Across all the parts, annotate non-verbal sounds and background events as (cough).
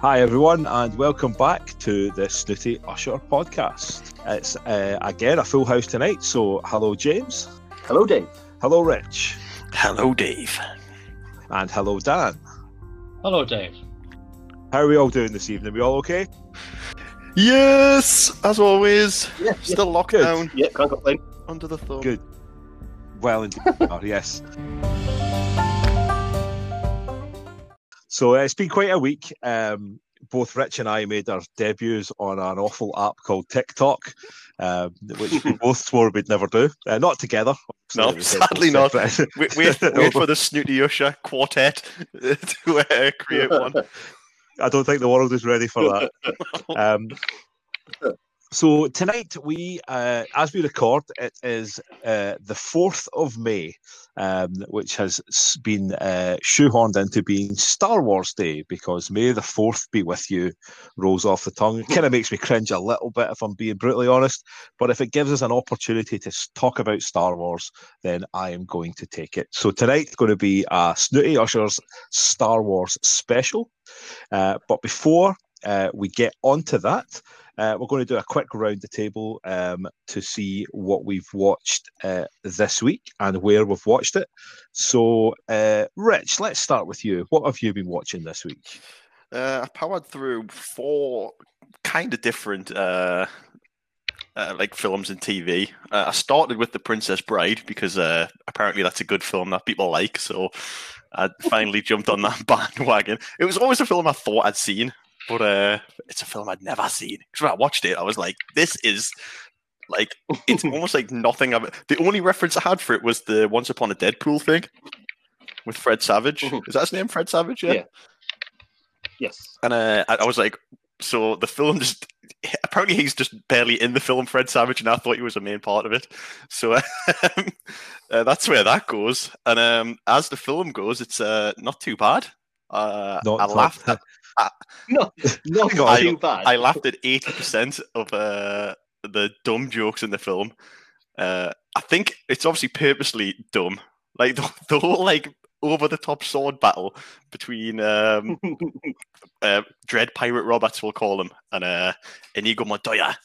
Hi, everyone, and welcome back to the Snooty Usher podcast. It's uh, again a full house tonight, so hello, James. Hello, Dave. Hello, Rich. Hello, Dave. And hello, Dan. Hello, Dave. How are we all doing this evening? We all okay? Yes, as always. Yeah, Still locked Good. down Yeah, can't complain. under the thumb. Good. Well, indeed. oh, (laughs) yes. So uh, it's been quite a week. Um, both Rich and I made our debuts on an awful app called TikTok, um, which we (laughs) both swore we'd never do. Uh, not together. No, obviously, we said sadly not. Wait, wait, wait for the Snooty Usher quartet (laughs) to uh, create one. I don't think the world is ready for that. (laughs) um, so tonight we, uh, as we record, it is uh, the fourth of May, um, which has been uh, shoehorned into being Star Wars Day because May the Fourth be with you rolls off the tongue. It kind of makes me cringe a little bit if I'm being brutally honest, but if it gives us an opportunity to talk about Star Wars, then I am going to take it. So tonight's going to be a Snooty Usher's Star Wars special. Uh, but before uh, we get onto that, uh, we're going to do a quick round the table um, to see what we've watched uh, this week and where we've watched it. So, uh, Rich, let's start with you. What have you been watching this week? Uh, I powered through four kind of different uh, uh, like films and TV. Uh, I started with The Princess Bride because uh, apparently that's a good film that people like. So I finally jumped on that (laughs) bandwagon. It was always a film I thought I'd seen, but uh, it's a film I'd never seen. Because when I watched it, I was like, "This is." Like it's (laughs) almost like nothing. I've, the only reference I had for it was the Once Upon a Deadpool thing with Fred Savage. Mhm. Is that his name? Fred Savage? Yeah. Yes. And uh, I, I was like, so the film just apparently he's just barely in the film Fred Savage, and I thought he was a main part of it. So (laughs) um, uh, that's where that goes. And um, as the film goes, it's uh, not too bad. Uh, Not- I laughed. At, (laughs) No, not on. too bad. I laughed at eighty percent of uh, the dumb jokes in the film. Uh, I think it's obviously purposely dumb. Like (laughs) the, the whole like over the top sword battle between um, (laughs) uh, Dread Pirate Roberts, we'll call him, and uh, Inigo Montoya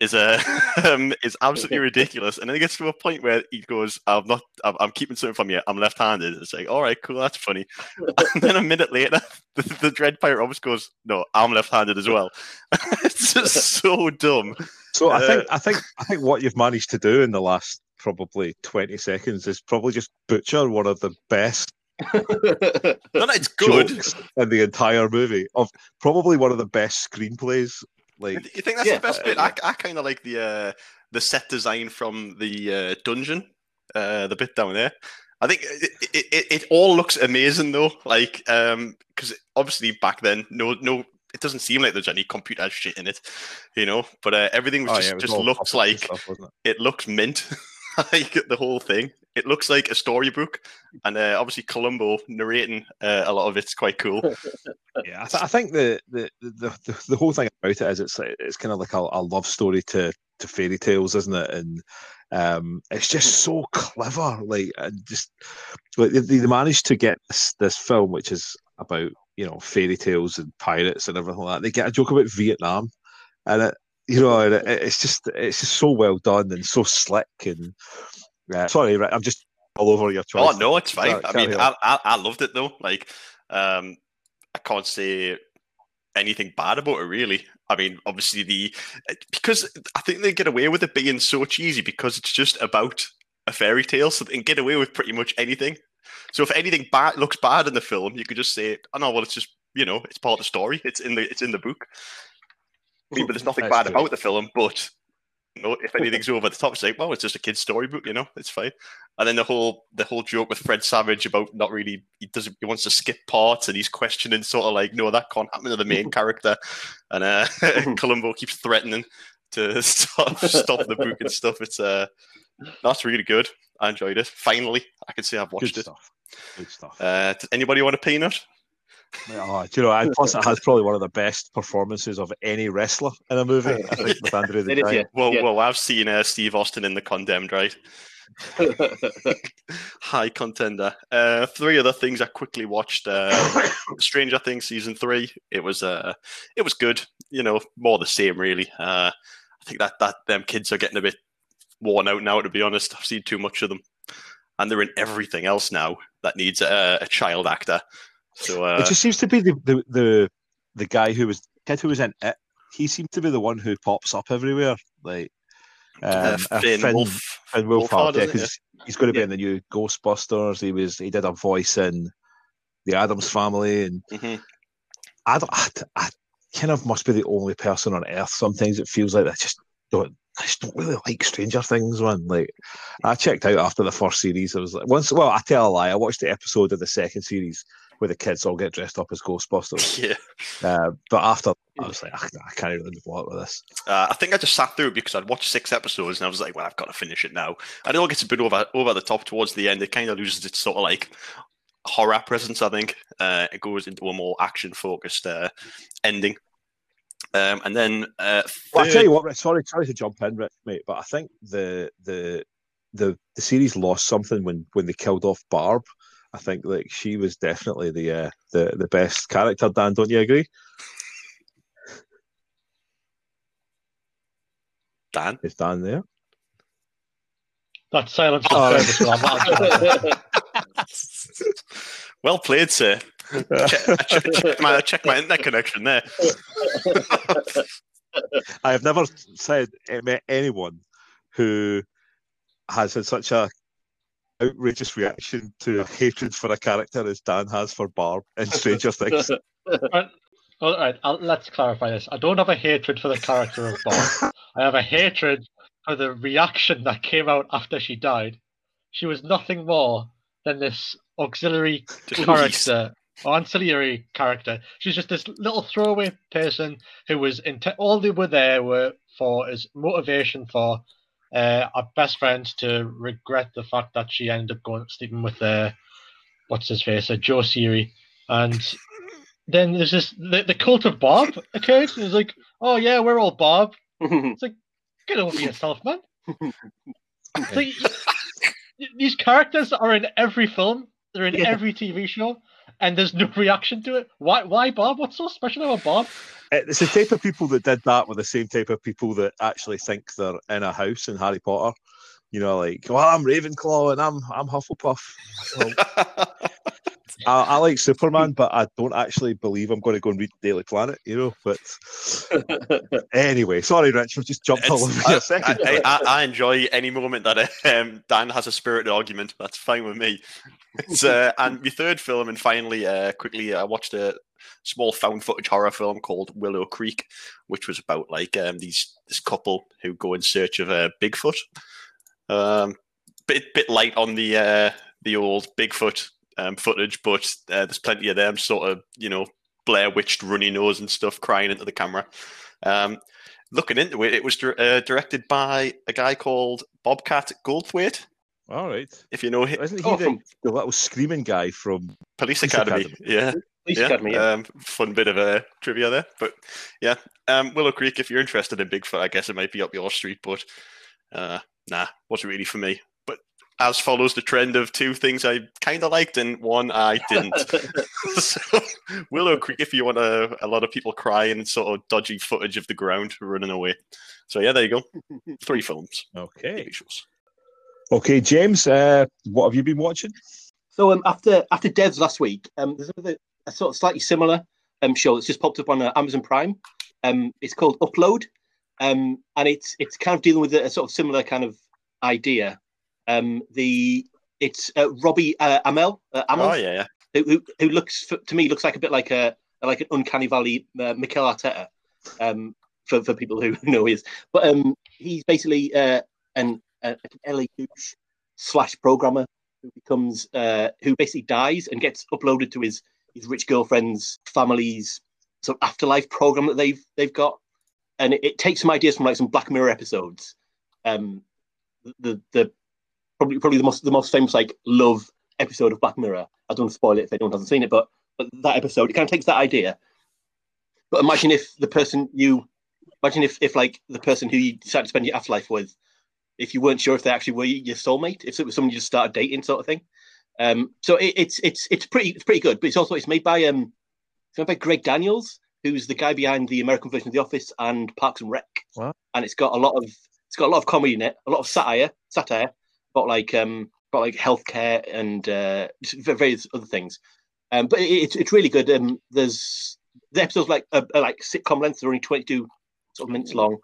is a (laughs) um, is absolutely (laughs) ridiculous. And then it gets to a point where he goes, "I'm not, I'm, I'm keeping something from you. I'm left-handed." It's like, all right, cool, that's funny. (laughs) And then a minute later, the, the Dread Pirate Roberts goes, "No, I'm left-handed as well." it's just so dumb. So, I Uh, think, I think, I think what you've managed to do in the last probably twenty seconds is probably just butcher one of the best No, no, it's good. in the entire movie of probably one of the best screenplays. Like, You think that's Yeah, the best uh, bit? I, I kind of like the uh, the set design from the uh, dungeon, uh, the bit down there. I think it, it, it, it all looks amazing though, like um, because obviously back then, no, no, it doesn't seem like there's any computer shit in it, you know. But uh, everything was oh, just yeah, was just looks like stuff, it? it looks mint, (laughs) (laughs) like the whole thing. It looks like a storybook, and uh, obviously Columbo narrating uh, a lot of it's quite cool. (laughs) Yeah, I, th- I think the, the the the the whole thing about it is it's it's kind of like a, a love story to to fairy tales, isn't it? And um, it's just so clever, like and just like they, they managed to get this, this film, which is about you know fairy tales and pirates and everything like that. They get a joke about Vietnam, and it you know and it's just it's just so well done and so slick and uh, sorry, right, I'm just all over your choice. Oh no, it's fine. Sorry, I mean. I, I I loved it though. Like, um, I can't say anything bad about it really. I mean, obviously the because I think they get away with it being so cheesy because it's just about a fairy tale, so they can get away with pretty much anything. So if anything bad looks bad in the film, you could just say, "Oh no, well, it's just you know, it's part of the story. It's in the it's in the book." I mean, but there's nothing That's bad true. about the film, but you know, if anything's over the top, it's like, well, it's just a kid's storybook, you know, it's fine. And then the whole the whole joke with Fred Savage about not really he doesn't he wants to skip parts and he's questioning sort of like, no, that can't happen to the main (laughs) character. And uh (laughs) (laughs) Columbo keeps threatening to stop stop the book and stuff. It's uh that's really good. I enjoyed it. Finally, I can say I've watched Good it. stuff. Good stuff. Uh, does anybody want a peanut? Oh, do you know, and plus it has probably one of the best performances of any wrestler in a movie. I think with Andre the (laughs) Giant. yeah. Well, Yeah. well, I've seen uh, Steve Austin in The Condemned, right? (laughs) high contender. Uh, three other things I quickly watched. Uh, (coughs) Stranger Things season three. It was uh, it was good. You know, more the same really. Uh, I think that that them kids are getting a bit worn out now. To be honest, I've seen too much of them, and they're in everything else now that needs a, a child actor. So uh, it just seems to be the the the, the guy who was kid who was in it. He seemed to be the one who pops up everywhere. Like um, uh, Finn, Finn, Wolf, Finn Wolfhard, yeah, because he's going to be in the new Ghostbusters. He was he did a voice in the Addams Family, and Mhm. I, don't, I, I kind of must be the only person on earth. Sometimes it feels like I just don't. I just don't really like Stranger Things, man. Like, I checked out after the first series. I was like, once. Well, I tell a lie. I watched the episode of the second series where the kids all get dressed up as Ghostbusters. (laughs) Yeah, Uh, but after, I was like, I, I can't be bothered with this. uh, I think I just sat through it because I'd watched six episodes and I was like, well, I've got to finish it now. And it all gets a bit over over the top towards the end. It kind of loses its sort of like horror presence. I think uh, it goes into a more action focused uh, ending. Um, and then uh, Well, I third- tell you what, sorry, sorry to jump in, mate, but I think the the the the series lost something when when they killed off Barb. I think like she was definitely the uh, the the best character. Dan, don't you agree? Dan. Is Dan there? That silence Oh. was well, I'm not- well played, sir. check, I check, check my, check my internet connection there. (laughs) I have never said eh, met anyone who has had such a outrageous reaction to a hatred for a character as Dan has for Barb in Stranger (laughs) Things. All right, I'll, let's clarify this. I don't have a hatred for the character of Barb. I have a hatred for the reaction that came out after she died. She was nothing more than this auxiliary (laughs) character ancillary character. She's just this little throwaway person who was inte- all they were there were for is motivation for uh, our best friend to regret the fact that she ended up going sleeping with uh, what's his face, uh, Joe Siri, and (laughs) then there's this the, the cult of Bob occurred. And it's like, oh yeah, we're all Bob. (laughs) It's like, get over yourself, man. (laughs) Like, these characters are in every film. They're in Yeah. every TV show, and there's no (laughs) reaction to it. Why? Why Bob? What's so special about Bob? Uh, it's the type of people that did that were the same type of people that actually think they're in a house in Harry Potter. You know, like, well, I'm Ravenclaw and I'm I'm Hufflepuff. (laughs) Well, I, I like Superman, but I don't actually believe I'm going to go and read Daily Planet. You know, but (laughs) anyway, sorry, Rich, we just jumped all over you a second. I, I, I enjoy any moment that um, Dan has a spirited argument. That's fine with me. It's, uh, and my third film, and finally, uh, quickly, I watched a small found footage horror film called Willow Creek, which was about like um, these this couple who go in search of a Bigfoot. Um, bit bit light on the uh, the old Bigfoot um, footage, but uh, there's plenty of them sort of you know Blair Witched runny nose and stuff crying into the camera. Um, looking into it, it was dir- uh, directed by a guy called Bobcat Goldthwait. all right, If you know him, isn't he Oh, the, from- the little screaming guy from? Police, Police Academy. Academy. Yeah, Police yeah. Academy, yeah. Um, fun bit of a trivia there, but yeah, um, Willow Creek. If you're interested in Bigfoot, I guess it might be up your street, but uh, nah, wasn't really for me. But as follows the trend of two things I kind of liked and one I didn't. (laughs) (laughs) so, Willow Creek, if you want a, a lot of people crying and sort of dodgy footage of the ground running away. So yeah, there you go. (laughs) Three films. Okay, okay, James, uh, what have you been watching? So um, after after Devs last week, um, there's another a sort of slightly similar um, show that's just popped up on uh, Amazon Prime. Um, it's called Upload, um, and it's it's kind of dealing with a, a sort of similar kind of idea. Um, the it's uh, Robbie uh, Amell, uh, Amell Oh yeah, yeah. who, who who looks f- to me looks like a bit like a like an uncanny valley uh, Mikel Arteta um, for for people who (laughs) know who he is. But um, he's basically uh, an, uh, an LA douche slash programmer who becomes uh, who basically dies and gets uploaded to his his rich girlfriend's family's sort of afterlife program that they've they've got, and it, it takes some ideas from like some Black Mirror episodes. Um, the the probably probably the most the most famous like love episode of Black Mirror. I don't want to spoil it if anyone hasn't seen it, but but that episode it kind of takes that idea. But imagine if the person you imagine if if like the person who you decide to spend your afterlife with if you weren't sure if they actually were your soulmate, if it was someone you just started dating, sort of thing. Um, so it, it's it's it's pretty it's pretty good. But it's also it's made by um it's made by Greg Daniels, who's the guy behind the American version of The Office and Parks and Rec. Wow. And it's got a lot of it's got a lot of comedy in it, a lot of satire, satire about like um about like healthcare and uh, various other things. Um, but it, it's it's really good. Um, there's the episodes like are, are like sitcom length. They're only 22 sort of minutes long.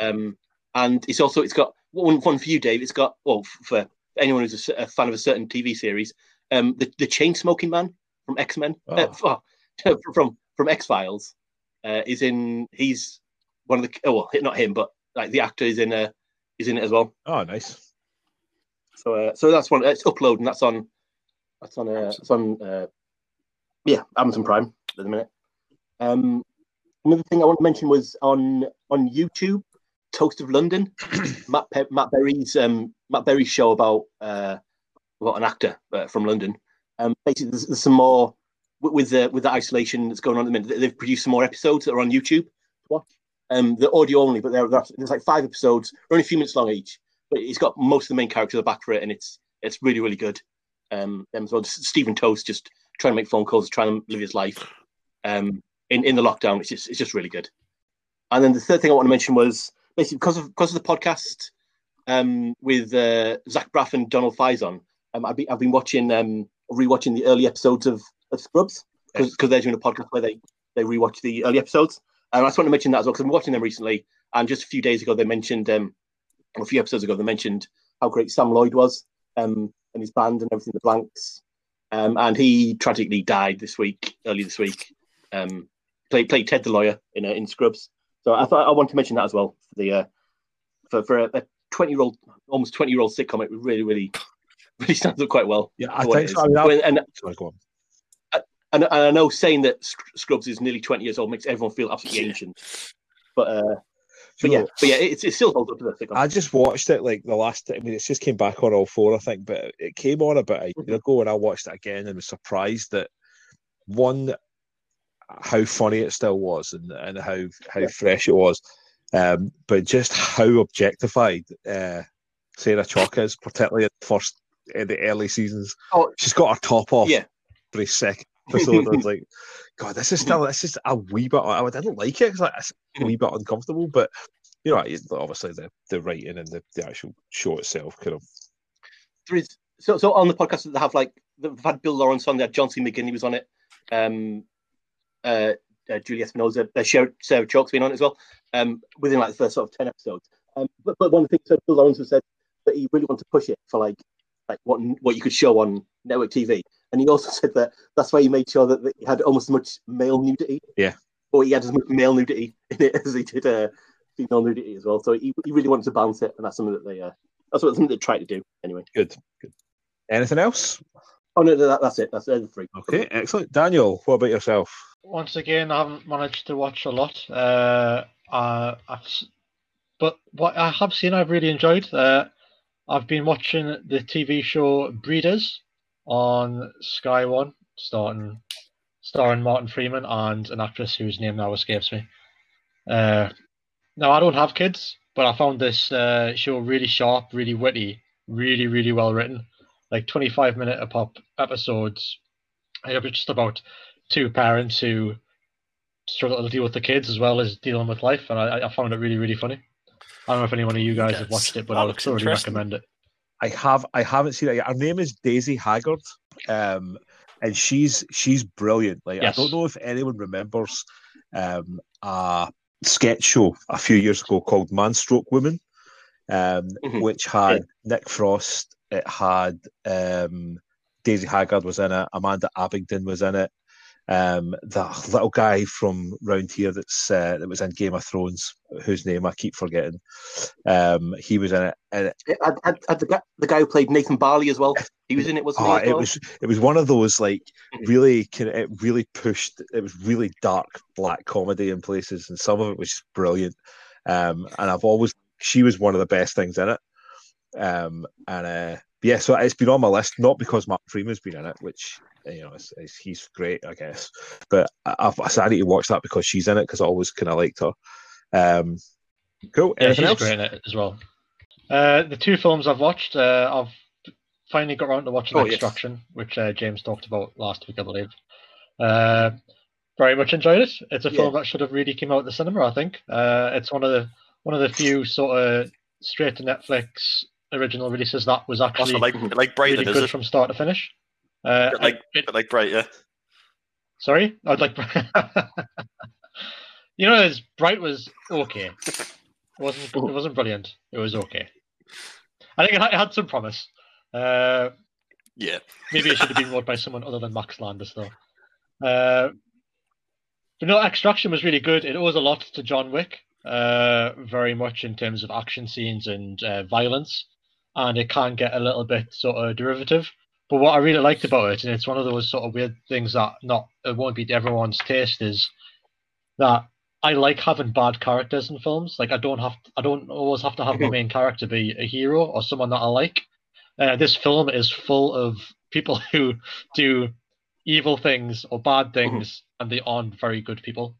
Um, and it's also it's got one one for you, Dave. It's got well for anyone who's a, a fan of a certain TV series. Um, the the chain smoking man from X Men, uh, (laughs) from from X Files, uh, is in. He's one of the oh, well, not him, but like the actor is in a is in it as well. Oh, nice. So uh, so that's one. It's uploading. That's on. That's on. Uh, it's on. Uh, yeah, Amazon Prime at the minute. Um, another thing I want to mention was on on YouTube, Toast of London, (clears throat) Matt Pe- Matt Berry's um, Matt Berry's show about uh, about an actor uh, from London. Um, basically, there's, there's some more with, with the with the isolation that's going on at the minute. They've produced some more episodes that are on YouTube to watch. Um, the audio only, but there, there's like five episodes, they're only a few minutes long each. But it's got most of the main characters back for it, and it's it's really really good. Um, them as well. Just Steven Toast just trying to make phone calls, trying to live his life. Um, in in the lockdown, it's just it's just really good. And then the third thing I want to mention was basically because of because of the podcast um, with uh, Zach Braff and Donald Faison. Um, I've been I've been watching um, rewatching the early episodes of, of Scrubs because they're doing a podcast where they they rewatch the early episodes. And I just want to mention that as well because I'm watching them recently. And just a few days ago, they mentioned um, a few episodes ago, they mentioned how great Sam Lloyd was um, and his band and everything, the Blanks. Um, and he tragically died this week, early this week. Um, played played Ted the lawyer in uh, in Scrubs. So I thought I wanted to mention that as well for the uh, for for a twenty year old, almost twenty year old sitcom. It really really (laughs) really stands up quite well. Yeah, I think so. I mean, When- and, Sorry, go on. and and I know saying that Scrubs is nearly twenty years old makes everyone feel absolutely Yeah. ancient. But uh, but yeah, but yeah, it's it still holds up to the sitcom. I just watched it like the last. I mean, it just came back on all four, I think, but it came on about a year ago, and I watched it again and was surprised that one, how funny it still was, and and how how Yeah. fresh it was, um, but just how objectified uh, Sarah Chalke is, particularly in the first in the early seasons. Oh. she's got her top off. Yeah. every second episode. I was like, (laughs) God, this is still this is a wee bit. I didn't like it because it's a wee bit uncomfortable, but you know, obviously the, the writing and the, the actual show itself kind of there is so so on the podcast they have like they've had Bill Lawrence on there, John C. McGinley was on it, um, uh, uh Julie Espinosa, uh, Sarah, Sarah Chalke's been on it as well, um, within like the first sort of ten episodes. Um, but, but one of the things that Bill Lawrence has said that he really wanted to push it for like like what what you could show on network TV, and he also said that that's why he made sure that he had almost as much male nudity, Yeah. or he had as much male nudity (laughs) in it as he did uh, female nudity as well. So he, he really wanted to balance it, and that's something that they uh, that's what something they tried to do anyway. good. Good. Anything else? Oh no, no that, that's it. That's the three. Okay, excellent. Daniel, what about yourself? Once again, I haven't managed to watch a lot. Uh, uh, I've, but what I have seen, I've really enjoyed. Uh, I've been watching the TV show Breeders on Sky One, starting starring Martin Freeman and an actress whose name now escapes me. Uh, now I don't have kids, but I found this uh, show really sharp, really witty, really really well written. Like twenty five minute a pop episodes. It was just about two parents who struggle to deal with the kids as well as dealing with life, and I, I found it really, really funny. I don't know if any one of you guys have watched it, but I would thoroughly recommend it. I have I haven't seen it yet. Her name is Daisy Haggard. Um and she's she's brilliant. Like Yes. I don't know if anyone remembers um a sketch show a few years ago called Man Stroke Woman, um, Mhm. which had Nick Frost, it had um Daisy Haggard was in it, Amanda Abbington was in it. Um, the little guy from round here that's uh, that was in Game of Thrones, whose name I keep forgetting. Um, he was in it, and Had, had, had the, guy, the guy who played Nathan Barley as well. He was in it, wasn't Oh, he? it well? was it was one of those like Mhm. really it really pushed. It was really dark black comedy in places, and some of it was just brilliant. Um, and I've always she was one of the best things in it. Um, and uh, yeah, so it's been on my list not because Mark Freeman's been in it, which you know is, is, he's great, I guess, but I, so I need to watch that because she's in it because I always kind of liked her. Um, cool. Yeah, Anything she's else? great in it as well. Uh, the two films I've watched, uh, I've finally got around to watching Oh, yes. Extraction, which uh, James talked about last week, I believe. Uh, very much enjoyed it. It's a film that should have really came out at the cinema. I think uh, it's one of the one of the few sort of straight to Netflix original releases that was actually Also, like like Brighton, really good it? from start to finish. Uh, like it- like Bright, yeah. Sorry, I'd like. (laughs) you know, as Bright was okay. It wasn't it wasn't brilliant. It was okay. I think it had, it had some promise. Uh, Yeah. maybe it should have been wrote by someone other than Max Landis, though. Uh, but no, Extraction was really good. It owes a lot to John Wick, uh, very much in terms of action scenes and uh, violence, and it can get a little bit sort of derivative. But what I really liked about it, and it's one of those sort of weird things that not it won't be to everyone's taste, is that I like having bad characters in films. Like I don't have, I don't always have to have my main character be a hero or someone that I like. Uh, this film is full of people (laughs) who do evil things or bad things, and they aren't very good people.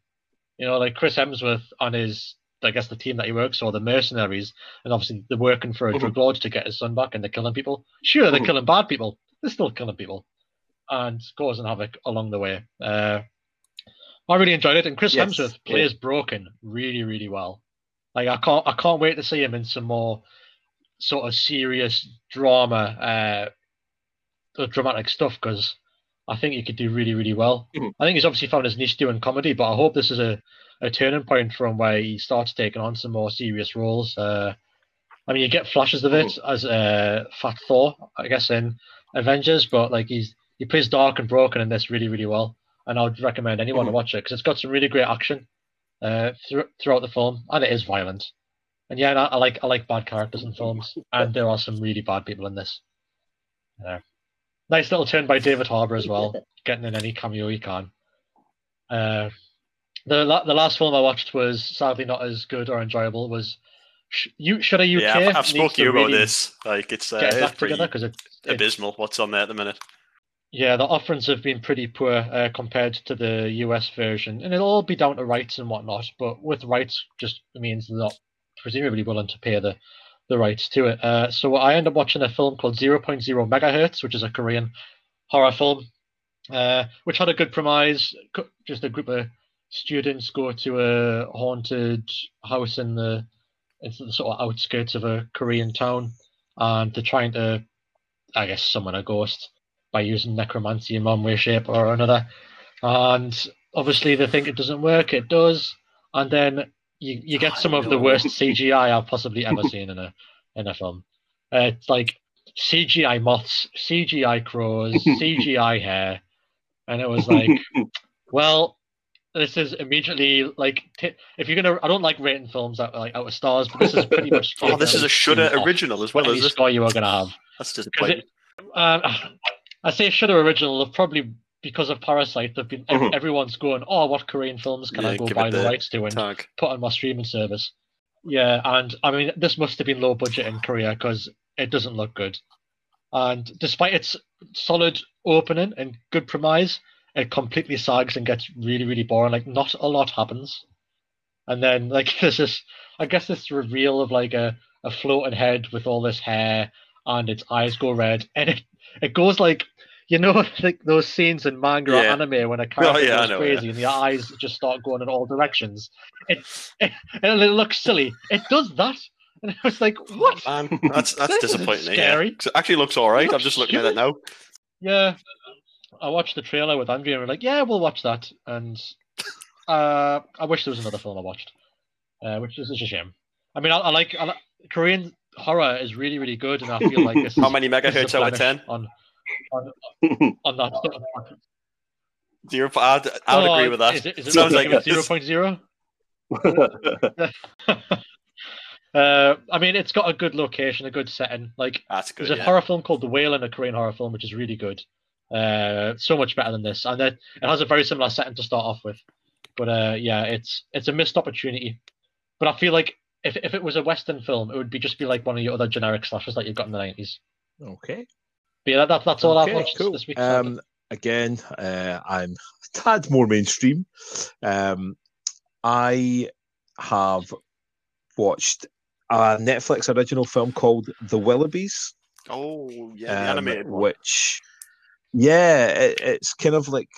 You know, like Chris Hemsworth on his, I guess the team that he works for, the mercenaries, and obviously they're working for a Mhm. drug lord to get his son back, and they're killing people. Sure, they're Mhm. killing bad people. They're still killing people, and causing havoc along the way. Uh, I really enjoyed it, and Chris Yes, Hemsworth yeah. plays Broken really, really well. Like I can't, I can't wait to see him in some more sort of serious drama, uh, dramatic stuff because I think he could do really, really well. Mhm. I think he's obviously found his niche doing comedy, but I hope this is a, a turning point from where he starts taking on some more serious roles. Uh, I mean, you get flashes of it as uh, Fat Thor, I guess, in Avengers, but like he's he plays dark and broken in this really, really well. And I would recommend anyone to Mhm. watch it because it's got some really great action uh, thr throughout the film, and it is violent. And yeah, I, I like I like bad characters in films, and there are some really bad people in this. Yeah. Nice little turn by David Harbour as well, (laughs) getting in any cameo he can. Uh, the la- the last film I watched was sadly not as good or enjoyable. Was Sh- you should I UK? yeah, I've, I've spoke to you about really this. Like it's uh, it's pretty together it, it abysmal what's on there at the minute. yeah, the offerings have been pretty poor uh, compared to the US version, and it'll all be down to rights and whatnot. But with rights, just means they're not presumably willing to pay the the rights to it. Uh, so I end up watching a film called 0.0 Megahertz, which is a Korean horror film, uh, which had a good premise. Just a group of students go to a haunted house in the it's the sort of outskirts of a Korean town, and they're trying to, I guess, summon a ghost by using necromancy in one way, shape, or another. And obviously, they think it doesn't work. It does, and then you, you get some of the (laughs) worst CGI I've possibly ever seen in a in a film. Uh, it's like CGI moths, CGI crows, (laughs) CGI hair, and it was like, well, this is immediately like t- if you're gonna. I don't like rating films out like out of stars, but this is pretty much. (laughs) Oh, this is a Shudder original as well, Whatever is it? score you are gonna have. That's disappointing. it, uh, (sighs) I say Shudder original probably because of Parasite. They've been Mhm. everyone's going, oh, what Korean films can I go buy the the rights to and Tag. put on my streaming service? Yeah, and I mean this must have been low budget in Korea because it doesn't look good. And despite its solid opening and good premise, it completely sags and gets really, really boring. Like not a lot happens. And then like (laughs) there's this I guess this reveal of like a, a floating head with all this hair and its eyes go red and it, it goes like you know (laughs) like those scenes in manga or anime when a oh, character yeah, goes know, crazy and the eyes just start going in all directions. It, it and it looks silly. It does that. (laughs) And I was like, what? Man, that's that's disappointing. scary. Yeah. It actually looks all right. I'm just looking at it now. Yeah. I watched the trailer with Andrea and we're like, yeah, we'll watch that. And uh, I wish there was another film I watched, uh, which is a shame. I mean, I, I like I Korean horror is really really good, and I feel like this. (laughs) How is, many is megahertz out of ten? on on on that. Zero. I'd, I'd Oh, agree with that. Is it, is it Sounds like zero point zero? (laughs) Uh, I mean, it's got a good location, a good setting. Like That's good. there's a Yeah. horror film called The Whale, and a Korean horror film, which is really good. Uh, so much better than this, and it, it has a very similar setting to start off with. But uh, yeah, it's it's a missed opportunity. But I feel like if if it was a Western film, it would be just be like one of your other generic slashers that you've got in the nineties. Okay. But yeah, that, that's all I've Okay, watched cool. this week. sadly. Um, again, uh, I'm a tad more mainstream. Um, I have watched a Netflix original film called The Willoughbys. Oh yeah, the um, animated one. which yeah, it, it's kind of like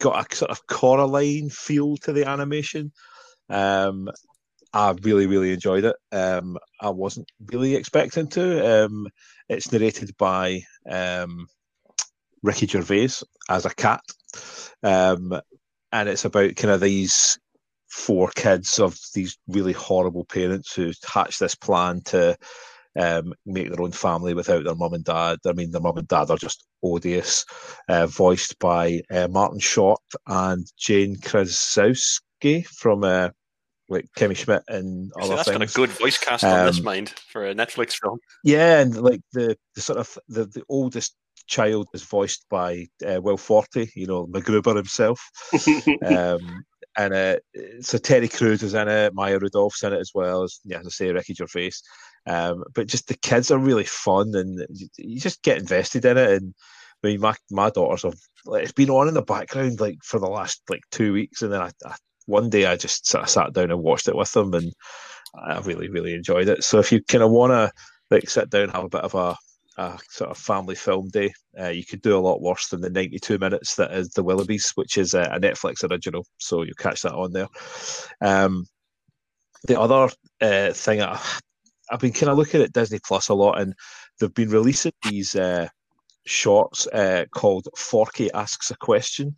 got a sort of Coraline feel to the animation. Um, I really, really enjoyed it. Um, I wasn't really expecting to. Um, it's narrated by um, Ricky Gervais as a cat, um, and it's about kind of these four kids of these really horrible parents who hatch this plan to um, make their own family without their mum and dad. I mean, their mum and dad are just odious, uh, voiced by uh, Martin Short and Jane Krakowski from uh, like Kimmy Schmidt and So other that's got a good voice cast on this Um, mind for a Netflix film. Yeah, and like the, the sort of the, the oldest child is voiced by uh, Will Forte, you know, MacGruber himself. (laughs) um, and uh, so Terry Crews is in it, Maya Rudolph's in it as well as, yeah, as I say, Ricky Gervais. Um, but just the kids are really fun, and you, just get invested in it. And I mean, my my daughters have like, it's been on in the background like for the last like two weeks, and then I, I one day I just sort of sat down and watched it with them, and I really really enjoyed it. So if you kind of want to like sit down, have a bit of a a sort of family film day. Uh, you could do a lot worse than the 92 minutes that is The Willoughbys, which is a, a Netflix original. So you'll catch that on there. Um, the other uh, thing, I, I've been kind of looking at Disney Plus a lot, and they've been releasing these uh, shorts uh, called Forky Asks a Question.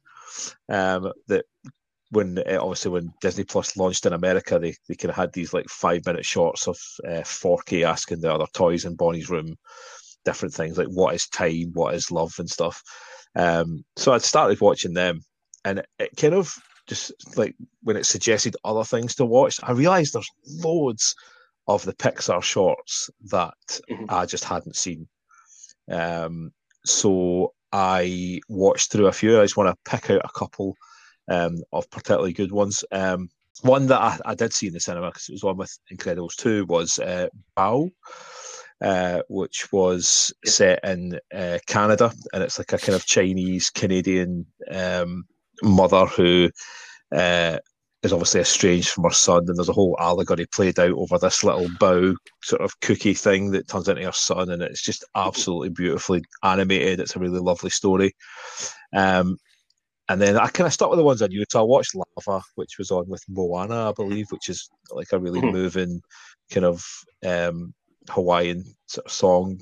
Um, that when uh, obviously when Disney Plus launched in America, they, they kind of had these like five minute shorts of uh, Forky asking the other toys in Bonnie's room different things like what is time, what is love, and stuff. Um, so I started watching them, and it, it kind of just like when it suggested other things to watch, I realized there's loads of the Pixar shorts that Mhm. I just hadn't seen. Um, so I watched through a few. I just want to pick out a couple um, of particularly good ones. Um, one that I, I did see in the cinema because it was one with Incredibles 2 was uh, Bao, uh, which was set in uh, Canada. And it's like a kind of Chinese Canadian um, mother who uh, is obviously estranged from her son. And there's a whole allegory played out over this little bao sort of cookie thing that turns into her son. And it's just absolutely beautifully animated. It's a really lovely story. Um, and then I kind of stuck with the ones I knew. So I watched Lava, which was on with Moana, I believe, which is like a really Mhm. moving kind of um, Hawaiian sort of song.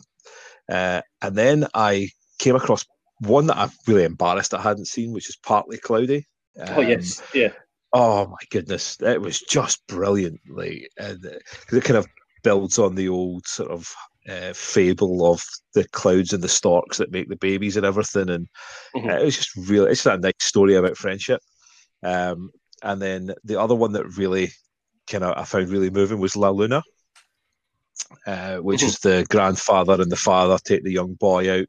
Uh, and then I came across one that I'm really embarrassed I hadn't seen, which is Partly Cloudy. oh Um, yes, yeah. Oh my goodness, it was just brilliant. Like, and uh, it kind of builds on the old sort of uh, fable of the clouds and the storks that make the babies and everything. And Mhm. uh, it was just really, it's a nice story about friendship. Um, and then the other one that really kind of I found really moving was La Luna, uh, which Mhm. is the grandfather and the father take the young boy out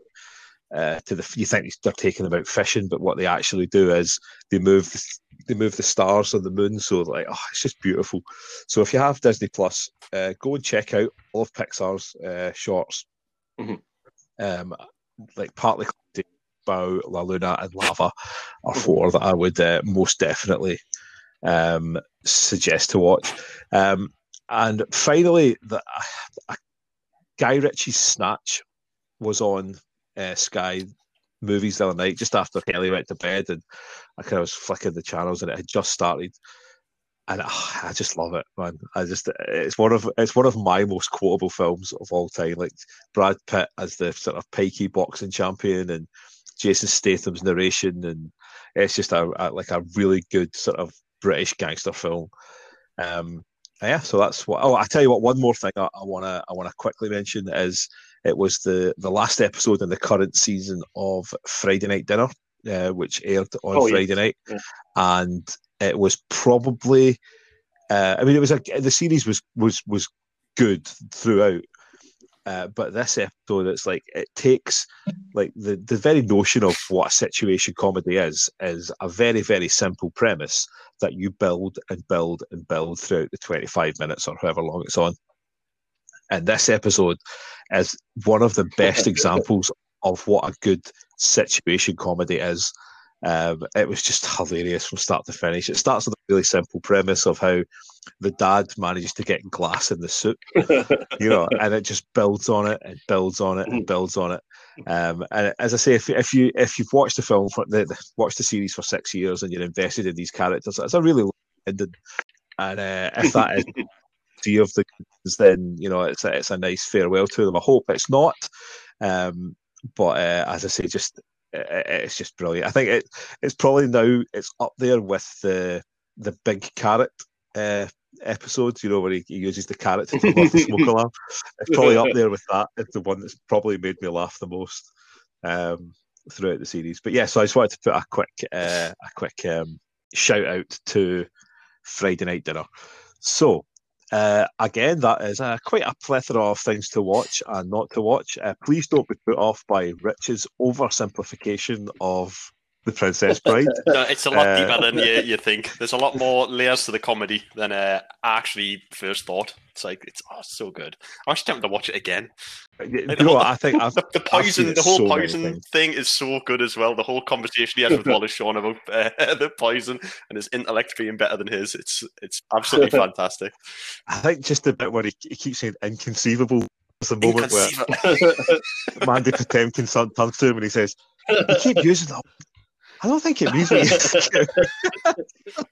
uh, to the. You think they're taking them out fishing, but what they actually do is they move they move the stars on the moon. So like, oh, it's just beautiful. So if you have Disney Plus, uh, go and check out all of Pixar's uh, shorts. Mhm. Um, like partly Bao, La Luna, and Lava are Mhm. four that I would uh, most definitely um, suggest to watch. Um, and finally, the uh, Guy Ritchie's Snatch was on uh, Sky Movies the other night, just after Kelly went to bed, and I kind of was flicking the channels, and it had just started. And ah, I just love it, man. I just it's one of it's one of my most quotable films of all time. Like Brad Pitt as the sort of pikey boxing champion, and Jason Statham's narration, and it's just a, a like a really good sort of British gangster film. Um, yeah, so that's what. Oh, I tell you what. One more thing I want to I want to quickly mention is it was the the last episode in the current season of Friday Night Dinner, uh, which aired on Oh. Friday night, Yeah. and it was probably. Uh, I mean, it was a the series was was was good throughout, uh, but this episode, it's like it takes like the the very notion of what a situation comedy is is a very very simple premise that you build and build and build throughout the 25 minutes or however long it's on. And this episode is one of the best (laughs) examples of what a good situation comedy is. Um, it was just hilarious from start to finish. It starts with a really simple premise of how the dad manages to get glass in the soup, (laughs) you know, and it just builds on it and builds on it and builds on it. Um, and as I say, if, if you if you've watched the film for the, the watched the series for six years and you're invested in these characters, it's a really long ending. And uh, if that is (laughs) three of the then you know it's a, it's a nice farewell to them. I hope it's not, um, but uh, as I say, just it, it's just brilliant. I think it it's probably now it's up there with the the big carrot uh, episodes. You know where he, he uses the carrot to off the smoke (laughs) alarm. It's probably up there with that. It's the one that's probably made me laugh the most um, throughout the series. But yeah, so I just wanted to put a quick uh, a quick um, shout out to Friday Night Dinner. So uh, again, that is uh, quite a plethora of things to watch and not to watch. Uh, please don't be put off by Rich's oversimplification of The Princess Bride. (laughs) No, it's a lot Uh, deeper than you, you think. There's a lot more layers to the comedy than uh, I actually first thought. It's like it's oh, so good. I'm actually tempted to watch it again. you know what? I think (laughs) The, the poison, the whole so poison thing is so good as well. The whole conversation he has with Wallace Shawn about (laughs) uh, the poison and his intellect being better than his. It's it's absolutely fantastic. I think just the bit where he, he keeps saying inconceivable is the moment where. Mandy Patinkin son turns to him and he says, "You keep using that." I don't think it means what you think. (laughs)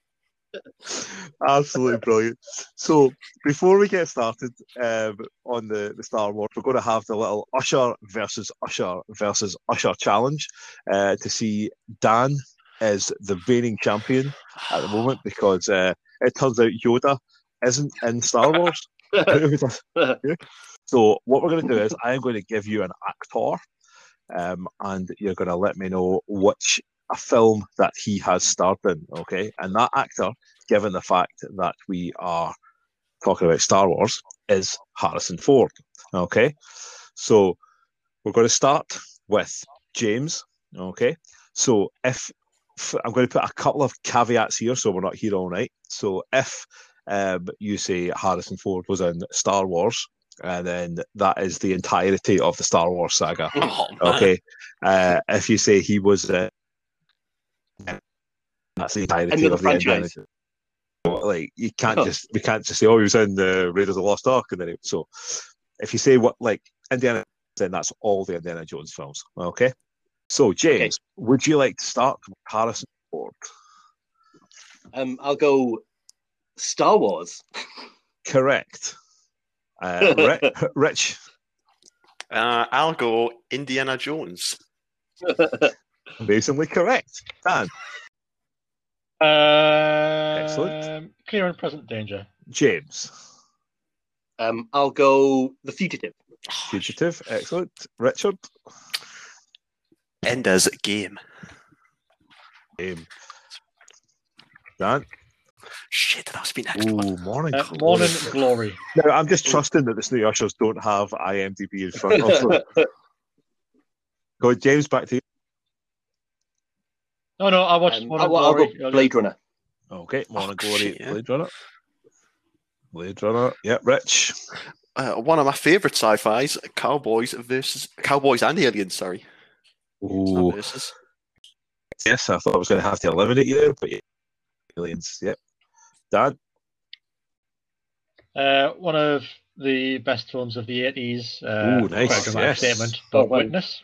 Absolutely brilliant. So before we get started um, on the, the Star Wars, we're going to have the little Usher versus Usher versus Usher challenge uh, to see Dan is the reigning champion at the moment because uh, it turns out Yoda isn't in Star Wars. (laughs) (laughs) so what we're going to do is I am going to give you an actor, um, and you're going to let me know which a film that he has starred in. Okay, and that actor, given the fact that we are talking about Star Wars, is Harrison Ford. Okay, so we're going to start with James. Okay, so if I'm going to put a couple of caveats here, so we're not here all night. So if um, you say Harrison Ford was in Star Wars, and then that is the entirety of the Star Wars saga. Oh. Okay, uh, if you say he was, uh, that's the entirety Another of the franchise. Jones. Like you can't just we can't just say oh he was in the Raiders of the Lost Ark and then it, so if you say what like Indiana then that's all the Indiana Jones films. Okay, so James, would you like to start with Harrison Ford? um, I'll go Star Wars. Correct. Uh, (laughs) Rich, Uh, I'll go Indiana Jones. (laughs) amazingly correct. Dan, Um, Excellent. Clear and present danger. James, Um, I'll go The Fugitive. fugitive, excellent. Richard, Ender's Game. um, Dan. Shit, that's been next. Ooh, morning. Uh, glory. morning glory. Now, I'm just trusting that the Snooty Ushers don't have IMDb in front of them. (laughs) Go, James, back to you. No, no, I watched Um, Morning I'll, I'll go Blade Runner. Okay, morning, Oh, glory. shit, yeah. Blade Runner. Blade Runner. Yep, Rich. Uh, one of my favourite sci-fi's, Cowboys versus Cowboys and Aliens. Sorry, It's Ooh, versus. yes, I thought I was going to have to eliminate you there, but yeah. Aliens. Yep. Dan. Uh, one of the best films of the 80s. Uh, Ooh, nice, Quite a yes. statement, Oh, but wow. Witness.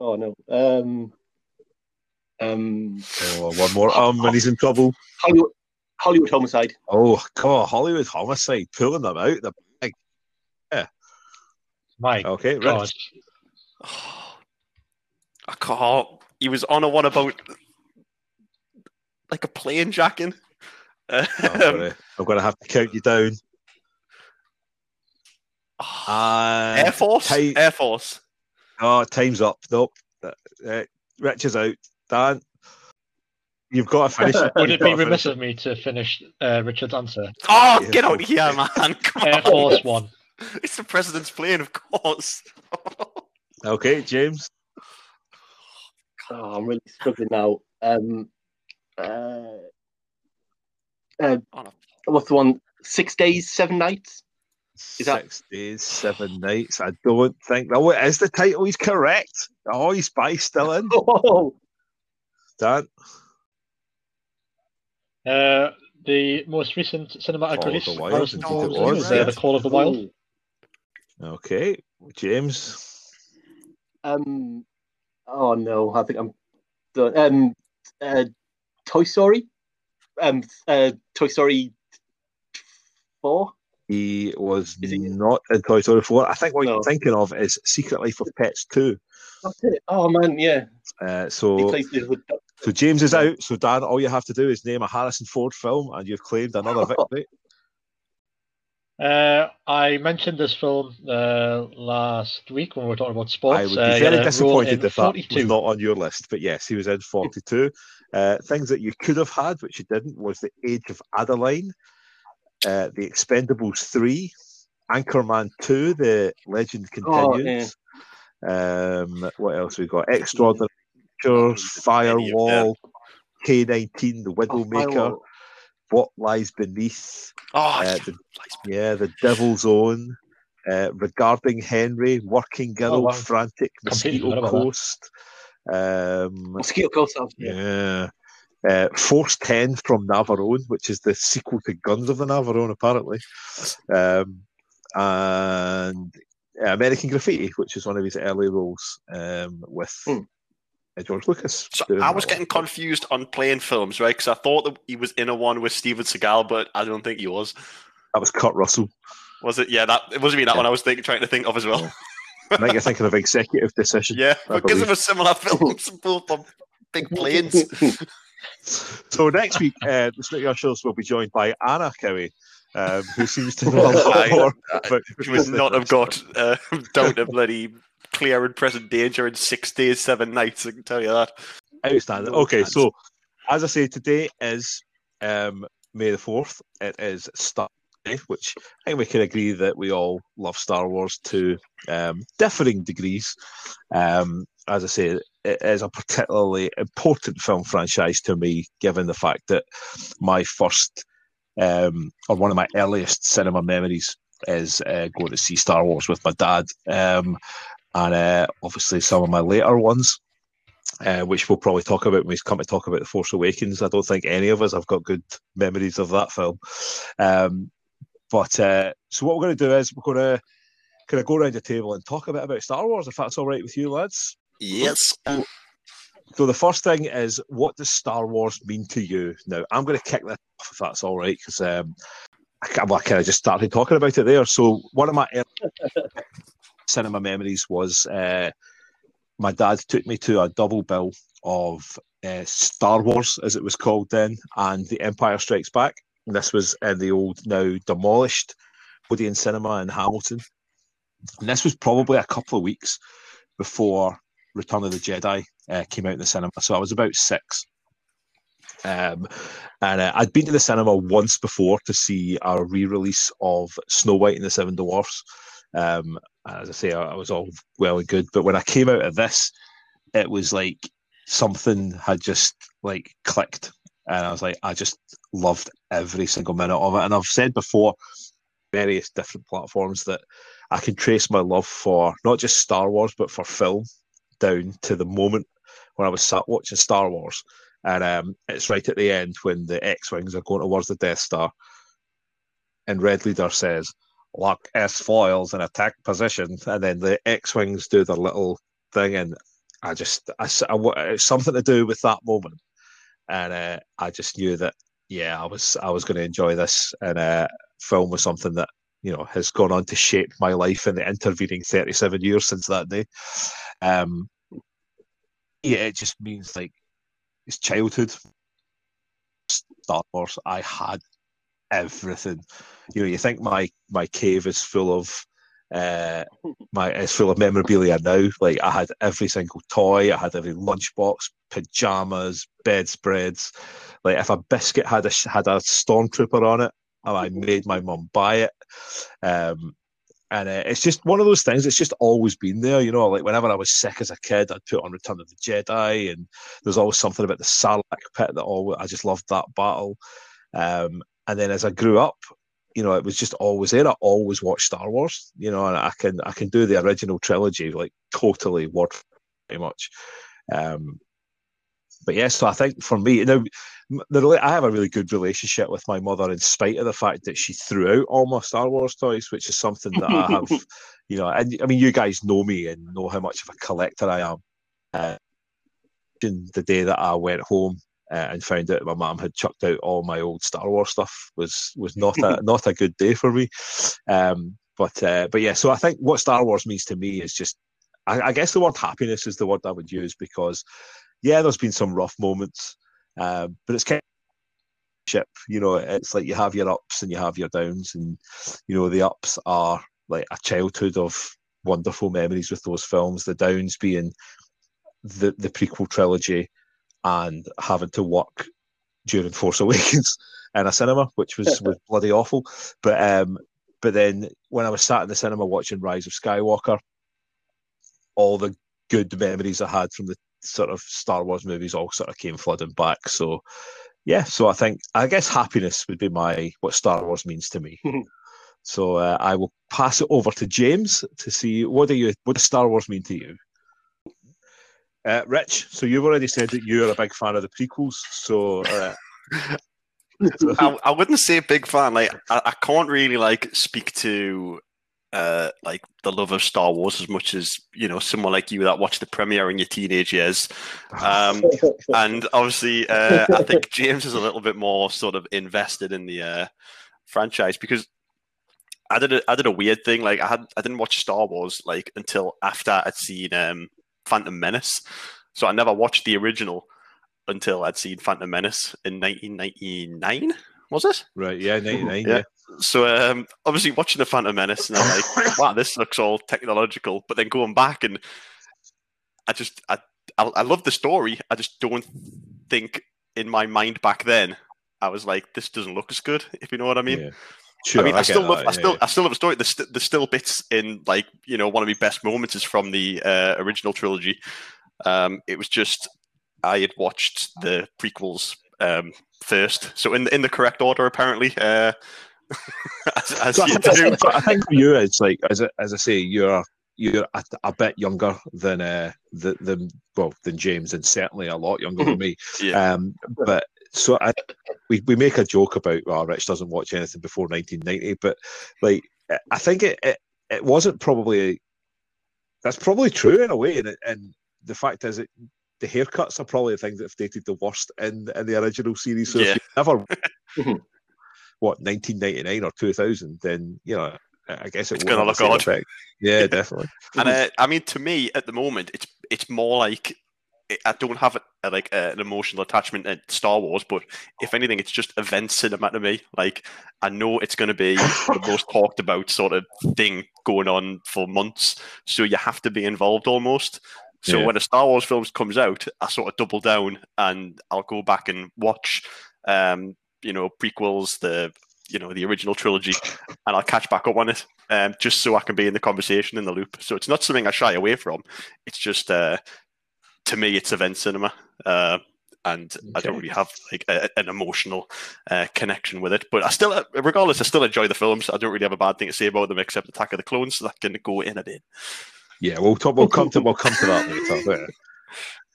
Oh no. Um, um, Oh, one more um, and he's in trouble. Hollywood, Hollywood Homicide. Oh, God, Hollywood Homicide, pulling them out. The big. My Okay, Rich. God. (sighs) I can't. He was on a one about like a plane jacking. (laughs) I'm Um, gonna, I'm gonna have to count you down. oh, (sighs) And Air Force. ti- Air Force. Oh, time's up. Nope. Uh, uh, Rich is out. Dan, you've got to finish it. (laughs) Would it be remiss of me to finish uh, Richard's answer? Oh, Air get out of here, man! (laughs) Come Air on. Force One. (laughs) It's the president's plane, of course. Okay, James. Oh, I'm really struggling now. Um, uh, uh, what's the one? Six days, seven nights. Is that- Six days, seven nights. I don't think. Oh, is the title? He's correct. Oh, he's by still in. Oh, Dan. Uh, the most recent cinematic Call of release, the Wild, Harrison it was, was, uh. The Call of the Wild. Okay, James. Um. Oh no, I think I'm done. Um. Uh, Toy Story. Um. Uh. Toy Story. Four. He was he- not in Toy Story 4. I think what No. you're thinking of is Secret Life of Pets 2. That's it. Oh man, yeah. Uh, He so, plays the. the so James is out. So Dan, all you have to do is name a Harrison Ford film, and you've claimed another (laughs) victory. Uh, I mentioned this film uh, last week when we were talking about sports. I would Uh, be very a role disappointed in if that was not on your list. But yes, he was in 42. (laughs) Uh, things that you could have had, which you didn't, was The Age of Adaline, uh, The Expendables 3, Anchorman 2, The Legend Oh, Continues. um, what else we got? Extraordinary Pictures, Firewall, K19, The Widowmaker, Firewall. What Lies Beneath, Oh, Uh, yeah. the- yeah, The Devil's Own, uh, Regarding Henry, Working Girl, Oh, wow. Frantic, Mosquito forgot about that. Coast. Um, Mosquito Coast. Yeah. yeah. Uh, Force 10 from Navarone, which is the sequel to Guns of the Navarone, apparently. Um, and American Graffiti, which is one of his early roles um, with Hmm. George Lucas. So I was getting confused on playing films, right? Because I thought that he was in a one with Steven Seagal, but I don't think he was. That was Kurt Russell. Was it? Yeah, that it wasn't me that Yeah. one. I was thinking, trying to think of as well. I think you're thinking of Executive Decision. Yeah, I because of a similar films, both on big planes. (laughs) So next week, uh, the Snooty Ushers will be joined by Anna Cowie, um, who seems to (laughs) know a lot more. (laughs) about Which would not have got uh, down to bloody clear and present danger in six days, seven nights. I can tell you that. Outstanding. Okay, so as I say, today is um, May the 4th. It is Star Day, which I think we can agree that we all love Star Wars to um, differing degrees. Um, as I say, it is a particularly important film franchise to me, given the fact that my first um, or one of my earliest cinema memories is uh, going to see Star Wars with my dad. Um, and uh, obviously, some of my later ones uh, which we'll probably talk about when we come to talk about The Force Awakens. I don't think any of us have got good memories of that film. Um, but uh, so what we're going to do is we're going to kind of go around the table and talk a bit about Star Wars, if that's all right with you, lads. Yes. So the first thing is, what does Star Wars mean to you? Now, I'm going to kick that off if that's all right, because um, I, well, I kind of just started talking about it there. So one of my early (laughs) cinema memories was uh, my dad took me to a double bill of uh, Star Wars, as it was called then, and The Empire Strikes Back. And this was in the old, now demolished Odeon Cinema in Hamilton. And this was probably a couple of weeks before Return of the Jedi uh, came out in the cinema. So I was about six. Um, and uh, I'd been to the cinema once before to see a re-release of Snow White and the Seven Dwarfs. Um, as I say, I, I was all well and good, but when I came out of this, it was like something had just like clicked, and I was like, I just loved every single minute of it. And I've said before, various different platforms that I can trace my love for not just Star Wars but for film down to the moment when I was sat watching Star Wars. And um, it's right at the end when the X Wings are going towards the Death Star. And Red Leader says, Lock S foils in attack position. And then the X Wings do their little thing. And I just, I, I something to do with that moment. And uh, I just knew that, yeah, I was, I was going to enjoy this. And uh, film was something that, you know, has gone on to shape my life in the intervening 37 years since that day. Um, yeah, it just means like it's childhood. Star Wars, I had everything. You know, you think my my cave is full of uh my it's full of memorabilia now. Like I had every single toy, I had every lunchbox, pajamas, bedspreads. Like if a biscuit had a had a stormtrooper on it, I made my mum buy it. Um, and uh, it's just one of those things. It's just always been there, you know. Like whenever I was sick as a kid, I'd put on Return of the Jedi, and there's always something about the Sarlacc pit that always I just loved that battle. Um, and then as I grew up, you know, it was just always there. I always watched Star Wars, you know, and I can I can do the original trilogy like totally word pretty much. Um, but yes, so I think for me now, the, I have a really good relationship with my mother in spite of the fact that she threw out all my Star Wars toys, which is something that I have, (laughs) you know. And I mean, you guys know me and know how much of a collector I am. Uh, the day that I went home uh, and found out my mum had chucked out all my old Star Wars stuff was was not a (laughs) not a good day for me. Um, but uh, but yeah, so I think what Star Wars means to me is just, I, I, guess the word happiness is the word I would use because, yeah, there's been some rough moments, uh, but it's kind of ship. You know, it's like you have your ups and you have your downs, and you know the ups are like a childhood of wonderful memories with those films. The downs being the the prequel trilogy and having to work during (laughs) Force Awakens in a cinema, which was, (laughs) was bloody awful. But um, but then when I was sat in the cinema watching Rise of Skywalker, all the good memories I had from the sort of Star Wars movies all sort of came flooding back. So yeah, so I think I guess happiness would be my what Star Wars means to me. (laughs) so uh, I will pass it over to James to see what do you what does Star Wars mean to you? Uh, Rich, so you've already said that you're a big fan of the prequels. So, uh... (laughs) I, I, wouldn't say a big fan. Like, I, I can't really like speak to uh, like the love of Star Wars as much as you know someone like you that watched the premiere in your teenage years. Um, (laughs) and obviously, uh, I think James is a little bit more sort of invested in the uh, franchise because I did a, I did a weird thing. Like I had I didn't watch Star Wars like until after I'd seen um, Phantom Menace. So I never watched the original until I'd seen Phantom Menace in 1999. Was it? Right. Yeah, 99. yeah. yeah. So um, obviously watching the Phantom Menace, and I'm like, (laughs) wow, this looks all technological. But then going back and I just I I, I love the story. I just don't think in my mind back then I was like, this doesn't look as good. If you know what I mean. Yeah. Sure, I mean, I, I still love, that, I still, yeah. I still love the story. There's, there's still bits in like, you know, one of my best moments is from the uh, original trilogy. Um, it was just I had watched the prequels um, first, so in the, in the correct order apparently. Uh, (laughs) as, as so I, think, I, think, for you, it's like as I, as I say, you're you're a, a bit younger than uh the, the well than James, and certainly a lot younger than me. Yeah. Um, but so I, we, we make a joke about well, Rich doesn't watch anything before 1990, but like I think it it, it wasn't probably that's probably true in a way, and, and the fact is it the haircuts are probably the things that have dated the worst in in the original series. So yeah. if you never (laughs) what 1999 or 2000, then you know I guess it it's gonna look odd. Effect. Yeah, (laughs) definitely. and uh, I mean, to me, at the moment, it's it's more like I don't have a, like a, an emotional attachment to Star Wars, but if anything, it's just event cinema to me. Like I know it's going to be the most (laughs) talked about sort of thing going on for months, so you have to be involved almost. So yeah. when a Star Wars film comes out, I sort of double down and I'll go back and watch, um, you know, prequels, the you know the original trilogy, and I'll catch back up on it, um, just so I can be in the conversation in the loop. So it's not something I shy away from. It's just uh, to me, it's event cinema. Uh, and okay. I don't really have like a, an emotional uh, connection with it. But I still, uh, regardless, I still enjoy the films. I don't really have a bad thing to say about them except Attack of the Clones. So that can go in a bit. Yeah, we'll talk. We'll come to. We'll come to that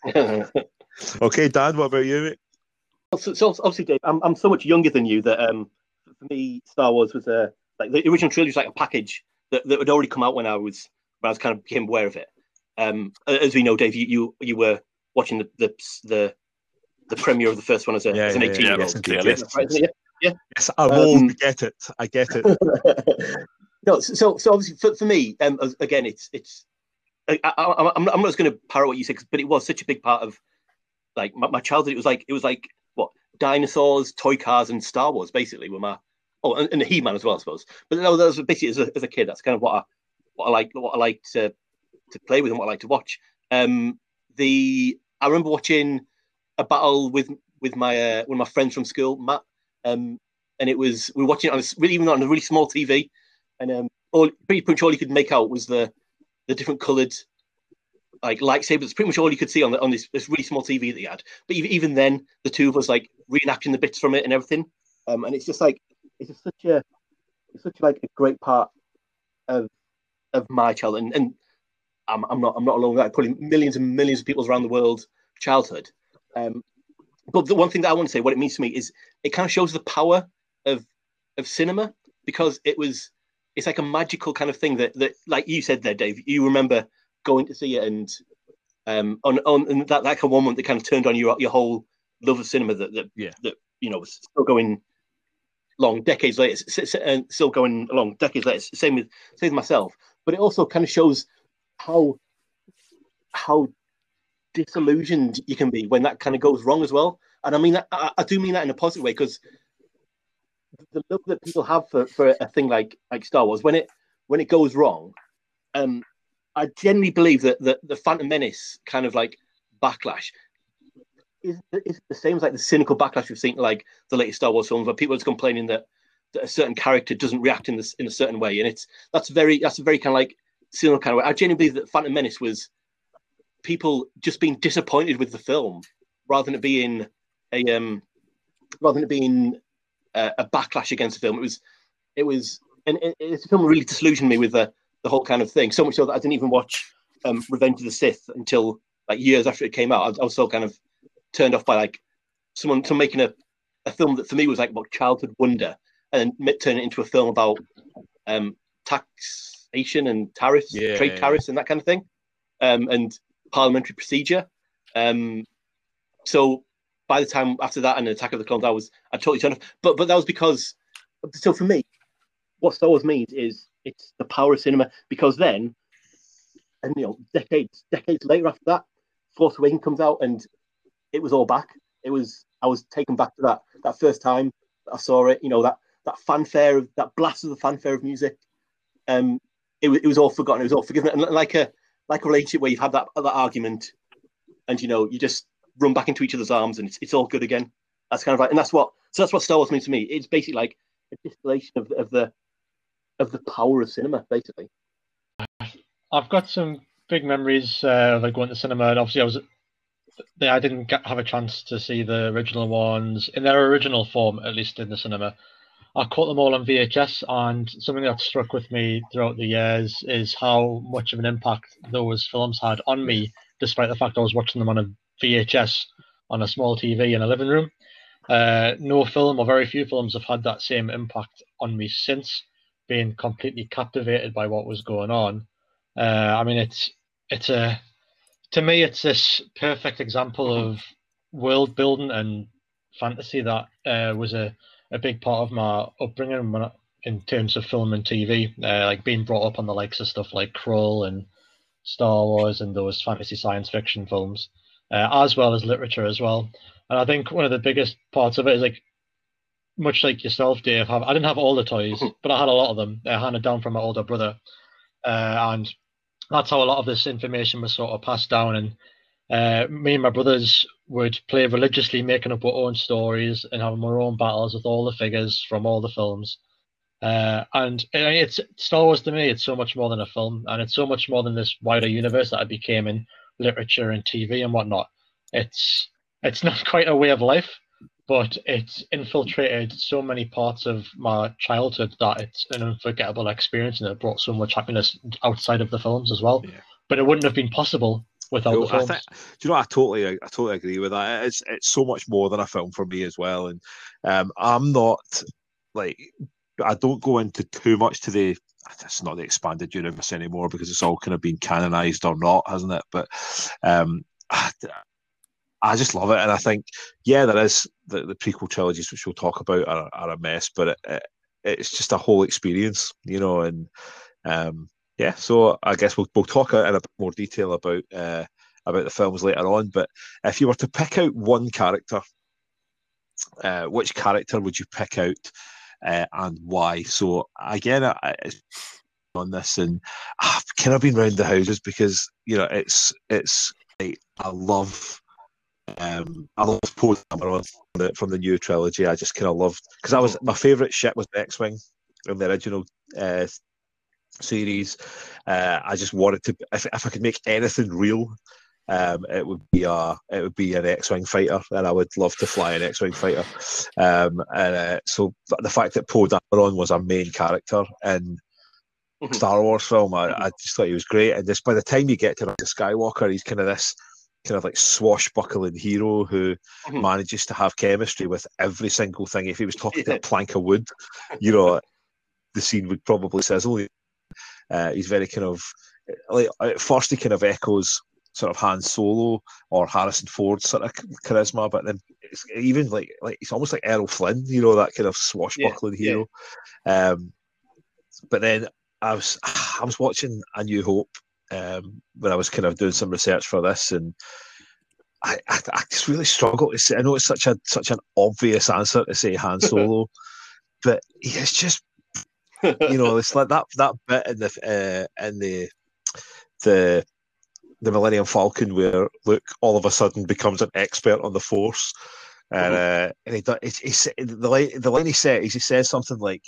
later. (laughs) okay, Dan, what about you? So, so, obviously, Dave, I'm, I'm so much younger than you that um, for me, Star Wars was a like the original trilogy was like a package that, that had already come out when I was when I was kind of became aware of it. Um, as we know, Dave, you you, you were watching the, the the the premiere of the first one as, a, yeah, as an 18 year old. Yes, yeah, yeah. Yes, I will um, get it. I get it. (laughs) no, so so obviously for, for me, um, again, it's it's. I, am not just going to parrot what you said, but it was such a big part of like my, my, childhood. It was like it was like what dinosaurs, toy cars, and Star Wars basically were my oh, and, and He Man as well, I suppose. But no, that was basically as a, as a kid. That's kind of what I what I like what I like to to play with and what I like to watch. Um, the I remember watching a battle with with my uh, one of my friends from school, Matt, um, and it was we were watching it on a, really even on a really small TV, and um, all pretty much all you could make out was the the different coloured like lightsabers. Pretty much all you could see on the, on this, this really small TV that he had. But even, even then, the two of us like reenacting the bits from it and everything. Um, and it's just like it's just such a it's such like a great part of of my childhood. And, and I'm, I'm not I'm not alone with that. Probably millions and millions of people around the world childhood. Um, but the one thing that I want to say, what it means to me, is it kind of shows the power of of cinema because it was it's like a magical kind of thing that that like you said there, Dave. You remember going to see it and um on on and that like a moment that kind of turned on your your whole love of cinema that that Yeah. that you know was still going long decades later and still going along decades later. Same with same with myself, but it also kind of shows how how disillusioned you can be when that kind of goes wrong as well. And I mean I, I do mean that in a positive way because the love that people have for, for a thing like like Star Wars when it when it goes wrong, um, I generally believe that the, the Phantom Menace kind of like backlash is, is the same as like the cynical backlash we've seen like the latest Star Wars films where people are complaining that, that a certain character doesn't react in this in a certain way, and it's that's very that's a very kind of like cynical kind of way. I genuinely believe that Phantom Menace was people just being disappointed with the film rather than it being a um rather than it being a, a backlash against the film. It was it was and it, it's a film that really disillusioned me with the the whole kind of thing. So much so that I didn't even watch um, Revenge of the Sith until like years after it came out. I, was- I was so kind of turned off by like someone to making a, a film that for me was like about childhood wonder and then turn it into a film about um, and tariffs, Yeah. trade tariffs and that kind of thing, um, and parliamentary procedure. Um, so by the time after that and Attack of the Clones, I was I totally turned off. But but that was because so for me, what Star Wars means is it's the power of cinema because then, and you know, decades decades later after that, Force Awakens comes out and it was all back. It was I was taken back to that that first time that I saw it. You know that that fanfare of that blast of the fanfare of music. Um, it, wa- it was all forgotten. It was all forgiven. And like a like a relationship where you've had that that argument, and you know you just run back into each other's arms and it's, it's all good again. That's kind of like, and that's what so that's what Star Wars means to me. It's basically like a distillation of of the of the power of cinema, basically. I've got some big memories uh, of like going to cinema, and obviously I was. I didn't get, have a chance to see the original ones in their original form, at least in the cinema. I caught them all on VHS, and something that struck with me throughout the years is how much of an impact those films had on me, despite the fact I was watching them on a VHS on a small TV in a living room. Uh, no film or very few films have had that same impact on me since, being completely captivated by what was going on. Uh, I mean, it's it's a to me, it's this perfect example of world building and fantasy that uh, was a, a big part of my upbringing when I, in terms of film and TV. Uh, like being brought up on the likes of stuff like Krull and Star Wars and those fantasy science fiction films, uh, as well as literature as well. And I think one of the biggest parts of it is like, much like yourself, Dave. Have, I didn't have all the toys, but I had a lot of them. Uh, handed down from my older brother, uh, and that's how a lot of this information was sort of passed down. And uh, me and my brothers would play religiously, making up our own stories and having our own battles with all the figures from all the films. Uh, and I it's Star Wars to me. It's so much more than a film, and it's so much more than this wider universe that it became in literature and TV and whatnot. It's it's (laughs) not quite a way of life, but it's infiltrated so many parts of my childhood that it's an unforgettable experience, and it brought so much happiness outside of the films as well. Yeah. But it wouldn't have been possible without Cool. the I films. think, do you know? I totally, I totally agree with that. It's it's so much more than a film for me as well. And um, I'm not like I don't go into too much to the. It's not the expanded universe anymore because it's all kind of been canonized or not, hasn't it? But um, I just love it, and I think yeah, there is the, the prequel trilogies which we'll talk about are, are a mess, but it, it, it's just a whole experience, you know, and um, yeah. So I guess we'll we'll talk in a bit more detail about uh, about the films later on. But if you were to pick out one character, uh, which character would you pick out uh, and why? So again, on this, and I've kind of been round the houses because you know it's it's I love. Um, I love Poe Dameron from the, from the new trilogy. I just kind of loved because I was my favorite ship was the X-wing in the original uh, series. Uh, I just wanted to if, if I could make anything real, um, it would be a it would be an X-wing fighter, and I would love to fly an X-wing fighter. Um, and uh, so the fact that Poe Dameron was a main character in Mhm. Star Wars film, I, I just thought he was great. And just by the time you get to Rise Skywalker, he's kind of this kind of like swashbuckling hero who Mhm. manages to have chemistry with every single thing. If he was talking to a (laughs) plank of wood, you know, the scene would probably sizzle. Uh, he's very kind of like at first he kind of echoes sort of Han Solo or Harrison Ford sort of charisma, but then it's even like like it's almost like Errol Flynn, you know, that kind of swashbuckling yeah. hero. Um, but then I was (sighs) I was watching A New Hope um, when I was kind of doing some research for this, and I, I, I just really struggle to say. I know it's such a such an obvious answer to say Han (laughs) Solo, but it's just you know (laughs) it's like that that bit in the uh, in the the the Millennium Falcon where Luke all of a sudden becomes an expert on the Force. And, uh, and he, it's, it's, the line the line he said is he says something like,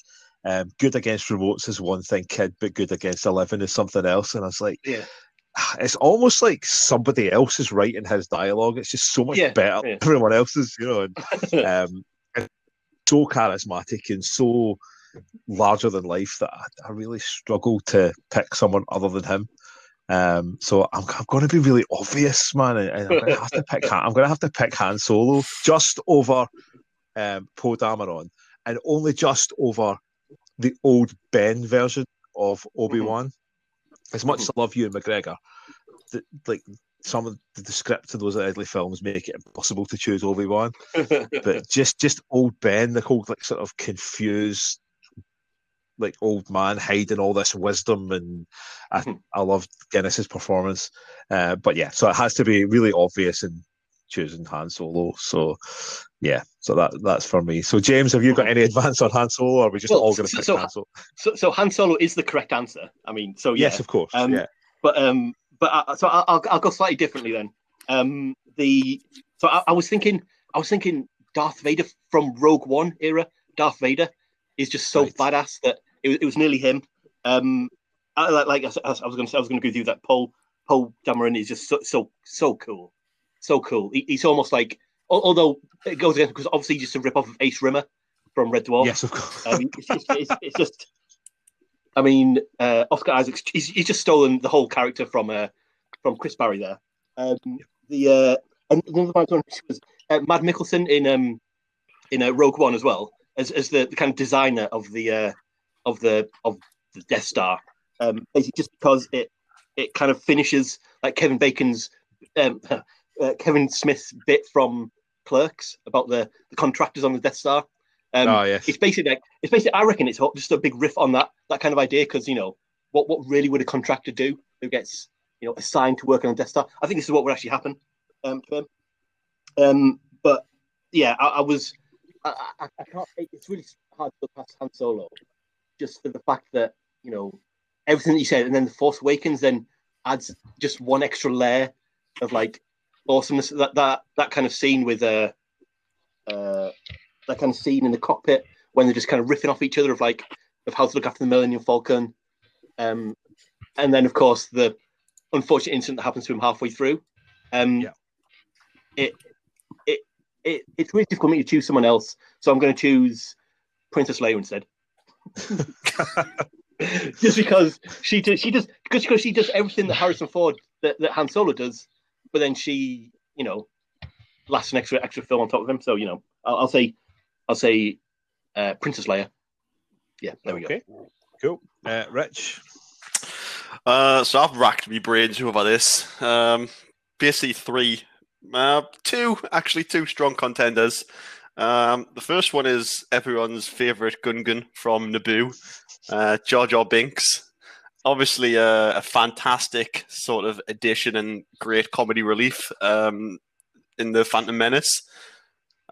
um, "Good against remotes is one thing, kid, but good against eleven is something else." And I was like, Yeah. it's almost like somebody else is writing his dialogue. It's just so much Yeah, better yeah. than everyone else's, you know. And, (laughs) um, so charismatic and so larger than life that I, I really struggle to pick someone other than him. Um, so I'm, I'm going to be really obvious, man, and, and I'm going to have to pick. Han, I'm going to have to pick Han Solo just over um, Poe Dameron, and only just over the old Ben version of Obi Wan. As much as I love Ewan McGregor, the, like some of the, scripts of those deadly films make it impossible to choose Obi Wan. (laughs) But just just old Ben, the whole like sort of confused, like old man hiding all this wisdom, and I, Mhm. I love Guinness's performance. Uh, but yeah, so it has to be really obvious in choosing Han Solo. So yeah, so that that's for me. So James, have you got any advance on Han Solo, or are we just Well, all going to pick so- Han Solo? so, so Han Solo is the correct answer. I mean, so yeah. Yes, of course. Um, yeah. but um, but I, so I- I'll I'll go slightly differently then. Um, the so I, I was thinking I was thinking Darth Vader from Rogue One era. Darth Vader is just so Right. badass that it, was- it was nearly him. Um, I, like like I, I was going to say I was going to give you that. Paul Paul Dameron is just so so so cool, so cool. He, he's almost like although it goes against because obviously just a rip off of Ace Rimmer from Red Dwarf. Yes, of course. Um, it's, just, it's, it's just, I mean, uh, Oscar Isaacs. He's, he's just stolen the whole character from uh, from Chris Barrie there. Um, the uh, and another one was uh, Mads Mikkelsen in um in uh, Rogue One as well as, as the, the kind of designer of the uh, of the of the Death Star. Um, basically, just because it it kind of finishes like Kevin Bacon's um, (laughs) uh, Kevin Smith's bit from Clerks about the, the contractors on the Death Star. Um, oh yes. it's basically like it's basically I reckon it's just a big riff on that that kind of idea because you know what what really would a contractor do who gets you know assigned to work on a Death Star? I think this is what would actually happen um, to him. Um, but yeah, I, I was I, I, I can't. It's really hard to look past Han Solo just for the fact that you know everything that you said, and then the Force Awakens then adds just one extra layer of like awesomeness. That that that kind of scene with uh uh that kind of scene in the cockpit when they're just kind of riffing off each other of like of how to look after the Millennium Falcon, um, and then of course the unfortunate incident that happens to him halfway through. Um, Yeah. It it it it's really difficult for me to choose someone else, so I'm going to choose Princess Leia instead. (laughs) just because she does she does because because she does everything that Harrison Ford that, that Han Solo does, but then she you know lasts an extra extra film on top of him. So you know I'll, I'll say I'll say uh, Princess Leia. Yeah, there we go. Cool. Uh, Rich. Uh, so I've racked my brains over this. Um, basically three, uh, two actually two strong contenders. Um, the first one is everyone's favorite Gungan from Naboo, uh, Jar Jar Binks. Obviously, a, a fantastic sort of addition and great comedy relief um, in the Phantom Menace.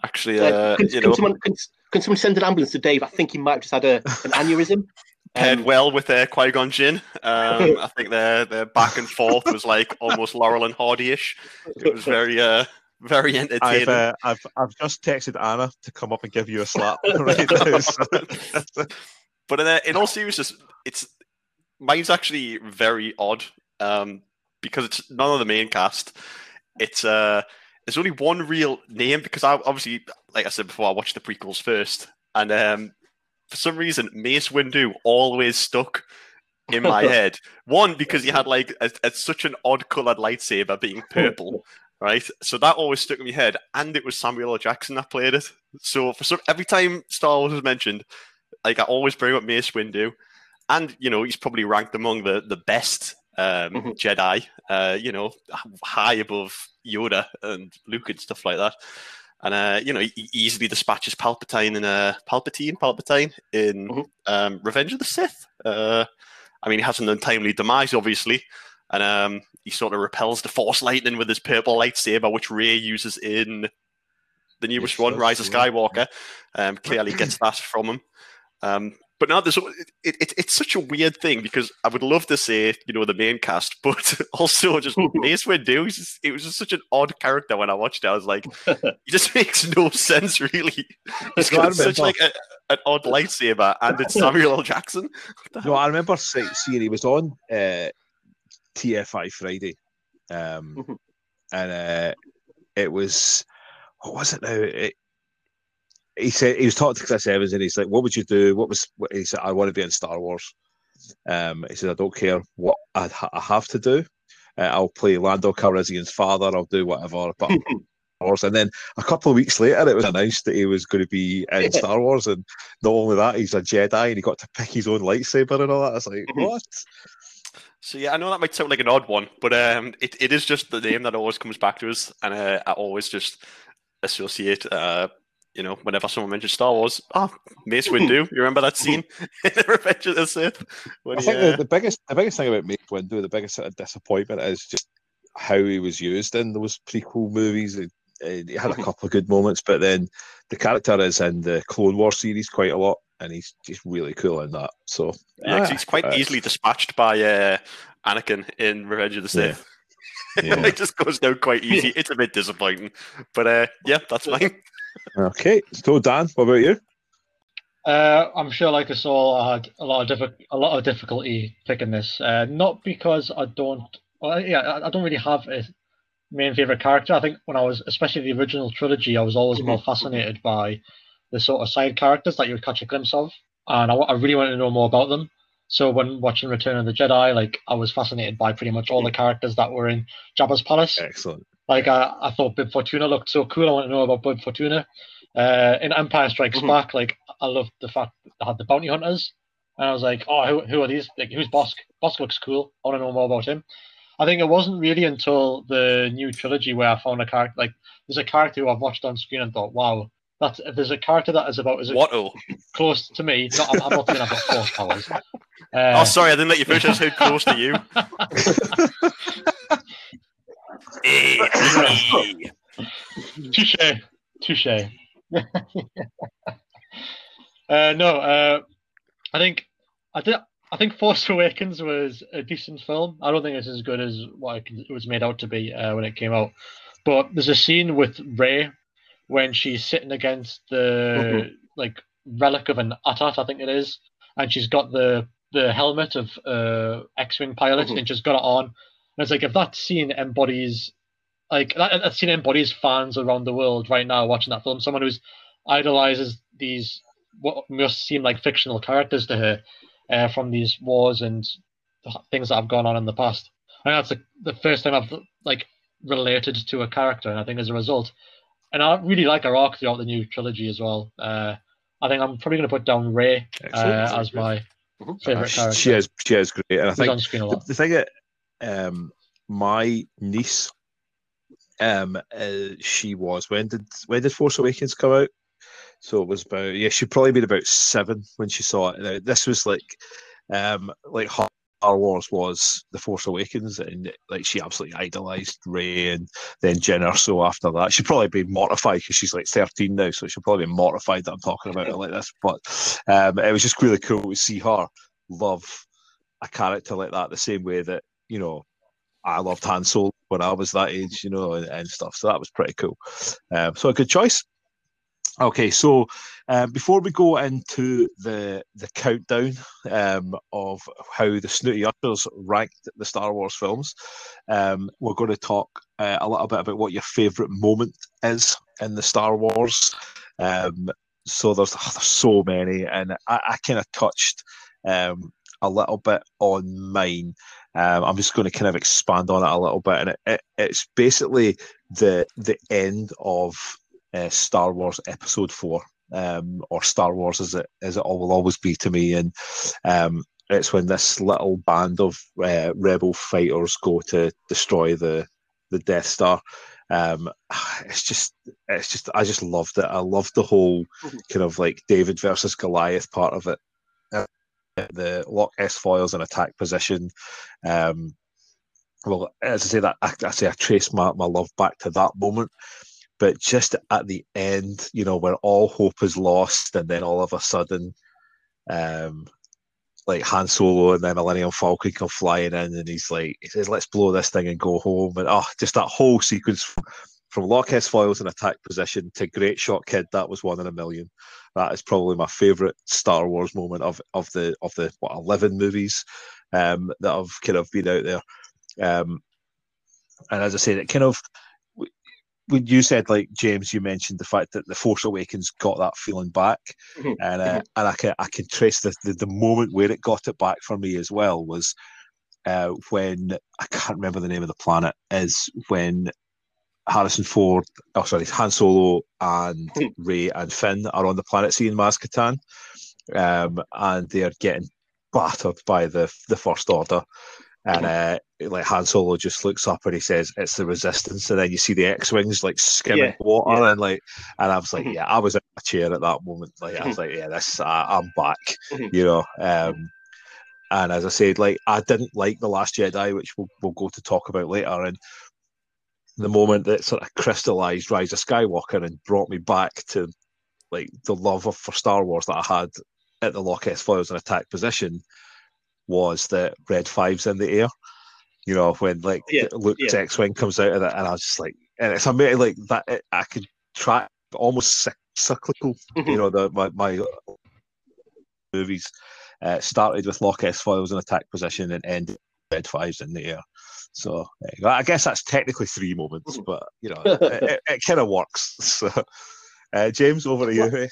Actually, Uh, can, you can know, someone can, can someone send an ambulance to Dave? I think he might have just had a, an aneurysm. (laughs) paired Um, well with uh, Qui Gon Jinn. (laughs) Um, I think their their back and forth was like almost Laurel and Hardy-ish. It was very uh, (laughs) very I've, entertaining. uh, I've I've just texted Anna to come up and give you a slap (laughs) right now. so- (laughs) but in, uh, in all seriousness, it's mine's actually very odd um, because it's none of the main cast. It's uh, there's only one real name because I obviously, like I said before, I watched the prequels first, and um, for some reason, Mace Windu always stuck in my head. One because he had like a, a, such an odd colored lightsaber being purple, right? So that always stuck in my head, and it was Samuel L. Jackson that played it. So for some, every time Star Wars was mentioned, like I always bring up Mace Windu, and you know he's probably ranked among the the best um, Mhm. Jedi, uh, you know, high above Yoda and Luke and stuff like that. And uh, you know, he easily dispatches Palpatine in uh, Palpatine, Palpatine in Mhm. um, Revenge of the Sith. Uh, I mean, he has an untimely demise, obviously, and um, he sort of repels the Force lightning with his purple lightsaber, which Rey uses in the newest Yes, one, Rise of. Skywalker. Um, clearly gets that from him. Um, but now there's it, it, it's such a weird thing because I would love to say you know the main cast, (laughs) but also just (laughs) Mace Windu. It was just such an odd character when I watched it. I was like, he just (laughs) makes no sense really. He's So got such like a, an odd lightsaber, and it's Samuel L. Jackson. No. I remember seeing he was on uh, TFI Friday, um, Mhm. and uh, it was what was it now? It, he said he was talking to Chris Evans, and he's like, "What would you do? What was?" What, he said, "I want to be in Star Wars." Um, he said, "I don't care what I, ha- I have to do. Uh, I'll play Lando Calrissian's father. I'll do whatever." But (laughs) And then a couple of weeks later, it was announced that he was going to be in. Star Wars, and not only that, he's a Jedi, and he got to pick his own lightsaber and all that. I was like, Mhm. what? So yeah, I know that might sound like an odd one, but um, it, it is just the name that always comes back to us, and uh, I always just associate, uh, you know, whenever someone mentions Star Wars, oh, Mace Windu. You remember that scene (laughs) in Revenge of the Sith? When I he, think uh, the, the biggest the biggest thing about Mace Windu, the biggest sort of disappointment is just how he was used in those prequel movies. He, he had a (laughs) couple of good moments, but then the character is in the Clone War series quite a lot, and he's just really cool in that. So yeah, 'cause ah, he's quite uh, easily dispatched by uh, Anakin in Revenge of the Yeah. Sith. (laughs) Yeah. it just goes down quite easy. It's a bit disappointing, but uh, yeah, that's mine. Okay, so Dan, what about you? Uh, I'm sure, like us all, I had a lot of diffi- a lot of difficulty picking this. Uh, not because I don't, well, yeah, I, I don't really have a main favorite character. I think when I was, especially the original trilogy, I was always more fascinated by the sort of side characters that you would catch a glimpse of, and I, I really wanted to know more about them. So when watching Return of the Jedi, like I was fascinated by pretty much all the characters that were in Jabba's palace. Excellent. Like I, I thought Bib Fortuna looked so cool. I want to know about Bib Fortuna. Uh, in Empire Strikes Mhm. Back, like I loved the fact that they had the bounty hunters, and I was like, oh, who, who are these? Like, who's Bossk? Bossk looks cool. I want to know more about him. I think it wasn't really until the new trilogy where I found a character like there's a character who I've watched on screen and thought, wow, that's if there's a character that is about as Watto. close to me. Not, I'm, I'm not saying I've got force powers. (laughs) Uh, Oh, sorry, I didn't let you finish. I said close to you. (laughs) Touche, touche. (laughs) uh, no, uh, I think I did. I think Force Awakens was a decent film. I don't think it's as good as what it it was made out to be uh, when it came out. But there's a scene with Rey when she's sitting against the like relic of an AT-AT, I think it is, and she's got the the helmet of uh, X-wing pilot, Mhm. and she's got it on. And it's like if that scene embodies like that, that scene embodies fans around the world right now watching that film. Someone who's idolizes these what must seem like fictional characters to her uh, from these wars and things that have gone on in the past. Think that's the, the first time I've like related to a character, and I think as a result, and I really like her arc throughout the new trilogy as well. Uh, I think I'm probably going to put down Rey uh, as my Mhm. favorite Uh, character. she is she is great, and I Who's think on a the, lot. the thing that um my niece um uh, she was when did when did Force Awakens come out? So it was about yeah she'd probably been about seven when she saw it. Now, this was like um like Star Wars was the Force Awakens, and like she absolutely idolized Rey and then Jyn So after that. She'd probably be mortified because she's like 13 now, so she'll probably be mortified that I'm talking about it like this. But um, it was just really cool to see her love a character like that the same way that you know I loved Han Solo when I was that age, you know, and, and stuff. So that was pretty cool. Um, so a good choice. Okay, so um, before we go into the the countdown um, of how the Snooty Ushers ranked the Star Wars films, um, we're going to talk uh, a little bit about what your favourite moment is in the Star Wars. Um, so there's, there's so many, and I, I kind of touched um, a little bit on mine. Um, I'm just going to kind of expand on it a little bit, and it, it, it's basically the the end of uh, Star Wars Episode Four, um, or Star Wars as it as it will always be to me, and um, it's when this little band of uh, rebel fighters go to destroy the the Death Star. Um, it's just, it's just, I just loved it. I loved the whole kind of like David versus Goliath part of it. The lock S foils in attack position. Um, well, as I say that, I, I say I trace my, my love back to that moment. But just at the end, you know, where all hope is lost, and then all of a sudden, um, like Han Solo and then Millennium Falcon come flying in, and he's like, he says, "Let's blow this thing and go home." And oh, just that whole sequence from, from Lock foils in attack position to Great Shot Kid, that was one in a million. That is probably my favorite Star Wars moment of of the of the what eleven movies um, that have kind of been out there. Um, and as I said, it kind of when you said like James, you mentioned the fact that the Force Awakens got that feeling back, mm-hmm. and uh, mm-hmm. (laughs) and I can I can trace the, the, the moment where it got it back for me as well was uh, when I can't remember the name of the planet is when Harrison Ford, oh sorry, Han Solo and mm-hmm. Rey and Finn are on the planet seeing Maz Kanata, um, and they are getting battered by the the First Order, and uh, like Han Solo just looks up and he says it's the resistance and then you see the X-wings like skimming yeah, water yeah. and like and I was like mm-hmm. yeah I was in my chair at that moment like I was like yeah this I, am back mm-hmm. you know um and as I said like I didn't like the Last Jedi which we'll, we'll go to talk about later and the moment that sort of crystallized Rise of Skywalker and brought me back to like the love of for Star Wars that I had at the Lock S foils and attack position was that Red Five's in the air. You know, when like yeah, Luke's yeah. X-wing comes out of that, and I was just like, and it's amazing like that. It, I could track almost cyclical. Mm-hmm. You know, the my, my movies uh, started with Lock S foils in attack position and ended Red Fives in the air. So I guess that's technically three moments, mm-hmm. but you know, (laughs) it, it, it kind of works. (laughs) So, uh, James, over to you.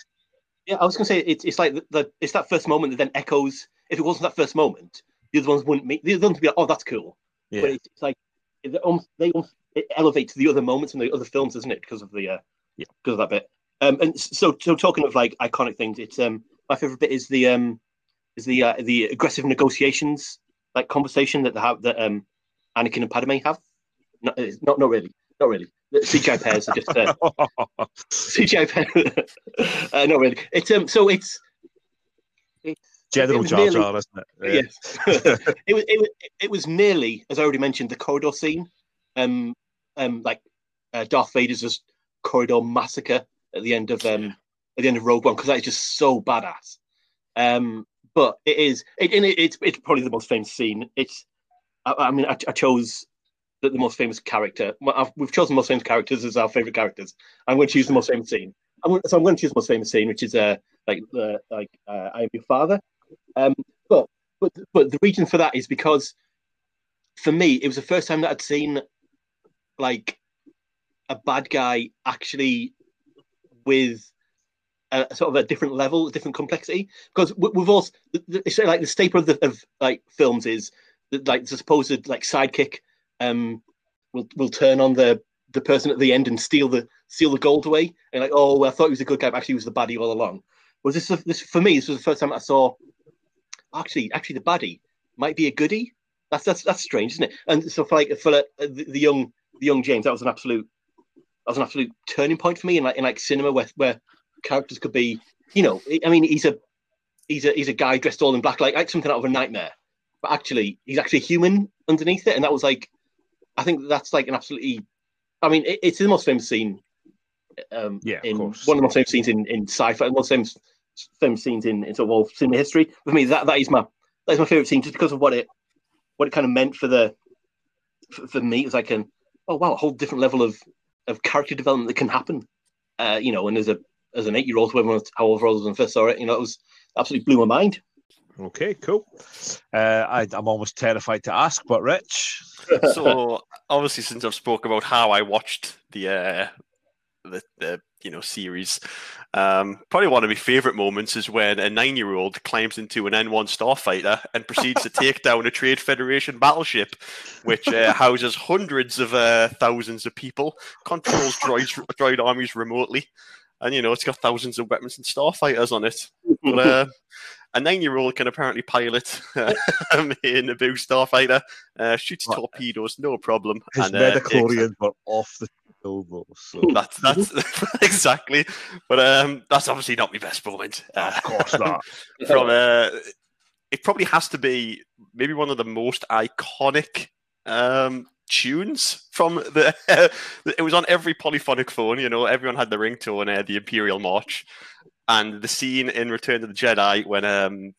Yeah, I was going to say it's it's like the, the, it's that first moment that then echoes. If it wasn't that first moment, the other ones wouldn't meet. The other ones would be like, "Oh, that's cool." Yeah. But it's, it's like it, um, they it elevates the other moments in the other films, doesn't it? Because of the uh, yeah, because of that bit. Um, and so so talking of like iconic things, it's um my favorite bit is the um is the uh, the aggressive negotiations like conversation that they have that um Anakin and Padme have. Not not not really, not really. CGI pears are just uh, (laughs) CGI pears. (laughs) uh, not really. It's um. So it's it's General Jar Jar, isn't it? Yeah. Yes. (laughs) it was it was it was nearly, as I already mentioned, the corridor scene. Um, um, like uh, Darth Vader's just corridor massacre at the end of um at the end of Rogue One because that is just so badass. Um, but it is it, it, it's it's probably the most famous scene. It's I, I mean I, I chose the, the most famous character. we've chosen most famous characters as our favorite characters. I'm going to choose the most famous scene. I'm, so I'm going to choose the most famous scene, which is uh, like uh, like uh, I am your father. Um, but but but the reason for that is because for me it was the first time that I'd seen like a bad guy actually with a, sort of a different level, a different complexity. Because we've also it's like the staple of, the, of like films is like the supposed like sidekick um, will will turn on the the person at the end and steal the steal the gold away. And like, oh, well, I thought he was a good guy, but actually he was the baddie all along. Was this this for me? This was the first time I saw actually actually the baddie might be a goodie. That's that's that's strange, isn't it? And so for like for like, the, the young the young James, that was an absolute that was an absolute turning point for me in like in like cinema where where characters could be, you know, I mean, he's a he's a he's a guy dressed all in black, like, like something out of a nightmare, but actually he's actually human underneath it, and that was like I think that's like an absolutely. I mean, it, it's the most famous scene. Um, yeah, in one of the most famous scenes in, in sci-fi, one of the most famous, famous scenes in, in sort of all cinema history. For me, that that is my that is my favorite scene, just because of what it what it kind of meant for the for, for me. It was like an oh wow, a whole different level of of character development that can happen. Uh, you know, and as a as an eight year old, however old I first saw it, you know, it was absolutely blew my mind. Okay, cool. Uh, I, am almost terrified to ask, but Rich. (laughs) so, obviously, since I've spoke about how I watched the uh, the, the you know series. Um, probably one of my favorite moments is when a nine-year-old climbs into an N1 starfighter and proceeds to take (laughs) down a Trade Federation battleship, which uh, houses hundreds of uh, thousands of people, controls droids, droid armies remotely, and you know it's got thousands of weapons and starfighters on it. But, uh, a nine-year-old can apparently pilot um, in (laughs) a Boo Starfighter, uh, shoots torpedoes, no problem. His and, uh, were off the table. (laughs) So that's that's (laughs) exactly. But um, that's obviously not my best moment. Uh, of course not. (laughs) from uh, it probably has to be maybe one of the most iconic um, tunes from the. it was on every polyphonic phone. You know, everyone had the ringtone, uh, the Imperial March, and the scene in Return of the Jedi when um,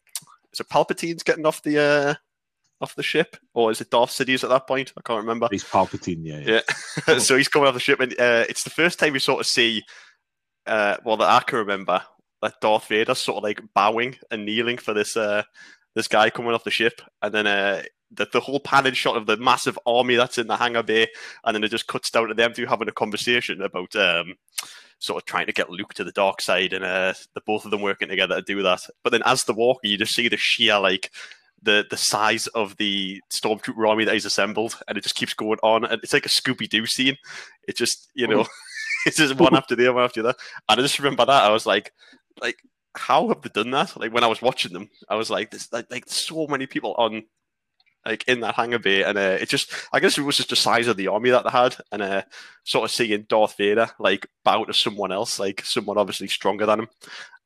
so Palpatine's getting off the uh, off the ship, or is it Darth Sidious at that point? I can't remember. He's Palpatine, yeah. yeah. Yeah. (laughs) so he's coming off the ship, and uh, it's the first time we sort of see, uh, well, that I can remember, that Darth Vader sort of like bowing and kneeling for this uh, this guy coming off the ship, and then uh, the, the whole panning shot of the massive army that's in the hangar bay, and then it just cuts down to them two having a conversation about um, sort of trying to get Luke to the dark side, and uh, the both of them working together to do that. But then as the walker, you just see the sheer like the the size of the stormtrooper army that he's assembled, and it just keeps going on, and it's like a Scooby Doo scene. It just you know, (laughs) it's just one after the other, after the other. And I just remember that I was like, like how have they done that? Like when I was watching them, I was like, there's like, like so many people on. Like in that hangar bay, and uh, it just—I guess it was just the size of the army that they had, and uh, sort of seeing Darth Vader like bow to someone else, like someone obviously stronger than him.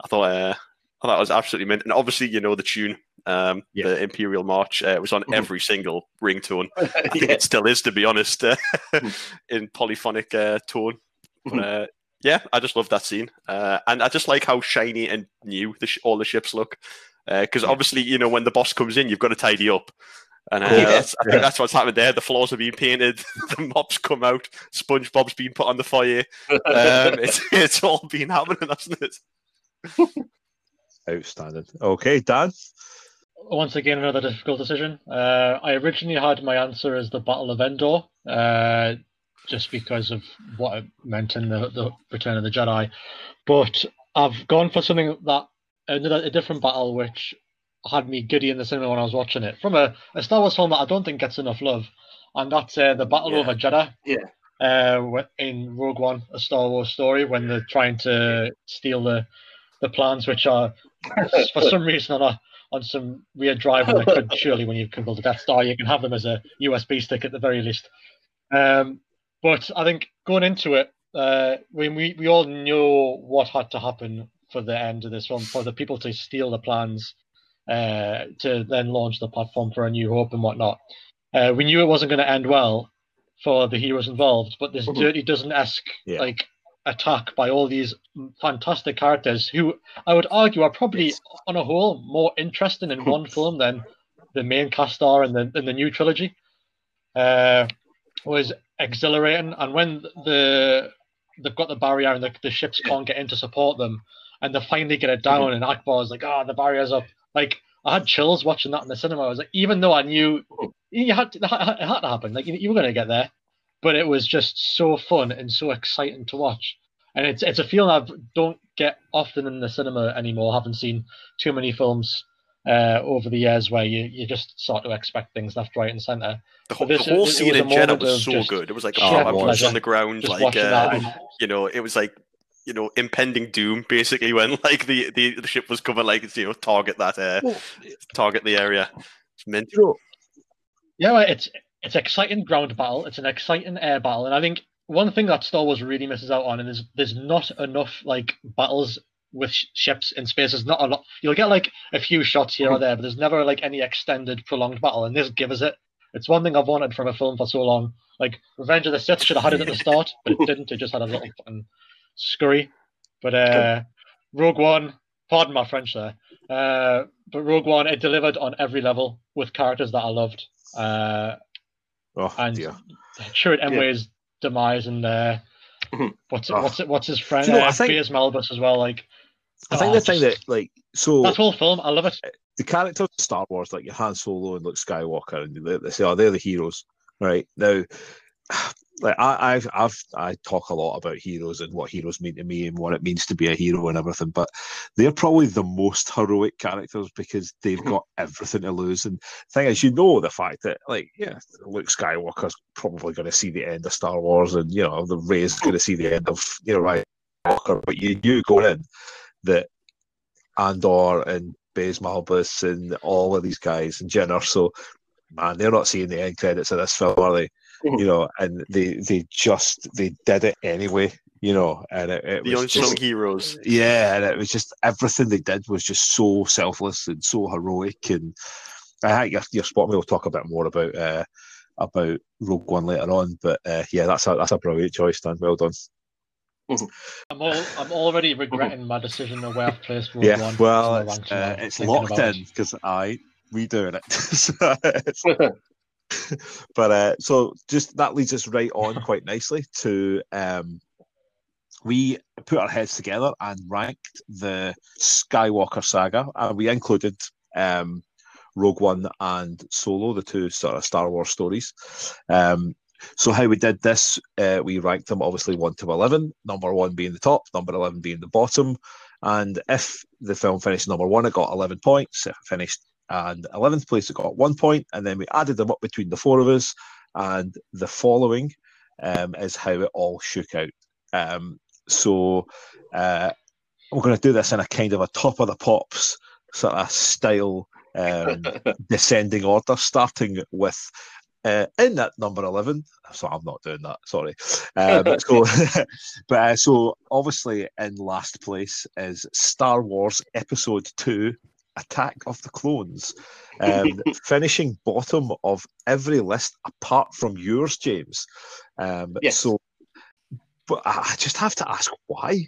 I thought, uh, Thought that was absolutely mint, and obviously, you know, the tune, um, Yeah. the Imperial March, uh, it was on Mhm. every single ringtone. (laughs) I think yeah. it still is, to be honest, uh, Mhm. (laughs) in polyphonic uh, tone. But, Mhm. uh, yeah, I just love that scene, uh, and I just like how shiny and new the sh- all the ships look. Because Yeah. obviously, you know, when the boss comes in, you've got to tidy up, and uh, that's, I think Yeah. that's what's happened there. The floors are being painted, (laughs) the mops come out, SpongeBob's being put on the fire. Um, it's it's all been happening, hasn't it? Outstanding. Okay, Dan. Once again, another difficult decision. Uh, I originally had my answer as the Battle of Endor, uh, just because of what it meant in the, the Return of the Jedi. But I've gone for something that another a different battle, which had me giddy in the cinema when I was watching it, from a, a Star Wars film that I don't think gets enough love, and that's uh, the Battle Yeah. over Jedha. Yeah. Uh, in Rogue One, a Star Wars story, when they're trying to steal the the plans, which are (laughs) for some reason on a on some weird drive they (laughs) could surely when you can build a Death Star, you can have them as a USB stick at the very least. Um, but I think going into it, uh, we, we we all knew what had to happen for the end of this one, for the people to steal the plans, uh, to then launch the platform for a new hope and whatnot. Uh, we knew it wasn't going to end well for the heroes involved, but this Mhm. Dirty Dozen esque Yeah. like attack by all these fantastic characters who I would argue are probably on a whole more interesting in one film than the main cast are in the in the new trilogy. Uh, was exhilarating, and when the they've got the barrier and the, the ships can't get in to support them, and they finally get it down, and Ackbar's like, "Ah, the barrier's up." Like I had chills watching that in the cinema. I was like, even though I knew you had to, it had to happen, like you, you were going to get there, but it was just so fun and so exciting to watch. And it's it's a feeling I don't get often in the cinema anymore. Haven't seen too many films uh, over the years where you, you just sort of expect things left, right, and centre. The, whole this- the whole it- it scene a in Jedha was so good. It was like oh, I was on the ground, Just like uh. And, you know, it was like you know impending doom basically when (laughs) like the the, the ship was coming like you know target that uh, Well, target the area. It's. Yeah, it's it's exciting ground battle. It's an exciting air battle, and I think one thing that Star Wars really misses out on, and is there's not enough like battles with sh- ships in space. There's not a lot. You'll get like a few shots here or there, but there's never like any extended, prolonged battle. And this gives it. It's one thing I've wanted from a film for so long. Like Revenge of the Sith should have had it at the start, but it didn't. It just had a little fucking scurry. But uh, Rogue One, pardon my French there, uh, but Rogue One it delivered on every level with characters that I loved. Uh, oh and dear. Chirrut Îmwe's demise and uh, Mhm. what's Oh. what's what's his friend? Do you know, uh, I think- Baze Malbus as well. Like I think oh, the thing that like so that whole film, I love it. the characters of Star Wars, like your Han Solo and Luke Skywalker, and they, they say, oh, they're the heroes, right? Now, like I, I've, I've, I talk a lot about heroes and what heroes mean to me and what it means to be a hero and everything, but they're probably the most heroic characters because they've hmm. got everything to lose. And the thing is, you know, the fact that, like, yeah, Luke Skywalker's probably going to see the end of Star Wars, and you know, the Rey's hmm. going to see the end of, you know, right, Walker, but you, you go in that Andor and Baze Malbus and all of these guys and Jyn so man, they're not seeing the end credits of this film, are they? You know, and they they just they did it anyway, you know, and it, it The was unsung just, heroes. yeah, and it was just everything they did was just so selfless and so heroic, and I think your, your spot. We'll talk a bit more about uh, about Rogue One later on, but uh, yeah, that's a that's a brilliant choice, Dan. Well done. I'm all, I'm already regretting my decision of where I've placed Rogue yeah, One. well, in the it's, uh, it's locked in because I redoing it. (laughs) So it's- (laughs) (laughs) but uh, so just that leads us right on (laughs) quite nicely to um, we put our heads together and ranked the Skywalker saga, and we included um, Rogue One and Solo, the two sort of Star Wars stories. Um, so how we did this, uh, we ranked them obviously one to eleven, number one being the top, number eleven being the bottom. And if the film finished number one, it got eleven points. If it finished and eleventh place, it got one. And then we added them up between the four of us. And the following um, is how it all shook out. Um, so uh, we're going to do this in a kind of a top of the pops sort of style um, (laughs) descending order, starting with uh, in that number 11. So I'm not doing that, sorry. Um, (laughs) so, (laughs) but uh, so obviously in last place is Star Wars Episode 2 Attack of the Clones, um, (laughs) finishing bottom of every list apart from yours, James. Um, Yes. So, but I just have to ask why.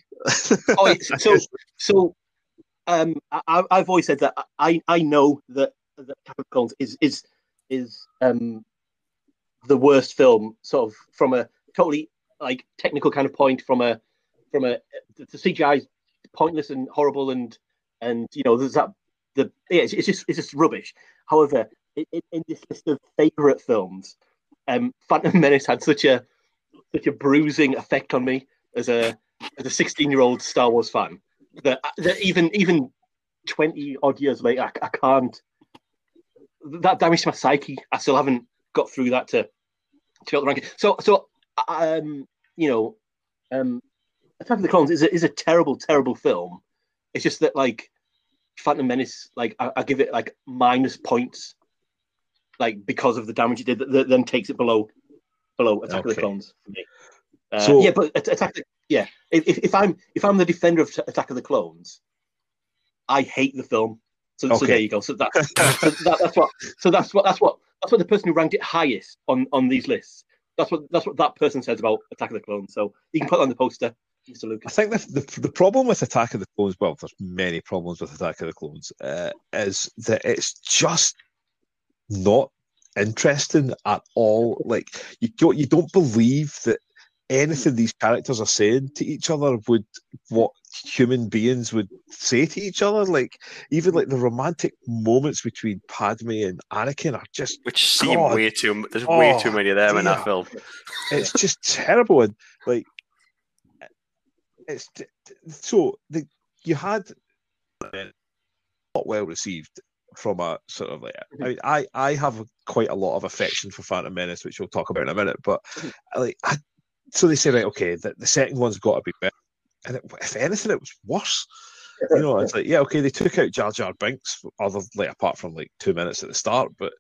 oh, (laughs) so so um, I, I've always said that I I know that that Attack of the Clones is is is um the worst film, sort of from a totally like technical kind of point, from a from a the CGI is pointless and horrible, and and you know there's that the yeah, it's, it's just it's just rubbish. However, in, this list of favorite films, um, Phantom Menace had such a such a bruising effect on me as a as a 16 year old Star Wars fan that, that even even 20 odd years later, I, I can't. That damaged my psyche. I still haven't got through that to to get the ranking. So so um you know um Attack of the Clones is a, is a terrible terrible film. It's just that like Phantom Menace, like I, I give it like minus points, like because of the damage it did. That, that then takes it below below Attack of the Clones. For me. Uh, So- yeah, but Attack. The, yeah, if, if I'm if I'm the defender of Attack of the Clones, I hate the film. So, so there you go. So that's (laughs) so that, that's what. So that's what that's what that's what the person who ranked it highest on on these lists. That's what that's what that person says about Attack of the Clones. So you can put that on the poster, Mr. I think the, the the problem with Attack of the Clones, well, there's many problems with Attack of the Clones, uh, is that it's just not interesting at all. Like you don't you don't believe that anything these characters are saying to each other would what human beings would say to each other. Like even like the romantic moments between Padme and Anakin are just Which seem God. way too. There's way too Oh, many of them in dear. that film. it's just terrible and like it's so the you had not well received from a sort of like I mean I I have quite a lot of affection for Phantom Menace which we'll talk about in a minute but like I, so they say right okay the, the second one's got to be better and it, if anything it was worse you know it's like yeah okay they took out Jar Jar Binks other like apart from like two minutes at the start but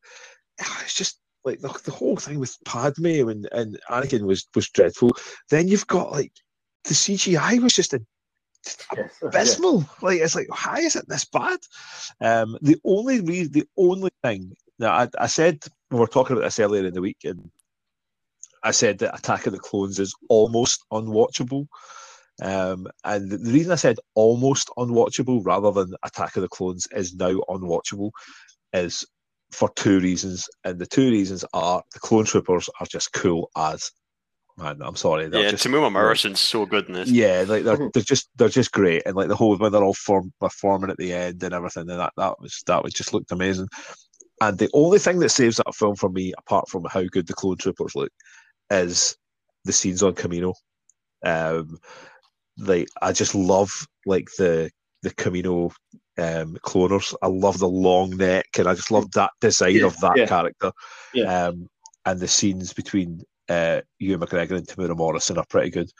ah, it's just like the, the whole thing with Padme and, and Anakin was was dreadful. Then you've got like the CGI was just a, Yes. (laughs) abysmal. Like it's like why is it this bad? Um, the only re- the only thing that I, I said we were talking about this earlier in the week, and I said that Attack of the Clones is almost unwatchable. Um, and the the reason I said almost unwatchable rather than Attack of the Clones is now unwatchable is for two reasons, and the two reasons are the clone troopers are just cool as man. I'm sorry, they're Yeah, just Temuera Morrison's so good in this. yeah, like they're, Mhm. they're just they're just great, and like the whole when they're all form performing at the end and everything, and that that was that was just looked amazing. And the only thing that saves that film for me, apart from how good the clone troopers look, is the scenes on Kamino. Um, like I just love like the the Kamino um, cloners. I love the long neck, and I just love that design Yeah, of that yeah. character. Yeah. Um, and the scenes between uh, Ewan McGregor and Temuera Morrison are pretty good.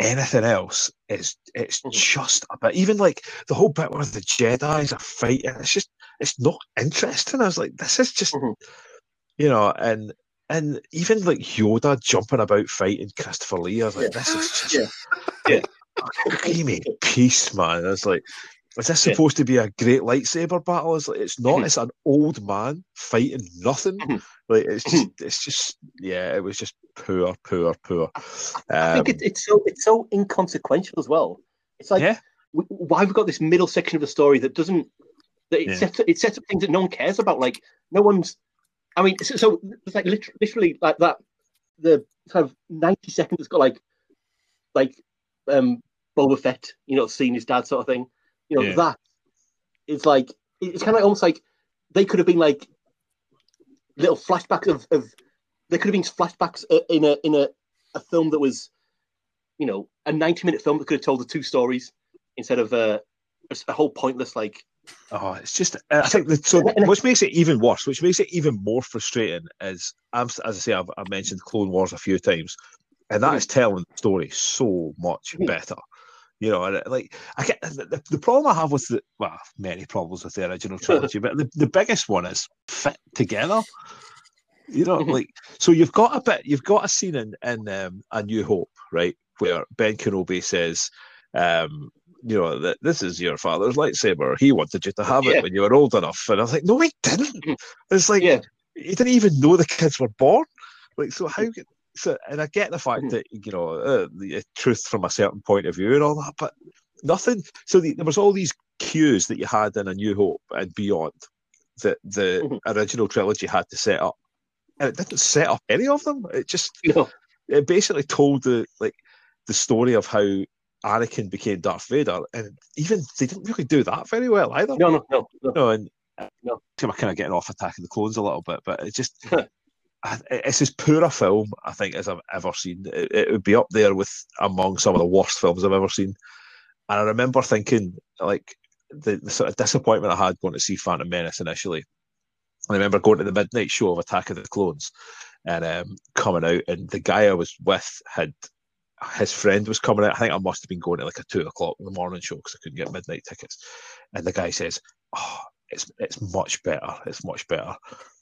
Anything else is it's Mhm. just a bit. Even like the whole bit where the Jedi's are fighting, it's just it's not interesting. I was like, this is just Mhm. you know, and and even like Yoda jumping about fighting Christopher Lee, I was like, Yeah. this is (laughs) just Yeah. yeah. (laughs) Give me peace, man. I was like, is this Yeah. supposed to be a great lightsaber battle? It's like it's not. Mhm. It's an old man fighting nothing. Mhm. Like it's just, it's just, yeah. It was just poor, poor, poor. I Um, think it, it's so it's so inconsequential as well. It's like yeah, w- why have we got this middle section of the story that doesn't that it Yeah. sets it sets up things that no one cares about. Like no one's. I mean, so, so it's like lit- literally like that. The kind of ninety seconds it's got like like um Boba Fett, you know, seeing his dad sort of thing. You know Yeah. that it's like it's kind of like almost like they could have been like little flashbacks of, of there could have been flashbacks uh, in a in a, a film that was you know a 90 minute film that could have told the two stories instead of uh, a, a whole pointless like Oh, it's just. I think that so. Which makes it even worse. Which makes it even more frustrating is, I'm, as I say, I've, I've mentioned Clone Wars a few times, and that Mhm. is telling the story so much Mhm. better. You know, and like I get the, the, the problem I have with the well, many problems with the original (laughs) trilogy, but the, the biggest one is fit together. You know, Mhm. like so you've got a bit, you've got a scene in in um, A New Hope, right, where Ben Kenobi says, um, you know, that this is your father's lightsaber. He wanted you to have it Yeah. when you were old enough. And I was like, no, he didn't. Mhm. It's like Yeah. he didn't even know the kids were born. Like, so how? So, and I get the fact Mhm. that you know uh, the uh, truth from a certain point of view and all that, but nothing. So the, there was all these cues that you had in A New Hope and beyond that the Mhm. original trilogy had to set up, and it didn't set up any of them. It just you know it basically told the like the story of how Anakin became Darth Vader, and even they didn't really do that very well either. no no no, no. No, and No. I'm kind of getting off attacking the Clones a little bit, but it just (laughs) it's as poor a film I think as I've ever seen. It, it would be up there with among some of the worst films I've ever seen. And I remember thinking like the, the sort of disappointment I had going to see Phantom Menace initially. I remember going to the midnight show of Attack of the Clones and um, coming out, and the guy I was with had his friend was coming out. I think I must have been going to like a two o'clock in the morning show because I couldn't get midnight tickets. And the guy says, "Oh, it's it's much better. It's much better."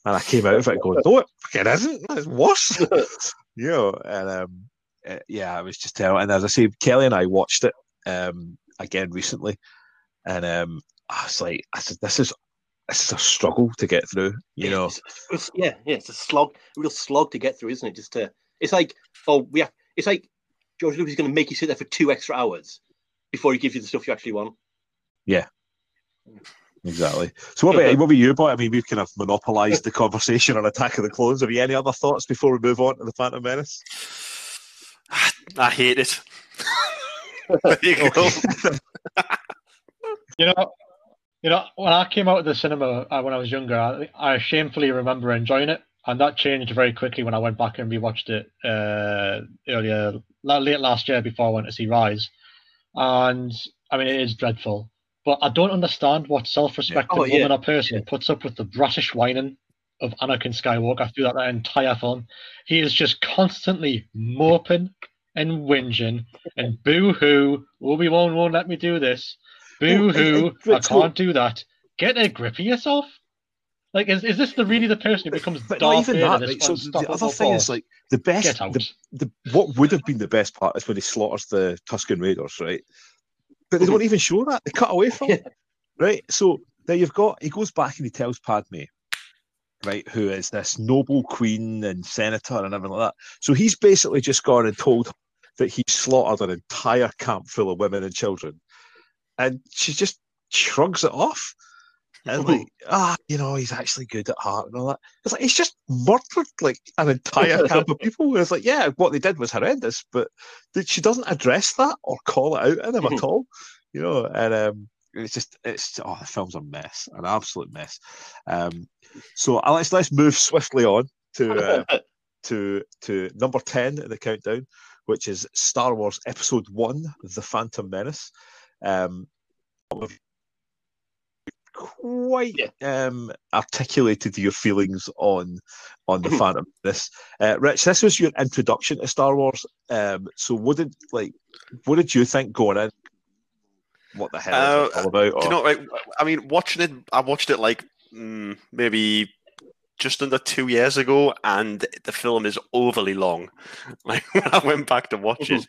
And I came out of it going, "No, it fucking isn't. It's worse." (laughs) you know, and um, uh, yeah, I was just telling. And as I say, Kelly and I watched it um again recently, and um, I was like, I said, "This is." This is a struggle to get through, you know. It's- it's- yeah yeah it's a slog a real slog to get through isn't it just to it's like oh we have it's like George Lucas is going to make you sit there for two extra hours before he gives you the stuff you actually want Exactly. So what about what about you, boy? I mean, we've kind of monopolised the conversation on Attack of the Clones. Have you any other thoughts before we move on to the Phantom Menace? I hate it. (laughs) there you go. You know, you know, when I came out of the cinema uh, when I was younger, I, I shamefully remember enjoying it, and that changed very quickly when I went back and rewatched it uh, earlier, late last year before I went to see Rise. And I mean, it is dreadful, but I don't understand what self-respecting Oh, yeah. woman or person puts up with the bratish whining of Anakin Skywalker through that, entire film. He is just constantly moping and whinging and boo-hoo, Obi-Wan won't let me do this. Boo-hoo, (laughs) I can't do that. Get a grip of yourself. Like, is, is this the really the person who becomes But Darth Vader? that. this So the other thing is like the best, the, the what would have been the best part is when he slaughters the Tusken Raiders, right? But they don't (laughs) even show that. They cut away from it, (laughs) right? So there you've got. He goes back and he tells Padme, right, who is this noble queen and senator and everything like that. So he's basically just gone and told that he slaughtered an entire camp full of women and children, and she just shrugs it off. And like, ah, you know, he's actually good at heart and all that. It's like he's just murdered like an entire (laughs) camp of people. It's like, yeah, what they did was horrendous, but she doesn't address that or call it out in him at (laughs) all. You know, and um, it's just it's oh, the film's a mess, an absolute mess. Um, so let's let's move swiftly on to uh, (laughs) to to number ten in the countdown, which is Star Wars Episode One: The Phantom Menace. Um, quite um, articulated your feelings on on the Phantom Menace. Uh, Rich, this was your introduction to Star Wars. Um, so, what did like what did you think going in? What the hell Uh, is it all about? Do you know, right, I mean, watching it, I watched it like mm, maybe just under two years ago, and the film is overly long. (laughs) Like when I went back to watch it,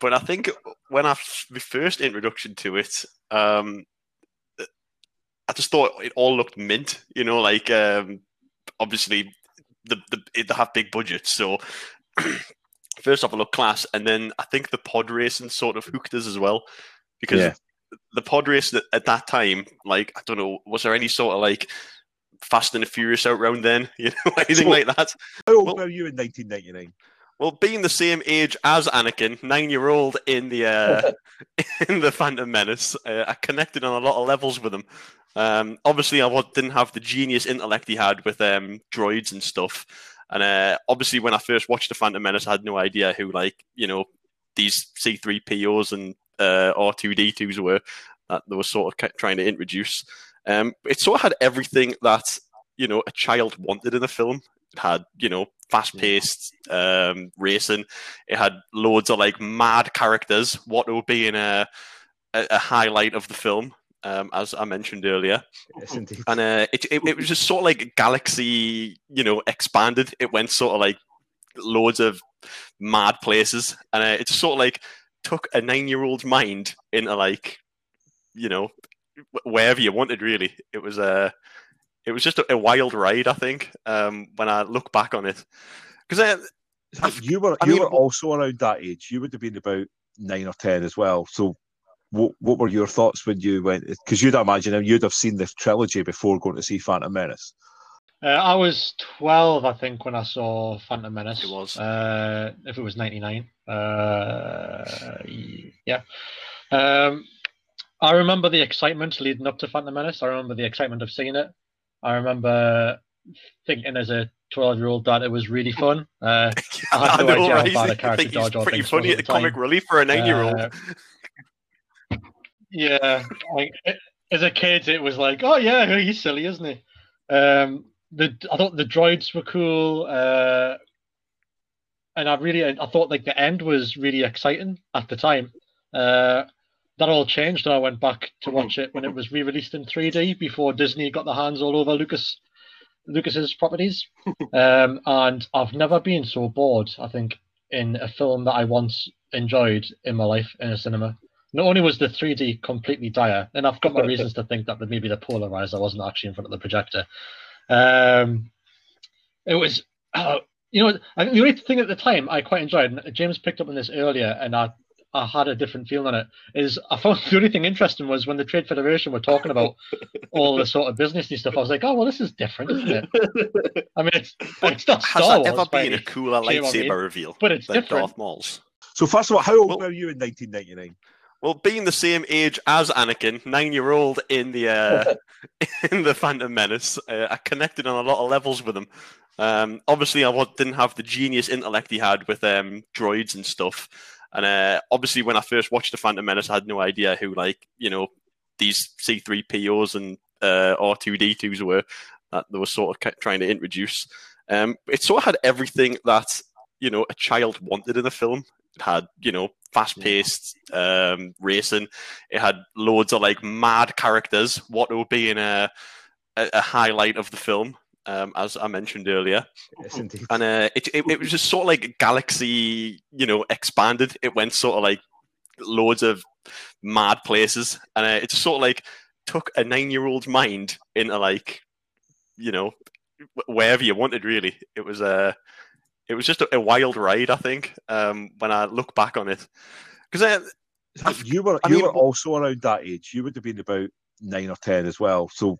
but I think when I f- my first introduction to it, um, I just thought it all looked mint. You know, like um, obviously the, the they have big budgets, so. (clears throat) First off, it looked class, and then I think the pod racing sort of hooked us as well, because Yeah. the pod race at, at that time, like I don't know, was there any sort of like Fast and the Furious out round then, (laughs) you know, anything So- like that? How old well- were you in 1999? Well, being the same age as Anakin, nine-year-old in the uh, (laughs) in the Phantom Menace, uh, I connected on a lot of levels with him. Um, obviously, I didn't have the genius intellect he had with um, droids and stuff. And uh, obviously, when I first watched the Phantom Menace, I had no idea who, like, you know, these C3POs and uh, R2D2s were that they were sort of trying to introduce. Um, it sort of had everything that you know a child wanted in a film. It had you know fast-paced um, racing. It had loads of like mad characters. What would be in a a, a highlight of the film, um, as I mentioned earlier Yes, indeed. and uh, it, it it was just sort of like galaxy, you know, expanded. It went sort of like loads of mad places, and uh, it just sort of like took a nine-year-old's mind into like, you know, wherever you wanted. Really, it was a, it was just a, a wild ride. I think um, when I look back on it, because uh, you were I you mean, were also around that age. You would have been about nine or ten as well. So, what what were your thoughts when you went? Because you'd imagine you'd have seen the trilogy before going to see Phantom Menace. Uh, I was 12, I think, when I saw Phantom Menace. It was. Uh, if it was 99. Uh, yeah. Um, I remember the excitement leading up to Phantom Menace. I remember the excitement of seeing it. I remember thinking as a 12 year old that it was really fun. Uh, I had (laughs) no idea how bad a I character think he's Jar Jar pretty funny at the comic relief for a nine-year-old. Uh, yeah, like it- as a kid, it was like, oh yeah, he's silly, isn't he? Um, the I thought the droids were cool, uh, and I really I thought like the end was really exciting at the time. Uh, that all changed, and I went back to watch it when it was re-released in 3D before Disney got their hands all over Lucas Lucas's properties. (laughs) um, and I've never been so bored. I think in a film that I once enjoyed in my life in a cinema. Not only was the 3D completely dire, and I've got my (laughs) reasons to think that maybe the polarizer wasn't actually in front of the projector. Um, it was, uh, (clears throat) you know, I think the only thing at the time I quite enjoyed, and James picked up on this earlier, and I, I had a different feeling on it, is I found (laughs) the only thing interesting was when the Trade Federation were talking about all the sort of businessy stuff. I was like, oh well, this is different, isn't it? (laughs) I mean, it's it's not Has Star that ever Wars, been a any- cooler see what I lightsaber mean? reveal but it's than different. Darth Maul's? So, first of all, how old Well- were you in 1999? Well, being the same age as Anakin, nine-year-old in the uh, (laughs) in the Phantom Menace, uh, I connected on a lot of levels with him. Um, obviously, I didn't have the genius intellect he had with um, droids and stuff. And uh, obviously, when I first watched the Phantom Menace, I had no idea who, like, you know, these C3POs and uh, R2D2s were that they were sort of trying to introduce. Um, it sort of had everything that you know a child wanted in a film. It had you know fast-paced um, racing. It had loads of like mad characters. What would be in a a, a highlight of the film, um, as I mentioned earlier Yes, indeed. and uh, it, it it was just sort of like galaxy, you know, expanded. It went sort of like loads of mad places, and uh, it just sort of like took a nine-year-old's mind into like, you know, wherever you wanted. Really, it was a, it was just a, a wild ride. I think um, when I look back on it, because uh, you were I you mean, were also around that age. You would have been about nine or ten as well. So,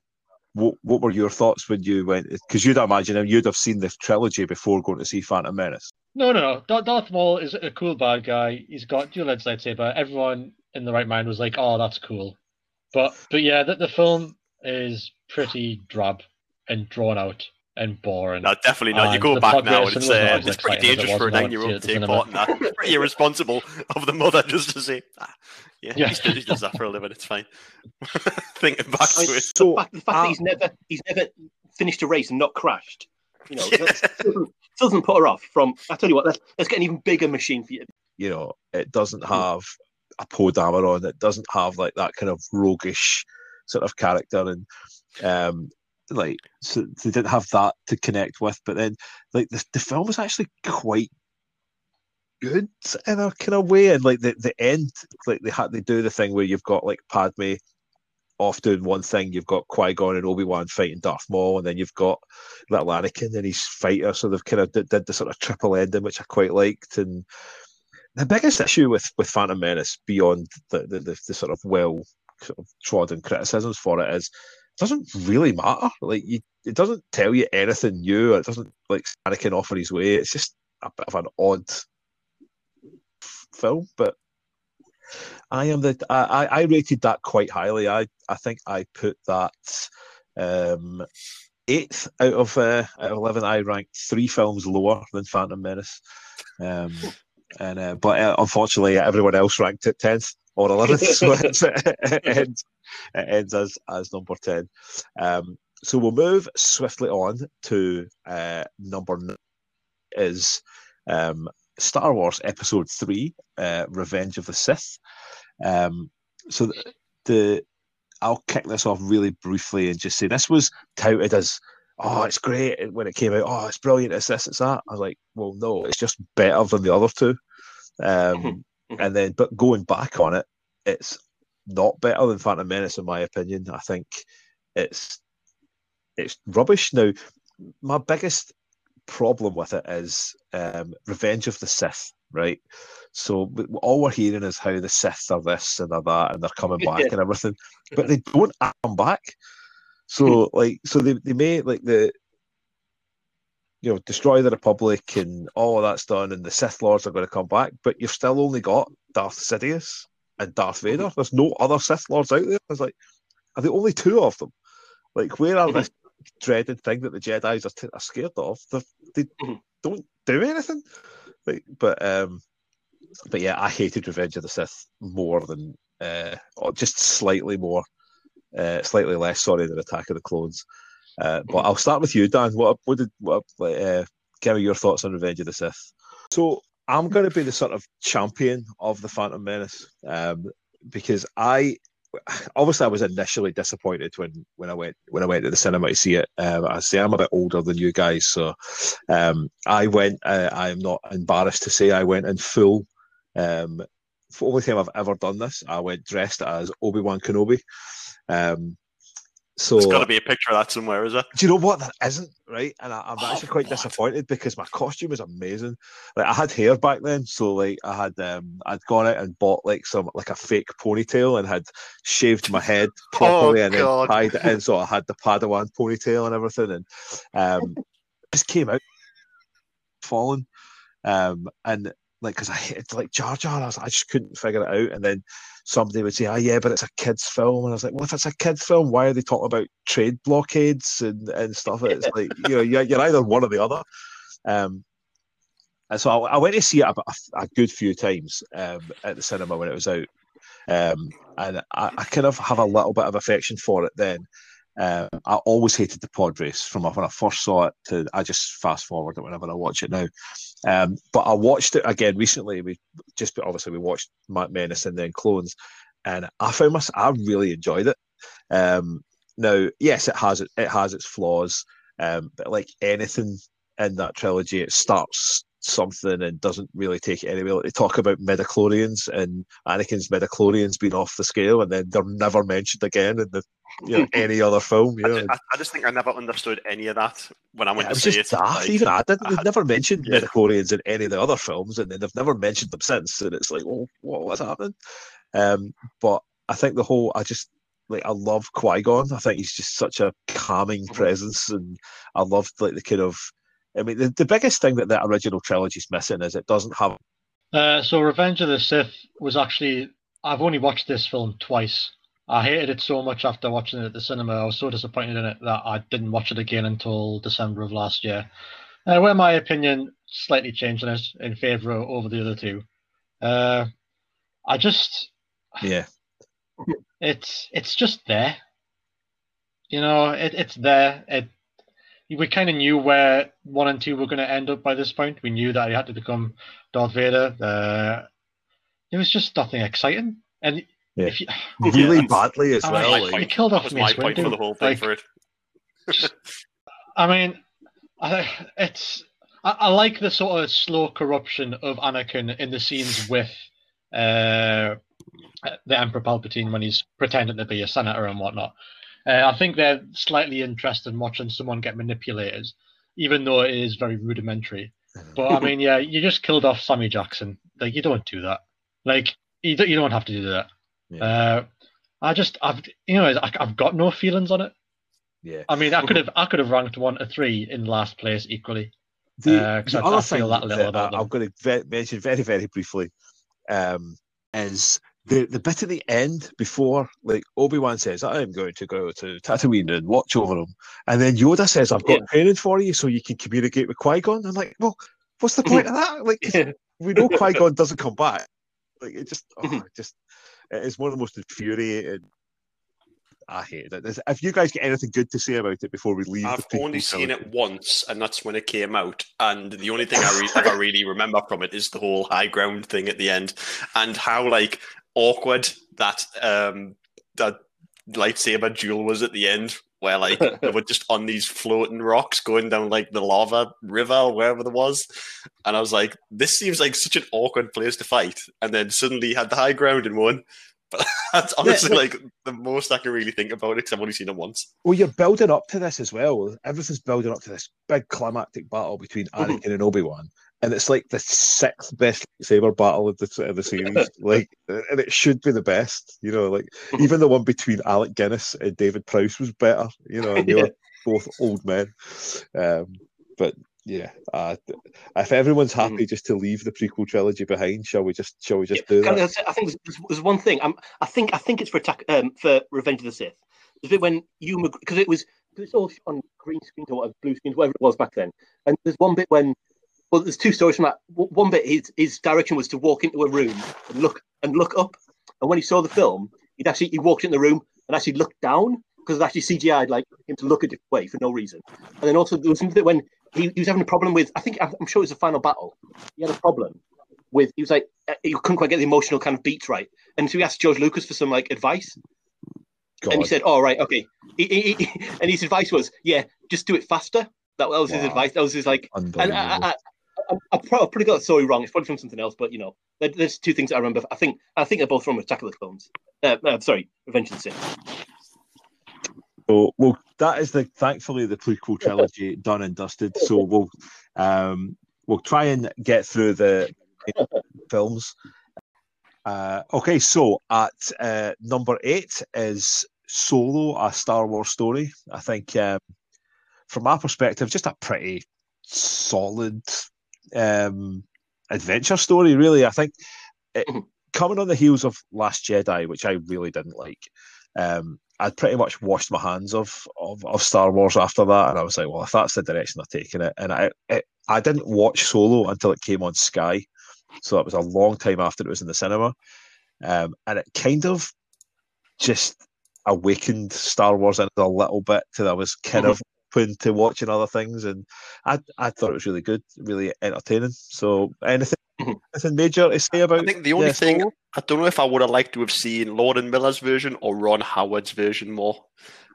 what what were your thoughts when you went? Because you'd imagine you'd have seen the trilogy before going to see Phantom Menace. No, no, no. Dar- Darth Maul is a cool bad guy. He's got dual edged lightsaber. Everyone in the right mind was like, "Oh, that's cool," but but yeah, the, the film is pretty drab and drawn out. And boring. No, definitely not. You And go back now, and racing it's, uh, it's pretty exciting as it dangerous for a was nine-year-old to take part in that. Pretty irresponsible of the mother just to say, ah, yeah, Yeah. He, does, he does that for a living. It's fine. (laughs) Thinking back to it. So, the fact, the fact uh, that he's never he's never finished a race and not crashed, you know, (laughs) Yeah. doesn't, doesn't put her off. From I tell you what, let's, let's get an even bigger machine for you. you know, it doesn't have a Poe Dameron. It doesn't have like that kind of roguish sort of character, and um, like so they didn't have that to connect with. But then, like the, the film was actually quite good in a kind of way, and like the, the end, like they had they do the thing where you've got like Padme off doing one thing, you've got Qui Gon and Obi Wan fighting Darth Maul, and then you've got little Anakin and his fighter. So they've kind of did, did the sort of triple ending, which I quite liked, and the biggest issue with with Phantom Menace beyond the the, the, the sort of well sort of trodden criticisms for it is doesn't really matter. Like you, it doesn't tell you anything new. It doesn't like Anakin off on his way. It's just a bit of an odd f- film, but. I am the I, I I rated that quite highly. I, I think I put that um, eighth out of uh, out of eleven. I ranked three films lower than Phantom Menace. Um, and uh, but uh, unfortunately, everyone else ranked it tenth or eleventh, so (laughs) (laughs) it ends it ends as as number ten. Um, so we'll move swiftly on to uh, number nine is um, Star Wars Episode Three, uh, Revenge of the Sith. Um, so the, the I'll kick this off really briefly and just say this was touted as oh, it's great when it came out. Oh, it's brilliant. It's this, it's that. I was like, well, no, it's just better than the other two. Um, Mhm. and then, but going back on it, it's not better than Phantom Menace, in my opinion. I think it's it's rubbish. Now, my biggest problem with it is um, Revenge of the Sith, right? So all we're hearing is how the Sith are this and they're that, and they're coming back (laughs) and everything, but they don't come back. So (laughs) like, so they they may like the you know destroy the Republic and all of that's done, and the Sith Lords are going to come back, but you've still only got Darth Sidious and Darth Vader. There's no other Sith Lords out there. I was like, are there only two of them? Like, where are this dreaded thing that the Jedi's are, t- are scared of? They're, they Mhm. don't do anything. Like, but um, but yeah, I hated Revenge of the Sith more than uh, or just slightly more, uh, slightly less. Sorry than Attack of the Clones. Uh, but I'll start with you, Dan. What what did what uh, give me your thoughts on Revenge of the Sith? So I'm going to be the sort of champion of the Phantom Menace um, because I obviously I was initially disappointed when when I went when I went to the cinema to see it. Um, I say I'm a bit older than you guys, so um, I went. Uh, I am not embarrassed to say I went in full. Um, for the only time I've ever done this, I went dressed as Obi Wan Kenobi. Um, so There's got to be a picture of that somewhere, is there? do you know what? That isn't right, and I, I'm Oh, actually quite what? disappointed because my costume is amazing. Like I had hair back then, so like I had um I'd gone out and bought like some like a fake ponytail and had shaved my head (laughs) properly and then God. tied it in, so I had the Padawan ponytail and everything, and um (laughs) just came out falling, um and like because I hated like Jar Jar, I, was, I just couldn't figure it out, and then somebody would say, "Ah, yeah, but it's a kids' film," and I was like, "Well, if it's a kids' film, why are they talking about trade blockades and, and stuff?" It's (laughs) like you know, you're, you're either one or the other. Um, and so I, I went to see it a, a, a good few times um, at the cinema when it was out, um, and I, I kind of have a little bit of affection for it. Then um, I always hated the pod race from when I first saw it to I just fast forward it whenever I watch it now. Um, but I watched it again recently. We just obviously we watched Matt Menace and then Clones, and I found myself I really enjoyed it. Um, now, yes, it has it has its flaws, um, but like anything in that trilogy, it starts something and doesn't really take it anywhere. Like they talk about midichlorians and Anakin's midichlorians being off the scale, and then they're never mentioned again in the you know any (laughs) other film. You I, know, ju- I, I just think I never understood any of that when I went it to was see just it. daft. Like, Even I didn't. They've never mentioned Yeah. midichlorians in any of the other films, and then they've never mentioned them since. And it's like, well, what, what's happening? Um, but I think the whole, I just like, I love Qui Gon. I think he's just such a calming Mhm. presence, and I loved like the kind of. I mean, the, the biggest thing that the original trilogy is missing is it doesn't have. Uh, so Revenge of the Sith was actually I've only watched this film twice, I hated it so much after watching it at the cinema. I was so disappointed in it that I didn't watch it again until December of last year. Uh, where my opinion slightly changed on it in favour of over the other two. Uh, I just Yeah. it's it's just there. You know, it, it's there. It we kind of knew where one and two were going to end up by this point. We knew that he had to become Darth Vader. Uh, it was just nothing exciting, and Yeah. if you, Really Yeah. badly as I well. mean, like- you killed That off was my Mace point for the whole thing Like, for it. I mean, I, it's I, I like the sort of slow corruption of Anakin in the scenes with uh, the Emperor Palpatine when he's pretending to be a senator and whatnot. Uh, I think they're slightly interested in watching someone get manipulated, even though it is very rudimentary. But I mean, yeah, you just killed off Sammy Jackson. Like you don't do that. Like you don't, you don't have to do that. Yeah. Uh, I just I've you know I, I've got no feelings on it. yeah. I mean, I could have I could have ranked one to three in last place equally. The, Uh, the I- other I feel thing that little about I, them. I'm going to mention very, very briefly um, is the, the bit at the end before, like Obi Wan says, "I'm going to go to Tatooine and watch over him," and then Yoda says, "I've got training for you, so you can communicate with Qui Gon." I'm like, "Well, what's the point of that?" (laughs) Like, Yeah. we know Qui Gon doesn't come back. Like, it just, oh, Mhm. it just, it is one of the most infuriating. I hate it. If you guys get anything good to say about it before we leave, I've only seen it once, and that's when it came out. And the only thing I, re- I (laughs) really remember from it is the whole high ground thing at the end, and how like awkward that um that lightsaber duel was at the end, where like (laughs) they were just on these floating rocks going down like the lava river or wherever there was, and I was like, this seems like such an awkward place to fight, and then suddenly had the high ground and won. (laughs) But that's honestly like the most I can really think about it because I've only seen it once. Well, you're building up to this as well. Everything's building up to this big climactic battle between Mhm. Anakin and Obi Wan, and it's like the sixth best saber battle of the of the series. (laughs) like, and it should be the best. You know, like even the one between Alec Guinness and David Prowse was better. You know, and they (laughs) Yeah. were both old men. Um, but yeah, uh, if everyone's happy just to leave the prequel trilogy behind, shall we just shall we just do Can I that? I think there's, there's one thing. Um, I think I think it's for attack um, for Revenge of the Sith. A bit when you because it was it's all on green screens or whatever, blue screens, whatever it was back then. And there's one bit when well, there's two stories from that. One bit his his direction was to walk into a room and look and look up. And when he saw the film, he'd actually he walked in the room and actually looked down because it actually CGI'd like him to look a different way for no reason. And then also there was something that when he, he was having a problem with I think I'm sure it was the final battle. He had a problem with he was like uh, he couldn't quite get the emotional kind of beats right, and so he asked George Lucas for some like advice, and he God. said, "Oh right, okay." He, he, he- (laughs) and his advice was, "Yeah, just do it faster." That, was his advice. That was his like, and I, I, I, I probably, got the story wrong. It's probably from something else, but you know, there, there's two things I remember. I think I think they're both from Attack of the Clones. Uh, uh, sorry, Revenge of the Sith. So, well, that is the thankfully the prequel trilogy (laughs) done and dusted. So we'll um, we'll try and get through the films. Uh, okay, so at uh, number eight is Solo, a Star Wars story. I think, um, from my perspective, just a pretty solid um, adventure story. Really, I think it, Mhm. coming on the heels of Last Jedi, which I really didn't like. Um, I'd pretty much washed my hands of, of of Star Wars after that, and I was like, well, if that's the direction they're taking it, and I it, I didn't watch Solo until it came on Sky, so it was a long time after it was in the cinema, um, and it kind of just awakened Star Wars in a little bit till I was kind Mhm. of open to watching other things, and I I thought it was really good, really entertaining. So anything Mhm. anything major to say about? I think the only yeah, thing Solo? I don't know if I would have liked to have seen Lord and Miller's version or Ron Howard's version more.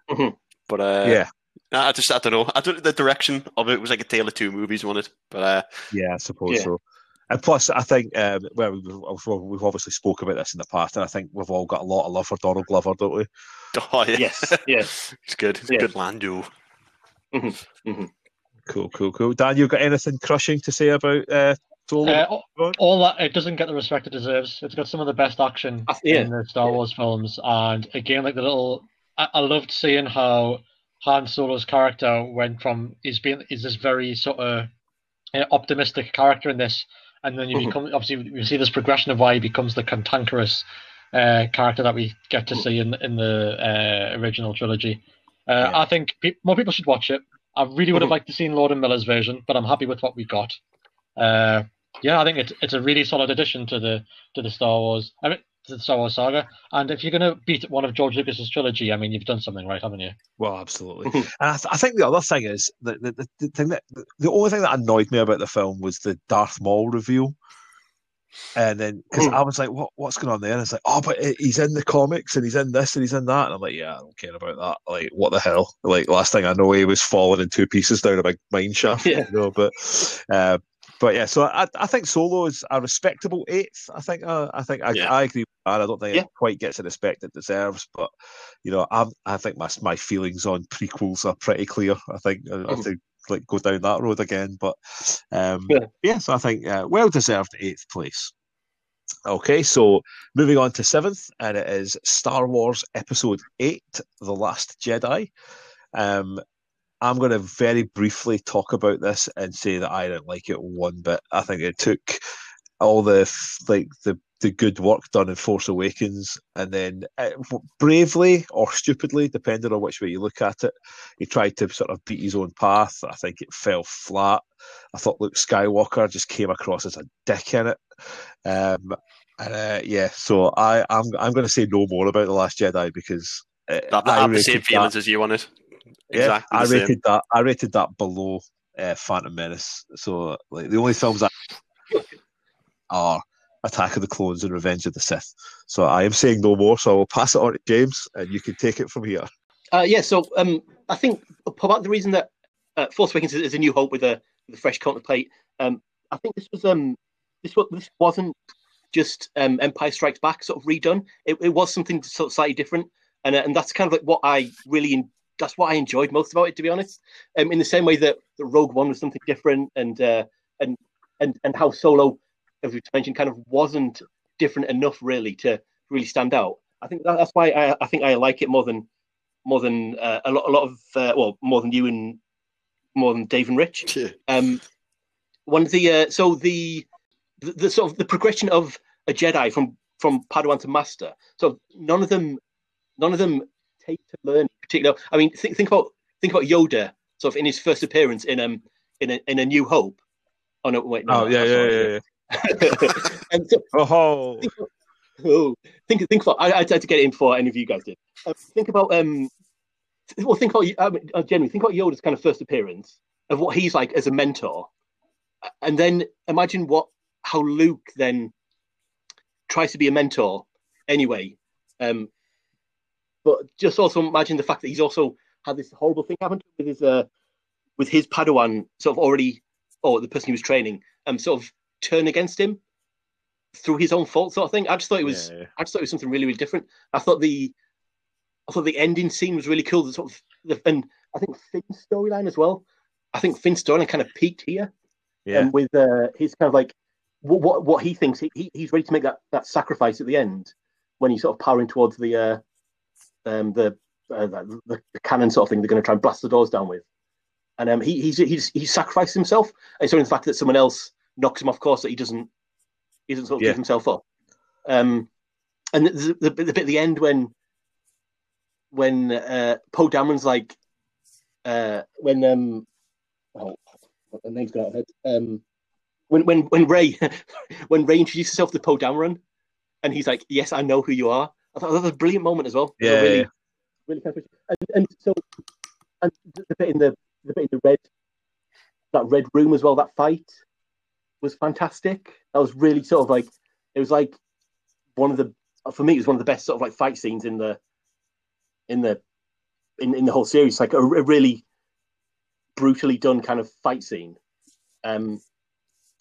Mhm. But uh, yeah, I just I don't know. I don't the direction of it was like a tale of two movies, wasn't it? But uh, Yeah, I suppose Yeah. so. And plus, I think um, well, we've, we've obviously spoke about this in the past, and I think we've all got a lot of love for Donald Glover, don't we? (laughs) oh yeah, Yes, yes. (laughs) it's good. It's Yeah. good Lando. Cool, cool, cool. Dan, you got anything crushing to say about uh, Solo? Uh, all- all that it doesn't get the respect it deserves. It's got some of the best action yeah. in the Star Wars films, and again, like the little, I, I loved seeing how Han Solo's character went from he's being is this very sort of uh, optimistic character in this, and then you Mhm. become obviously you see this progression of why he becomes the cantankerous uh, character that we get to see in in the uh, original trilogy. Uh, Yeah. I think pe- more people should watch it. I really would have liked to seen Lord and Miller's version, but I'm happy with what we got. Uh, yeah, I think it's it's a really solid addition to the to the Star Wars. I mean, to the Star Wars saga. And if you're gonna beat one of George Lucas's trilogy, I mean, you've done something right, haven't you? Well, absolutely. Mhm. and I, th- I think the other thing is that the, the, the thing that the only thing that annoyed me about the film was the Darth Maul reveal. And then, because Mhm. I was like, "What? What's going on there?" And it's like, "Oh, but he's in the comics, and he's in this, and he's in that." And I'm like, "Yeah, I don't care about that. Like, what the hell? Like, last thing I know, he was falling in two pieces down a big mine shaft. (laughs) Yeah. You know, but, uh, but yeah. So I, I think Solo is a respectable eighth. I think. Uh, I think I, Yeah. I agree. With that. I don't think Yeah. it quite gets the respect it deserves, but you know, I'm, I think my my feelings on prequels are pretty clear. I think I have Mhm. Like go down that road again, but um, Yeah. yeah. So I think uh, well deserved eighth place. Okay, so moving on to seventh, and it is Star Wars Episode Eight: The Last Jedi. Um, I'm going to very briefly talk about this and say that I didn't like it one bit. I think it took all the like the the good work done in Force Awakens, and then uh, bravely or stupidly, depending on which way you look at it, he tried to sort of beat his own path. I think it fell flat. I thought Luke Skywalker just came across as a dick in it. Um, and uh, yeah, so I, I'm I'm going to say no more about the Last Jedi because uh, I, I have the same rated that- feelings as you on it. yeah, Exactly I the same. rated that. I rated that below uh, Phantom Menace. So like the only films I (laughs) are Attack of the Clones and Revenge of the Sith. So I am saying no more. So I will pass it on to James, and you can take it from here. Uh, yeah, so um, I think about the reason that uh, Force Awakens is, a new hope with a, with a fresh counterplate. Um, I think this was um, this was this wasn't just um, Empire Strikes Back sort of redone. It, it was something sort of slightly different, and uh, and that's kind of like what I really en- that's what I enjoyed most about it, to be honest. Um, in the same way that, that Rogue One was something different, and uh, and and and how Solo, as we mentioned, kind of wasn't different enough really to really stand out. I think that, that's why I, I think I like it more than more than uh, a lot a lot of uh, well more than you and more than Dave and Rich. Um, one of the uh, so the, the the sort of the progression of a Jedi from from Padawan to Master. So none of them none of them take to learn particular. I mean, think think about think about Yoda sort of in his first appearance in um in a in a New Hope. Oh no, wait, no, Oh yeah, yeah, yeah. yeah. (laughs) and so, Oh, think, oh, think think about. I, I had to get it in before any of you guys did. Uh, think about um. Well, think about uh, generally think about Yoda's kind of first appearance of what he's like as a mentor, and then imagine what how Luke then tries to be a mentor anyway. Um, but just also imagine the fact that he's also had this horrible thing happen with his uh, with his Padawan sort of already, or the person he was training, um, sort of turn against him through his own fault, sort of thing. I just thought it was Yeah. I just thought it was something really, really different. I thought the I thought the ending scene was really cool. The sort of the, and I think Finn's storyline as well. I think Finn's storyline kind of peaked here, yeah. and with uh, his kind of like what what, what he thinks he, he, he's ready to make that, that sacrifice at the end when he's sort of powering towards the uh, um, the, uh, the the cannon sort of thing. They're going to try and blast the doors down with, and um, he he's he's he sacrificed himself. And so in the fact that someone else knocks him off course that he doesn't he doesn't sort of Yeah. give himself up. Um, and the, the, the bit at the end when when uh, Poe Dameron's like uh, when um oh the name's gone out of head. Um, when when when Rey (laughs) when Rey introduces himself to Poe Dameron and he's like, "Yes, I know who you are." I thought that was a brilliant moment as well. It was a Yeah, really, yeah. really kind of and, and so and the the bit in the the bit in the red that red room as well. That fight was fantastic. That was really sort of like it was like one of the for me it was one of the best sort of like fight scenes in the in the in, in the whole series. Like a, a really brutally done kind of fight scene. Um,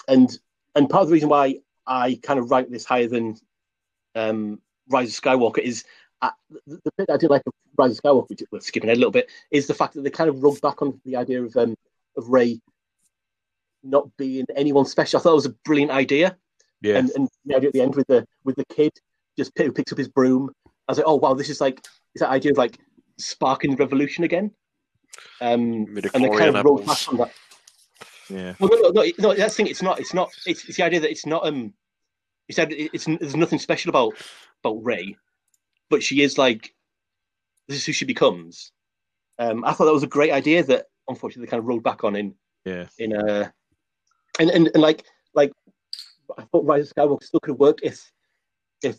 and and part of the reason why I kind of rank this higher than um, Rise of Skywalker is uh, the, the bit I did like of Rise of Skywalker, which we're skipping ahead a little bit, is the fact that they kind of rubbed back on the idea of um, of Rey not being anyone special. I thought it was a brilliant idea yeah. and, and the idea at the end with the with the kid just pick, picks up his broom. I was like, oh wow, this is like it's that idea of like sparking revolution again. Um, and they kind of rolled back on that. yeah. Well, no, no, no, no. That's the thing. It's not. It's not. It's, it's the idea that it's not. Um, he said it- it's there's nothing special about about Rey, but she is like this is who she becomes. Um, I thought that was a great idea that unfortunately they kind of rolled back on in Yeah. in uh and and, and like like I thought Rise of Skywalker still could have worked if if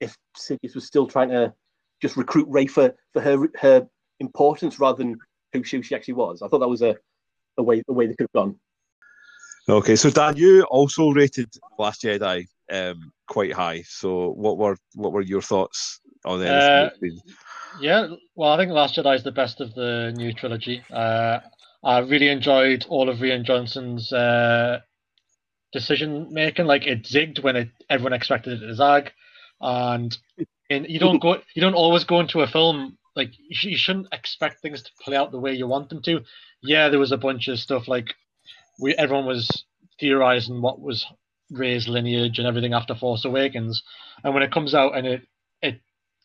if Sidious was still trying to just recruit Rey for, for her her importance rather than who she, she actually was. I thought that was a, a way a way they could have gone. Okay, so Dan, you also rated Last Jedi um, quite high. So what were what were your thoughts on the Uh. Yeah, well, I think Last Jedi is the best of the new trilogy. Uh, I really enjoyed all of Rian Johnson's uh, decision making. Like it zigged when it everyone expected it to zag, and and you don't go you don't always go into a film like you, sh- you shouldn't expect things to play out the way you want them to. Yeah, there was a bunch of stuff like we everyone was theorizing what was Rey's lineage and everything after Force Awakens, and when it comes out and it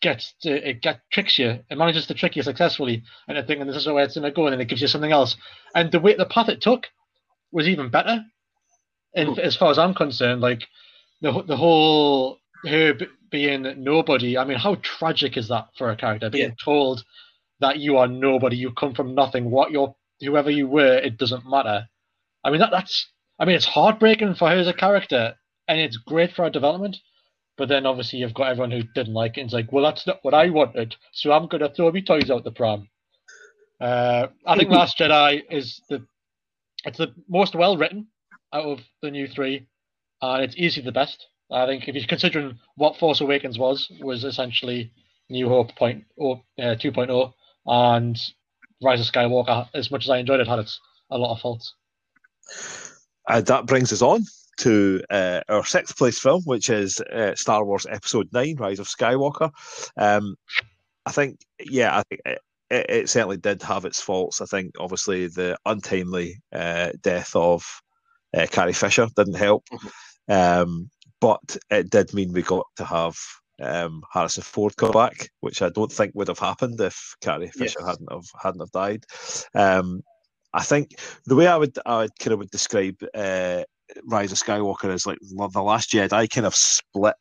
gets to, it get tricks you, it manages to trick you successfully, and I think and this is where it's gonna go, and then it gives you something else, and the way the path it took was even better. And Hmm. as far as I'm concerned, like the the whole her b- being nobody. I mean, how tragic is that for a character being Yeah. told that you are nobody, you come from nothing, what you're whoever you were, it doesn't matter. I mean that that's I mean it's heartbreaking for her as a character, and it's great for her development. But then obviously you've got everyone who didn't like it. And it's like, well, that's not what I wanted, so I'm gonna throw my toys out the pram. Uh, I think (laughs) Last Jedi is the it's the most well written out of the new three, and it's easily the best. I think if you're considering what Force Awakens was, was essentially New Hope point or uh, 2.0, and Rise of Skywalker. As much as I enjoyed it, had its a lot of faults. And that brings us on to uh, our sixth place film, which is uh, Star Wars Episode Nine: Rise of Skywalker. Um, I think, yeah, I think it, it, certainly did have its faults. I think, obviously, the untimely uh, death of uh, Carrie Fisher didn't help, um, but it did mean we got to have um, Harrison Ford come back, which I don't think would have happened if Carrie Fisher Yes. hadn't have hadn't have died. Um, I think the way I would I would kind of would describe uh, Rise of Skywalker is like the Last Jedi kind of split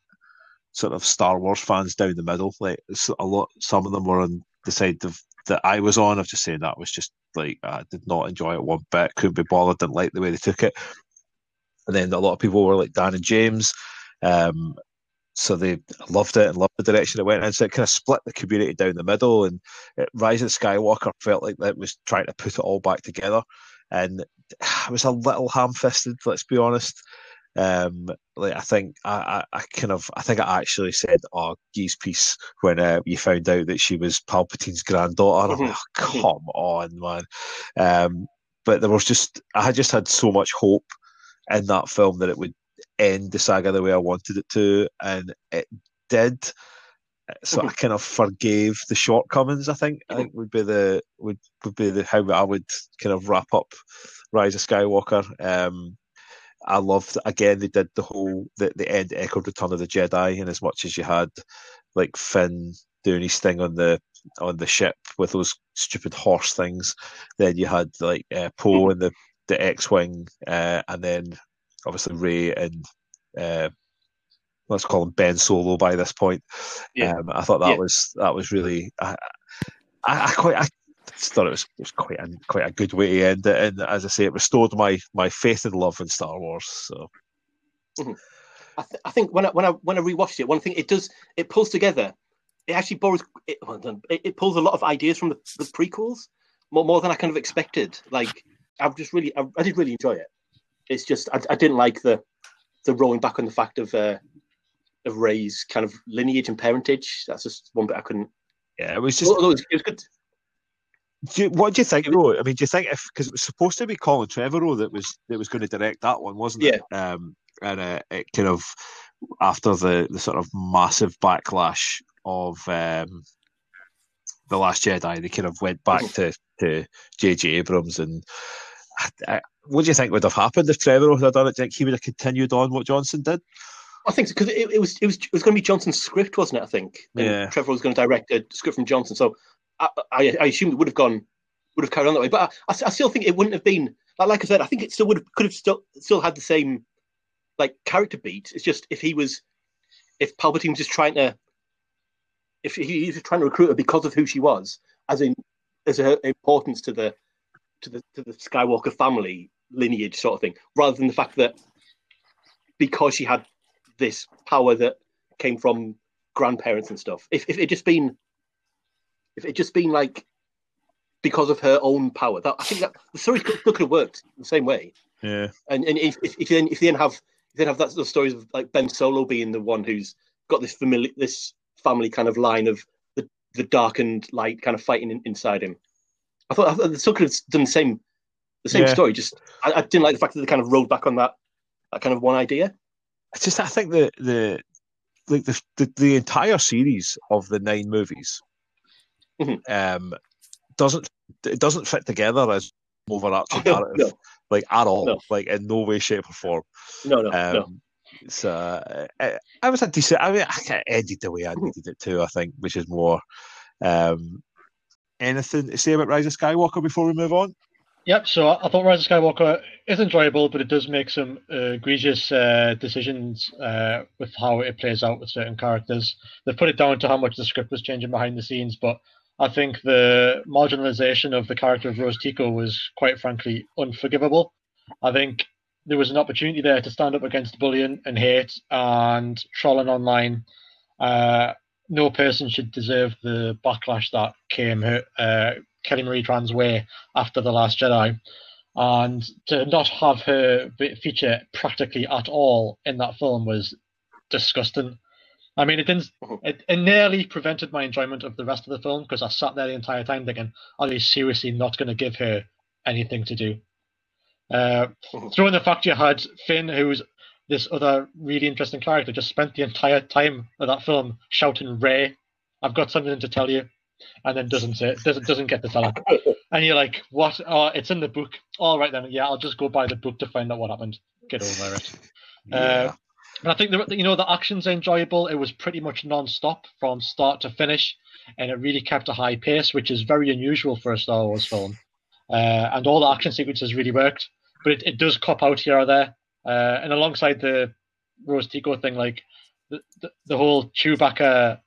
sort of Star Wars fans down the middle. Like a lot, some of them were on the side of that I was on of just saying that was just like I did not enjoy it one bit, couldn't be bothered, didn't like the way they took it. And then a lot of people were like Dan and James. Um, so they loved it and loved the direction it went in. So it kind of split the community down the middle. And it, Rise of Skywalker felt like that was trying to put it all back together. And (sighs) I was a little ham-fisted, let's be honest. Um, like I think I, I, I kind of I think I actually said, "Oh, geese piece" when uh, you found out that she was Palpatine's granddaughter. I'm Mhm. like, oh, come on, man. Um, but there was just I had just had so much hope in that film that it would end the saga the way I wanted it to, and it did. So I kind of forgave the shortcomings. I think I think would be the would would be the how I would kind of wrap up Rise of Skywalker. Um, I loved again they did the whole the, the end echoed Return of the Jedi, and as much as you had like Finn doing his thing on the on the ship with those stupid horse things, then you had like uh, Poe and the the X-wing, uh, and then obviously Rey and uh, let's call him Ben Solo by this point. Yeah. Um, I thought that Yeah. was that was really I, I, I quite I just thought it was, it was quite a quite a good way to end it, and as I say, it restored my my faith and love in Star Wars. So I, th- I think when I when I when I rewatched it, one thing it does it pulls together. It actually borrows. It, it, it pulls a lot of ideas from the, the prequels, more more than I kind of expected. Like I've just really, I, I did really enjoy it. It's just I, I didn't like the the rolling back on the fact of uh, of Rey's kind of lineage and parentage. That's just one bit I couldn't. yeah, it was just. Although it was, it was good. Do you, what do you think, though? I mean, do you think if because it was supposed to be Colin Trevorrow that was that was going to direct that one, wasn't it? Yeah. Um, and uh, it kind of after the the sort of massive backlash of um, the Last Jedi, they kind of went back to to J.J. Abrams and. I, I, what do you think would have happened if Trevorrow had done it? Do you think he would have continued on what Johnson did? I think because it, it was it was it was going to be Johnson's script, wasn't it? I think. And Yeah. Trevor was going to direct a script from Johnson, so I, I, I assume it would have gone would have carried on that way. But I, I, I still think it wouldn't have been like, like I said. I think it still would have could have still still had the same like character beat. It's just if he was, if Palpatine was just trying to, if he was trying to recruit her because of who she was, as in as her importance to the to the to the Skywalker family lineage sort of thing, rather than the fact that because she had this power that came from grandparents and stuff. If if it just been if it just been like because of her own power, that I think that the story could, could have worked the same way. Yeah. And and if if, if you then if you then have if you then have that those stories of like Ben Solo being the one who's got this familiar this family kind of line of the the darkened light kind of fighting in, inside him. I thought, I thought the could have done the same the same Yeah. story. Just I, I didn't like the fact that they kind of rolled back on that that kind of one idea. It's just I think the the like the the, the entire series of the nine movies Mhm. um doesn't it doesn't fit together as overarching (laughs) narrative no. like at all No. like in no way shape or form No, no, um no. so uh, I, I was a decent I mean I ended the way I needed it to I think which is more um anything to say about Rise of Skywalker before we move on Yep. So I thought Rise of Skywalker is enjoyable, but it does make some uh, egregious uh, decisions uh, with how it plays out with certain characters. They put it down to how much the script was changing behind the scenes, but I think the marginalization of the character of Rose Tico was quite frankly unforgivable. I think there was an opportunity there to stand up against bullying and hate and trolling online. Uh, no person should deserve the backlash that came uh, Kelly Marie Tran's way after The Last Jedi. And to not have her feature practically at all in that film was disgusting. I mean, it didn't. It, it nearly prevented my enjoyment of the rest of the film because I sat there the entire time thinking, "Are they seriously not going to give her anything to do?" Uh, throw in the fact you had Finn, who's this other really interesting character, just spent the entire time of that film shouting "Rey, I've got something to tell you," and then doesn't say doesn't doesn't get the tell. (laughs) And you're like, "What? Oh, it's in the book. All right then. Yeah, I'll just go buy the book to find out what happened. Get over it." (laughs) Uh, and I think the you know the action's enjoyable. It was pretty much non-stop from start to finish, and it really kept a high pace, which is very unusual for a Star Wars film. Uh, and all the action sequences really worked, but it, it does cop out here or there. Uh, and alongside the Rose Tico thing, like the, the, the whole Chewbacca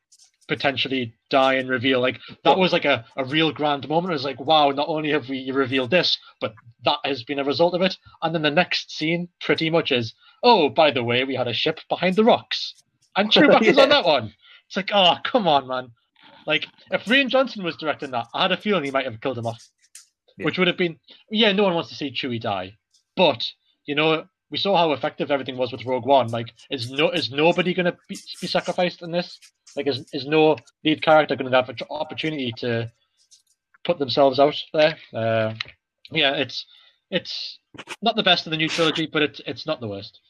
potentially die and reveal, like that was like a, a real grand moment. It was like, wow, not only have we revealed this, but that has been a result of it. And then the next scene pretty much is, oh, by the way, we had a ship behind the rocks. And (laughs) Chewbacca's Yeah. on that one. It's like, oh, come on, man. Like, if Rian Johnson was directing that, I had a feeling he might have killed him off. Yeah. Which would have been, yeah, no one wants to see Chewie die. But, you know, we saw how effective everything was with Rogue One. Like, is no is nobody going to be, be sacrificed in this? Like, is, is no lead character going to have an opportunity to put themselves out there? Uh, yeah, it's it's not the best of the new trilogy, but it's it's not the worst.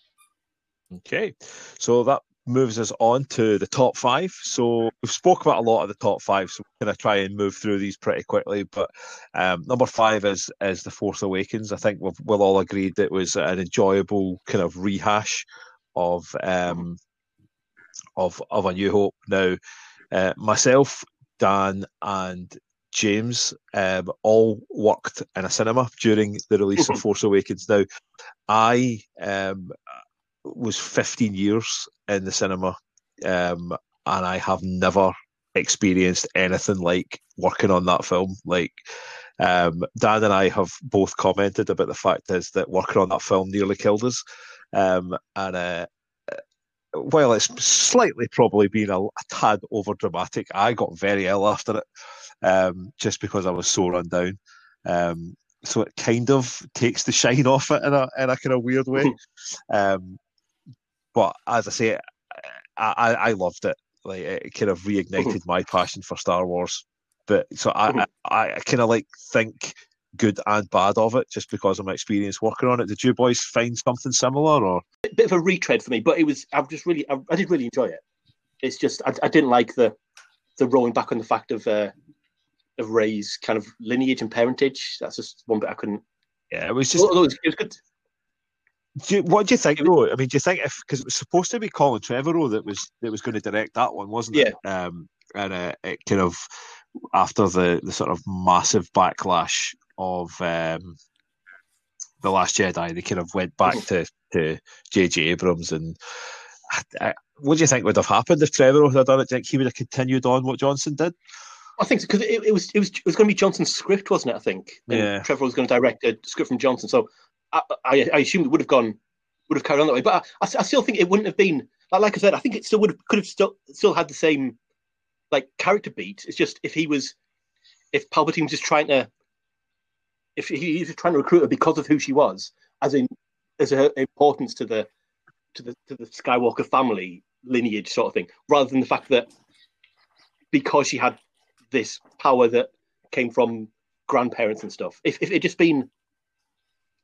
Okay, so that moves us on to the top five. So we've spoke about a lot of the top five, so we're going to try and move through these pretty quickly. But um, number five is is the Force Awakens. I think we've, we'll all agreed that it was an enjoyable kind of rehash of um, of of A New Hope. Now, uh, myself, Dan, and James um, all worked in a cinema during the release of (laughs) Force Awakens. Now, I um, was 15 years in the cinema, um, and I have never experienced anything like working on that film. Like um, Dan and I have both commented about the fact is that working on that film nearly killed us, um, and uh, while it's slightly probably been a, a tad over dramatic, I got very ill after it, um, just because I was so run down. Um, so it kind of takes the shine (laughs) off it in a in a kind of weird way. (laughs) Um, but as I say, I, I, I loved it. Like it kind of reignited (laughs) my passion for Star Wars. But so I, (laughs) I, I kind of like think good and bad of it just because of my experience working on it. Did you boys find something similar or? bit of a retread for me, but it was. I've just really, I, I did really enjoy it. It's just I, I didn't like the the rolling back on the fact of uh, of Rey's kind of lineage and parentage. That's just one bit I couldn't. Yeah, it was just. Although it was, it was good. Do you, what do you think, though? I mean, do you think if because it was supposed to be Colin Trevorrow that was that was going to direct that one, wasn't it? Yeah. Um, and uh, it kind of after the the sort of massive backlash of um, the Last Jedi. They kind of went back to to J.J. Abrams, and I, I, what do you think would have happened if Trevorrow had done it? Do you think he would have continued on what Johnson did? I think because it, it, was it was it was going to be Johnson's script, wasn't it? I think. And Yeah. Trevor was going to direct a script from Johnson, so I, I, I assume it would have gone would have carried on that way. But I, I still think it wouldn't have been like, like I said. I think it still would have could have still still had the same like character beat. It's just if he was if Palpatine was just trying to if he, was trying to recruit her because of who she was, as in as her importance to the to the to the Skywalker family lineage sort of thing, rather than the fact that because she had this power that came from grandparents and stuff. If if it just been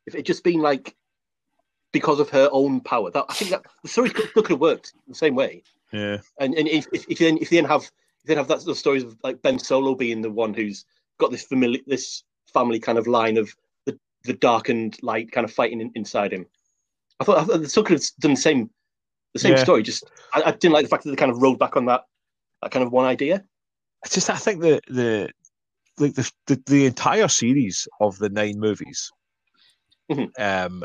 if it just been like because of her own power, that I think that the story could, could have worked the same way. Yeah, And and if if, if you then if you then have if you then have that those stories of like Ben Solo being the one who's got this familiar this family kind of line of the the darkened light kind of fighting in, inside him. I thought I thought they could have done the same the same Yeah. story. Just I, I didn't like the fact that they kind of rolled back on that that kind of one idea. it's just I think the the like the the, the entire series of the nine movies Mhm. um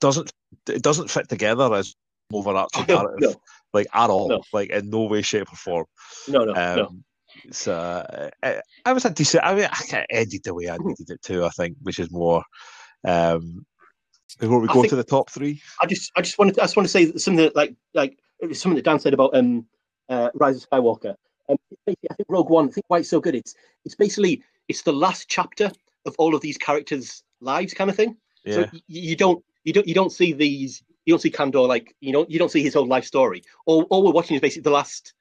doesn't it doesn't fit together as overarching (laughs) No, narrative no. like at all No. like in no way shape or form No, no, um no. so uh, I, I was a decent I mean I ended the way I Mhm. needed it too. I think which is more um before we I go to the top three I just I just wanted to, I just want to say something that, like like something that Dan said about um uh, Rise of Skywalker. Um, basically, I think Rogue One. I think why it's so good. It's it's basically it's the last chapter of all of these characters' lives, kind of thing. So yeah you don't you don't you don't see these you don't see Kandor like you know you don't see his whole life story. All all we're watching is basically the last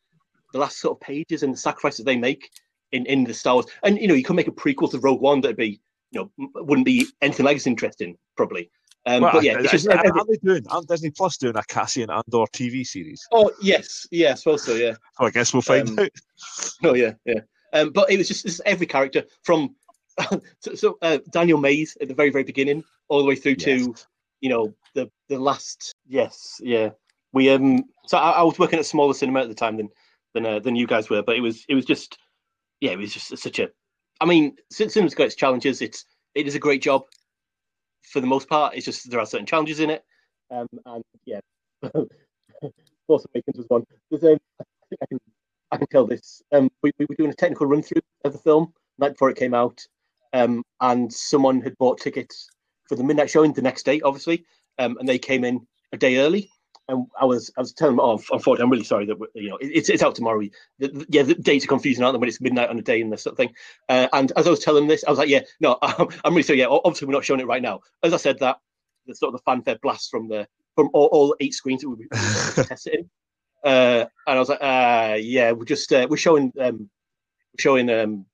the last sort of pages and the sacrifices they make in in the Star Wars. And you know you could make a prequel to Rogue One that'd be you know wouldn't be anything like as interesting probably. Um, Well, but yeah, it's just are every- they doing aren't Disney Plus doing a Cassian Andor TV series oh yes yeah I suppose so yeah. I guess we'll find Um, out (laughs) Oh yeah, yeah. Um, but it was just, just every character from (laughs) so, so uh, Daniel Mays at the very very beginning, all the way through to you know the the last. Yes, yeah. We um. So I, I was working at a smaller cinema at the time than than uh, than you guys were, but it was it was just yeah, it was just such a. I mean, cin- cinema's got its challenges. It's it is a great job for the most part. It's just there are certain challenges in it, um, and yeah. (laughs) Force Awakens was one. There's um, I I can I can tell this. Um, we, we were doing a technical run through of the film night before it came out, um, and someone had bought tickets for the midnight showing the next day, obviously, um, and they came in a day early. And I was I was telling them, oh, unfortunately, I'm really sorry that you know it- it's it's out tomorrow. The, the- yeah, the dates are confusing, aren't they? When it's midnight on a day and this sort of thing. Uh, and as I was telling them this, I was like, yeah, no, (laughs) I'm, I'm really sorry. Yeah, obviously we're not showing it right now. As I said that, the sort of the fanfare blast from the from all, all eight screens that we were (laughs) testing. Uh, and I was like, uh, yeah, we're just uh, we're showing um, showing um,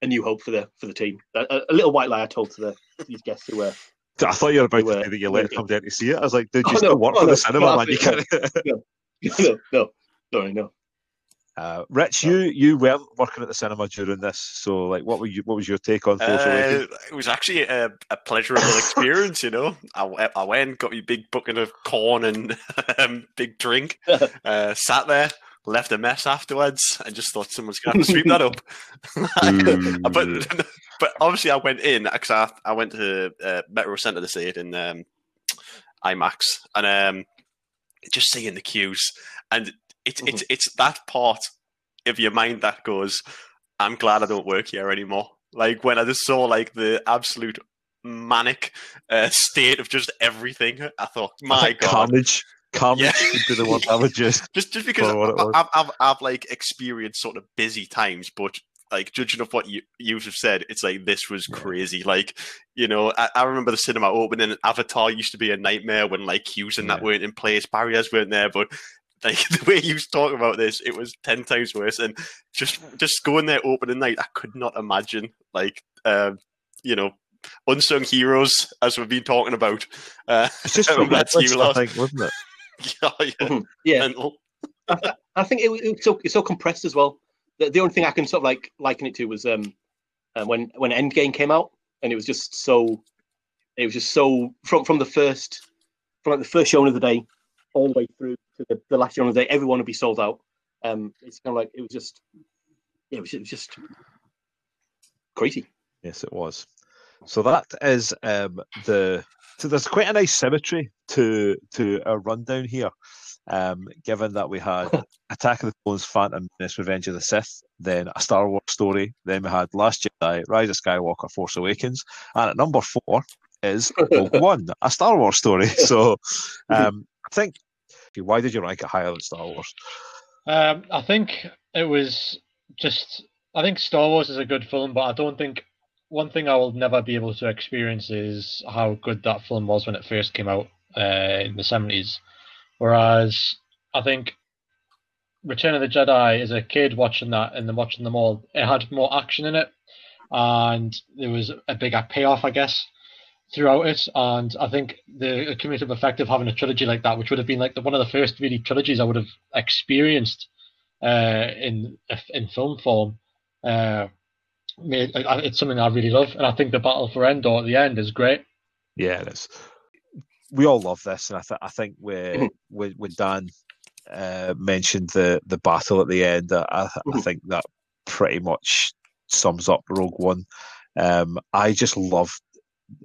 a new hope for the for the team. A- a little white lie I told to the these guests who were I thought you were about You to say that you let you come down to see it. I was like, dude, Oh, you still no. work Oh, for no. the cinema, No, man. You can't. (laughs) (laughs) no no sorry no. Uh, Rich, you you weren't working at the cinema during this, so like, what were you? What was your take on Force Awakens? Uh, it was actually a, a pleasurable (laughs) experience, you know. I, I went, got me big bucket of corn and um, big drink, uh, sat there, left a mess afterwards, and just thought someone's gonna have to sweep that up. (laughs) but (laughs) but obviously, I went in because I, I went to uh, Metro Centre to see it in um, IMAX, and um, just seeing the queues, and it's it's it's that part of your mind that goes, I'm glad I don't work here anymore. Like when I just saw like the absolute manic uh, state of just everything, I thought, my god, carnage, carnage Yeah. would be the word I would just. just just because for what it I, was. I've, I've I've like experienced sort of busy times, but like judging of what you you have said, it's like this was Yeah. crazy. Like you know, I, I remember the cinema opening. and Avatar used to be a nightmare when like queues and that weren't in place, barriers weren't there, but. Like (laughs) the way you was talking about this, it was ten times worse. And just just going there opening night, I could not imagine like um, you know unsung heroes as we've been talking about. Uh, It's just (laughs) glad relentless, you I think, wasn't it? (laughs) yeah, yeah, Mhm. Yeah, mental. I think it, was- it was so it's so compressed as well. The, the only thing I can sort of like liken it to was um uh, when when Endgame came out, and it was just so it was just so from from the first from like the first showing of the day all the way through to the, the last showing of the day, everyone would be sold out. Um, it's kind of like it was just yeah, it was, it was just crazy. Yes, it was. So that is um, the. So there's quite a nice symmetry to to our rundown here, um, given that we had (laughs) Attack of the Clones, Phantom Menace, Revenge of the Sith, then a Star Wars story, then we had Last Jedi, Rise of Skywalker, Force Awakens, and at number four is (laughs) Rogue One, a Star Wars story. (laughs) So um, I think, why did you rank it higher than Star Wars? Um, I think it was just. I think Star Wars is a good film, but I don't think one thing I will never be able to experience is how good that film was when it first came out uh, in the seventies. Whereas I think Return of the Jedi, as a kid watching that and then watching them all, it had more action in it, and there was a bigger payoff, I guess, throughout it. And I think the cumulative effect of having a trilogy like that, which would have been like the, one of the first really trilogies I would have experienced uh, in in film form, uh, made, it's something I really love. And I think the battle for Endor at the end is great. Yeah, it is. We all love this, and I, th- I think when when Dan uh, mentioned the the battle at the end, I, I Mhm. think that pretty much sums up Rogue One. Um, I just love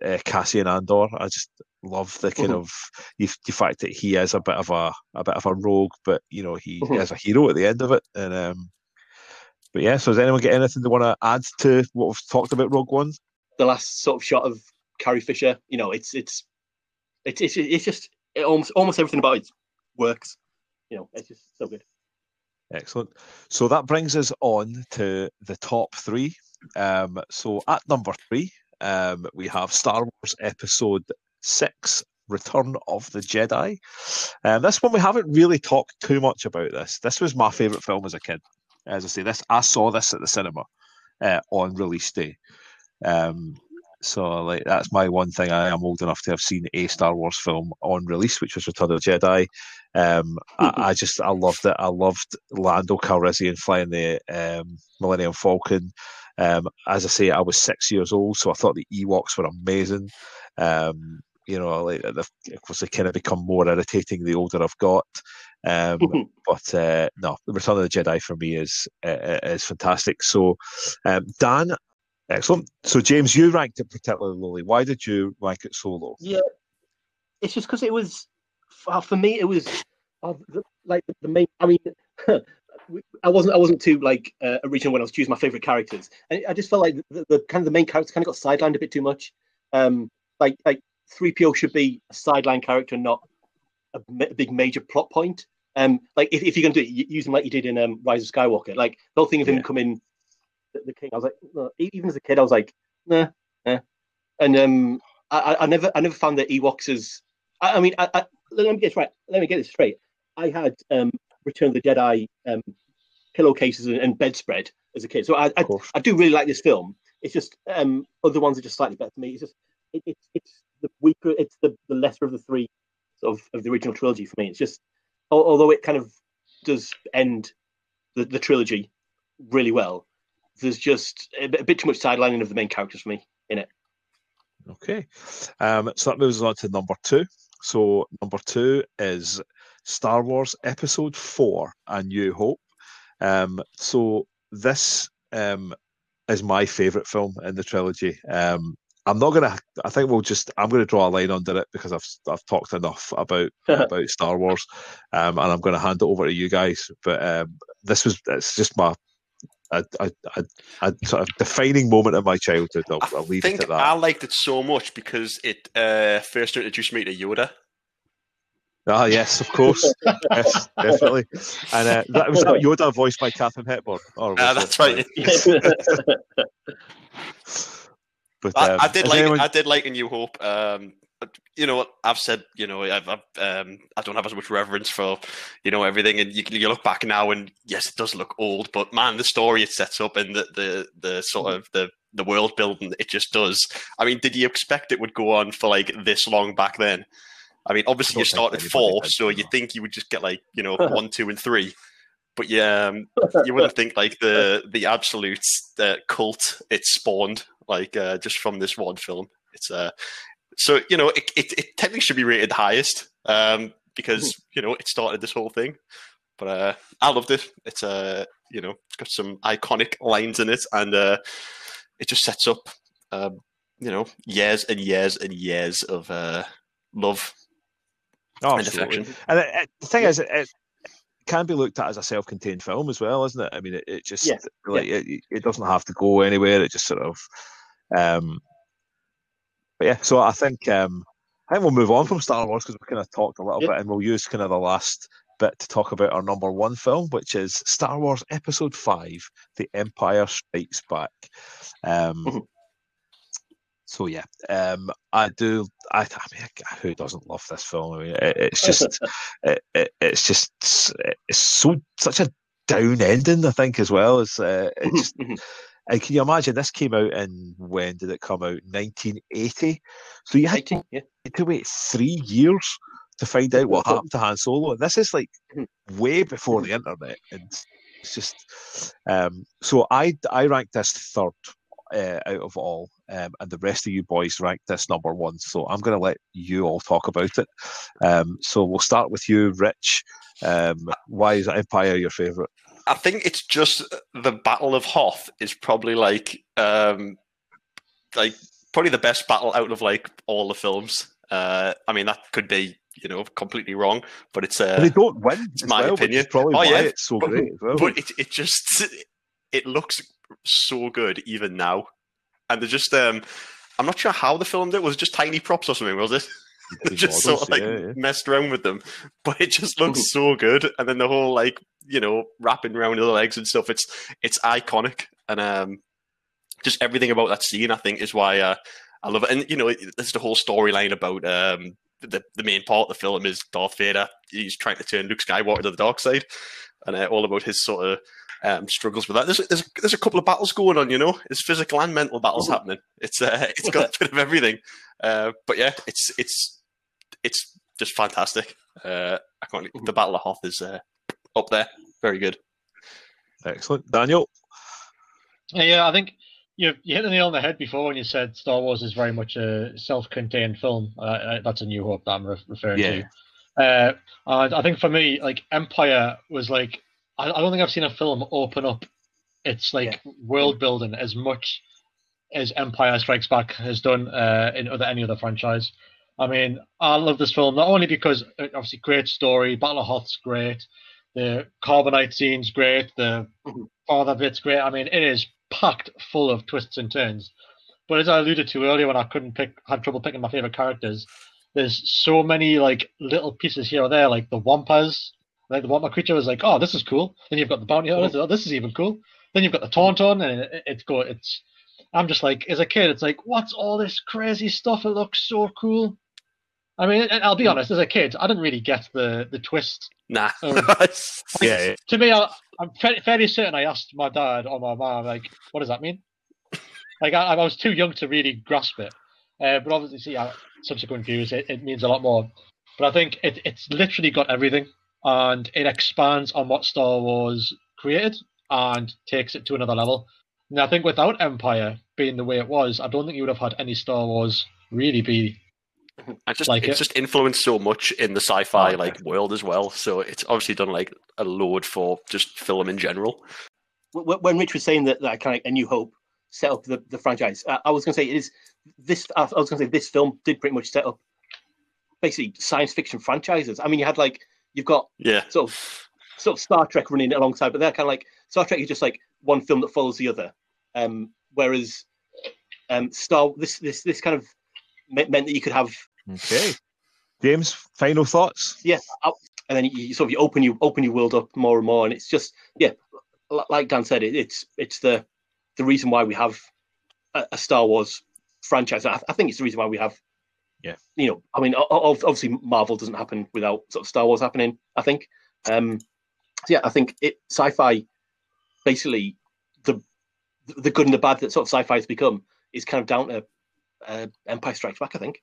uh, Cassian Andor. I just love the kind Mhm. of the, the fact that he is a bit of a a bit of a rogue, but you know he Mhm. is a hero at the end of it. And um, but yeah, so does anyone get anything they want to add to what we've talked about Rogue One? the last sort of shot of Carrie Fisher, you know, it's it's it's it's, it's just it almost almost everything about it works. You know, it's just so good. Excellent. So that brings us on to the top three. Um, so at number three, um, we have Star Wars Episode Six: Return of the Jedi. Um, this one we haven't really talked too much about. This. This was my favorite film as a kid. As I say, this I saw this at the cinema uh, on release day. Um, so like that's my one thing. I am old enough to have seen a Star Wars film on release, which was Return of the Jedi. Um, I, (laughs) I just I loved it. I loved Lando Calrissian flying the um, Millennium Falcon. Um, as I say, I was six years old, so I thought the Ewoks were amazing. Um, you know, like of course they kind of become more irritating the older I've got. Um, (laughs) but uh, no, the Return of the Jedi for me is uh, is fantastic. So, um, Dan, excellent. So, James, you ranked it particularly lowly. Why did you rank it so low? Yeah, it's just because it was uh, for me. It was uh, like the main. I mean, (laughs) I wasn't. I wasn't too like uh, original when I was choosing my favorite characters, and I just felt like the, the kind of the main characters kind of got sidelined a bit too much. Um, like like three PO should be a sideline character, not a, ma- big major plot point. Um, like if, if you're going to do it, use him like you did in um, Rise of Skywalker. Like the whole thing of him Yeah. coming the, the king. I was like, no, even as a kid, I was like, nah, nah. And um, I, I- never, I never found the Ewoks as. I, I mean, I, I, let me get this right. Let me get this straight. I had um, Return of the Jedi um, pillowcases and, and bedspread as a kid, so I, I, I do really like this film. It's just um, other ones are just slightly better for me. It's just it, it's it's the weaker, it's the, the lesser of the three of of the original trilogy for me. It's just although it kind of does end the, the trilogy really well, there's just a bit, a bit too much sidelining of the main characters for me in it. Okay. Um, so that moves on to number two. So number two is Star Wars Episode Four: A New Hope. Um, so this um, is my favorite film in the trilogy. Um, I'm not gonna. I think we'll just. I'm gonna draw a line under it because I've I've talked enough about (laughs) about Star Wars, um, and I'm gonna hand it over to you guys. But um, this was. It's just my. A, a, a, a sort of defining moment of my childhood. I'll, I'll leave think it at that. I liked it so much because it uh, first introduced me to Yoda. Ah, yes, of course. (laughs) yes, definitely. And uh, that was that Yoda voiced by Katharine Hepburn. Or was Uh, it? that's right. (laughs) But I, um, I did like anyone- I did like A New Hope. Um, you know what I've said. You know I've, I've um, I don't have as much reverence for you know everything, and you, you look back now and yes, it does look old, but man, the story it sets up and the the, the sort of the the world building it just does. I mean, did you expect it would go on for like this long back then? I mean, obviously I you started four, so you think you would just get like you know (laughs) one, two, and three. But yeah, um, you wouldn't think like the the absolute uh, cult it spawned like uh, just from this one film. It's uh, so you know it, it, it technically should be rated highest um, because you know it started this whole thing. But uh, I loved it. It's uh, you know it's got some iconic lines in it, and uh, it just sets up um, you know, years and years and years of uh, love Oh, and absolutely. affection. And it, it- the thing is, it, can be looked at as a self-contained film as well, isn't it? I mean, it, it just Yeah, like It, it doesn't have to go anywhere. It just sort of, um, but yeah. So I think um, I think we'll move on from Star Wars because we kind of talked a little Yeah. bit, and we'll use kind of the last bit to talk about our number one film, which is Star Wars Episode Five: The Empire Strikes Back. Um, Mhm. so yeah, um, I do. I, I mean, who doesn't love this film? I mean, it, it's just, (laughs) it, it, it's just, it's so such a down ending. I think as well as uh, it just. And can you imagine this came out in when did it come out? 1980. So you had 18, yeah. to wait three years to find out what happened to Han Solo. And this is like way before the internet, and it's just um, so I I ranked this third uh, out of all, um, and the rest of you boys ranked this number one. So I'm going to let you all talk about it. Um, so we'll start with you, Rich. Um, why is Empire your favorite? I think it's just the Battle of Hoth is probably like um like probably the best battle out of like all the films. Uh I mean that could be, you know, completely wrong, but it's And uh they don't win. it's my well, opinion. Probably Oh, why yeah. it's so But- great as well. but it it just it looks so good even now. And they're just um I'm not sure how they filmed it. Was it just tiny props or something, was it? (laughs) Just sort of like yeah, yeah. messed around with them. (laughs) But it just looks so good. And then the whole like, you know, wrapping around the legs and stuff, it's it's iconic. And um just everything about that scene I think is why uh, I love it. And you know, there's the whole storyline about um the, the main part of the film is Darth Vader. He's trying to turn Luke Skywalker to the dark side, and uh, all about his sort of um, struggles with that. There's, there's there's a couple of battles going on, you know. There's physical and mental battles Oh. happening. It's uh, (laughs) it's got a bit of everything. Uh, but yeah, it's it's it's just fantastic. Uh, I can't. The Battle of Hoth is uh, up there. Very good. Excellent, Daniel. Yeah, yeah, I think you you hit the nail on the head before when you said Star Wars is very much a self-contained film. Uh, uh, that's a New Hope that I'm re- referring Yeah. to. Uh, and I think for me, like Empire was like I, I don't think I've seen a film open up its like world building as much as Empire Strikes Back has done uh, in other any other franchise. I mean, I love this film not only because uh, obviously great story, Battle of Hoth's great, the carbonite scene's great, the Mhm. father bit's great. I mean, it is packed full of twists and turns. But as I alluded to earlier, when I couldn't pick, had trouble picking my favorite characters, there's so many like little pieces here or there, like the Wampas. Like the Wampa creature was like, oh, this is cool. Then you've got the bounty hunters. Oh, this is even cool. Then you've got the Tauntaun, and it, it's go. It's. I'm just like, as a kid, it's like, what's all this crazy stuff? It looks so cool. I mean, I'll be honest, as a kid, I didn't really get the the twist Nah. Oh. (laughs) Yeah, to me, I, I'm fa- fairly certain I asked my dad or my mom, like, what does that mean? Like, I, I was too young to really grasp it. Uh, but obviously, see, uh, subsequent views, it, it means a lot more. But I think it, it's literally got everything, and it expands on what Star Wars created and takes it to another level. And I think without Empire being the way it was, I don't think you would have had any Star Wars really be. I just Like it's it. just influenced so much in the sci-fi like world as well. So it's obviously done like a load for just film in general. When Rich was saying that, that kind of a New Hope set up the, the franchise, I, I was going to say it is this. I was going to say this film did pretty much set up basically science fiction franchises. I mean, you had like you've got Yeah, sort of sort of Star Trek running alongside, but they're kind of like Star Trek is just like one film that follows the other. Um, whereas um, Star this this this kind of meant that you could have Okay. James, final thoughts? yeah, and then you, sort of you open you open your world up more and more, and it's just yeah, like Dan said, it, it's it's the the reason why we have a, a Star Wars franchise. I, I think it's the reason why we have Yeah. you know, I mean, obviously Marvel doesn't happen without sort of Star Wars happening. I think, um, so yeah, I think it sci-fi basically the the good and the bad that sort of sci-fi has become is kind of down to uh, Empire Strikes Back. I think.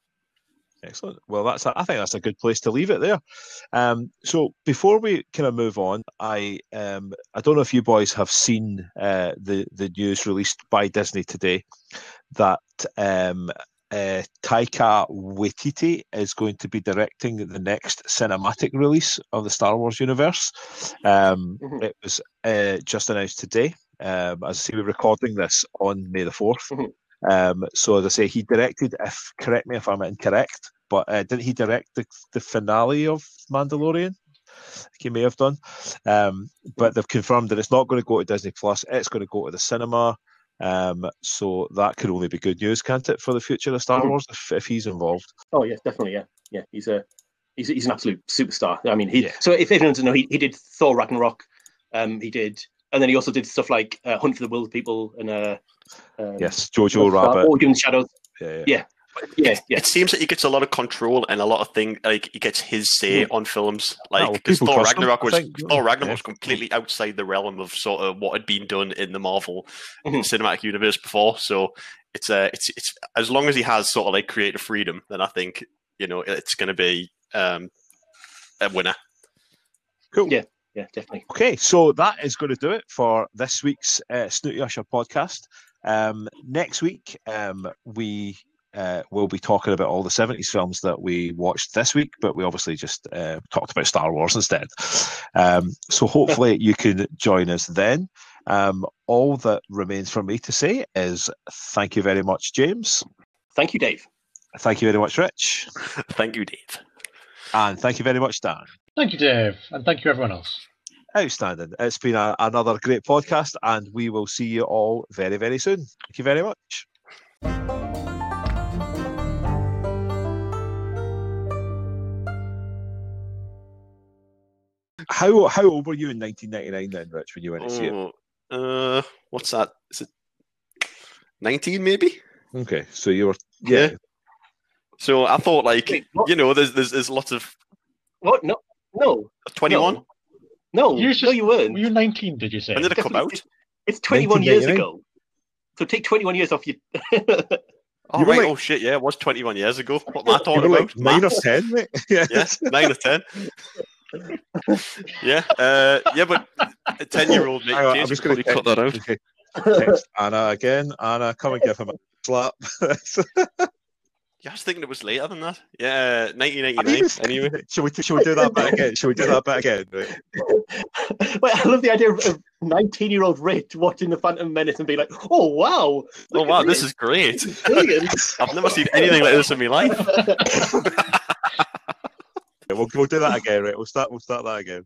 Excellent. Well, that's a, I think that's a good place to leave it there. Um, so before we kind of move on, I um, I don't know if you boys have seen uh, the the news released by Disney today that um, uh, Taika Waititi is going to be directing the next cinematic release of the Star Wars universe. Um, Mhm. It was uh, just announced today. Um, as I say, we're recording this on May the 4th. Mhm. Um, so as I say, he directed. If correct me if I'm incorrect, but uh, didn't he direct the, the finale of Mandalorian? He may have done, um, but they've confirmed that it's not going to go to Disney Plus. It's going to go to the cinema. Um, so that could only be good news, can't it, for the future of Star Mm. Wars if, if he's involved? Oh yes, definitely. Yeah, yeah. He's a he's, he's an absolute superstar. I mean, he. Yeah. So if anyone doesn't know, he, he did Thor Ragnarok. Um, he did, and then he also did stuff like uh, Hunt for the Wild People and uh, um, Yes, Jojo? Rabbit. Shadows. Yeah, yeah. Yeah. Yeah, yeah. It seems that he gets a lot of control and a lot of things. Like he gets his say on films. Like because people Thor him, Ragnarok was think, Thor Ragnarok yeah. was completely outside the realm of sort of what had been done in the Marvel Mhm. cinematic universe before. So it's uh, it's it's as long as he has sort of like creative freedom, then I think you know it's going to be um, a winner. Cool. Yeah. Yeah, definitely. Okay, so that is going to do it for this week's uh, Snooty Usher podcast. Um, next week, um, we uh, will be talking about all the 70s films that we watched this week, but we obviously just uh, talked about Star Wars instead. Um, so (laughs) hopefully you can join us then. Um, all that remains for me to say is thank you very much, James. Thank you, Dave. Thank you very much, Rich. (laughs) Thank you, Dave. And thank you very much, Dan. Thank you, Dave, and thank you, everyone else. Outstanding. It's been a, another great podcast, and we will see you all very, very soon. Thank you very much. How how old were you in 1999 then, Rich, when you went to see it? Oh, uh, what's that? Is it nineteen maybe? Okay, so you were yeah. So I thought like Wait, you know there's there's there's lots of What? No, no, twenty one. no, You no, you weren't. Were you 19, did you say? When did it come out? It's 21 years ago. So take 21 years off your. (laughs) Oh You right, like- oh shit, yeah, it was twenty one years ago. What am I (laughs) You talking about? like nine or ten, mate. (laughs) yeah. Yeah, nine or ten. Yeah, uh, yeah, but a ten-year-old mate, Hang on, I'm just going to cut that out. Okay. Text Anna again. Anna, come and give him a slap. (laughs) Yeah, I was thinking it was later than that. Yeah, nineteen I eighty-nine. mean, Anyway, (laughs) should we should we do that bit again? Should we do that bit again? (laughs) Wait, I love the idea of 19 year old Rich watching The Phantom Menace and being like, oh, wow. oh wow, at this is great. I've never seen anything like this in my life. We'll, we'll do that again, right? We'll start. We'll start that again.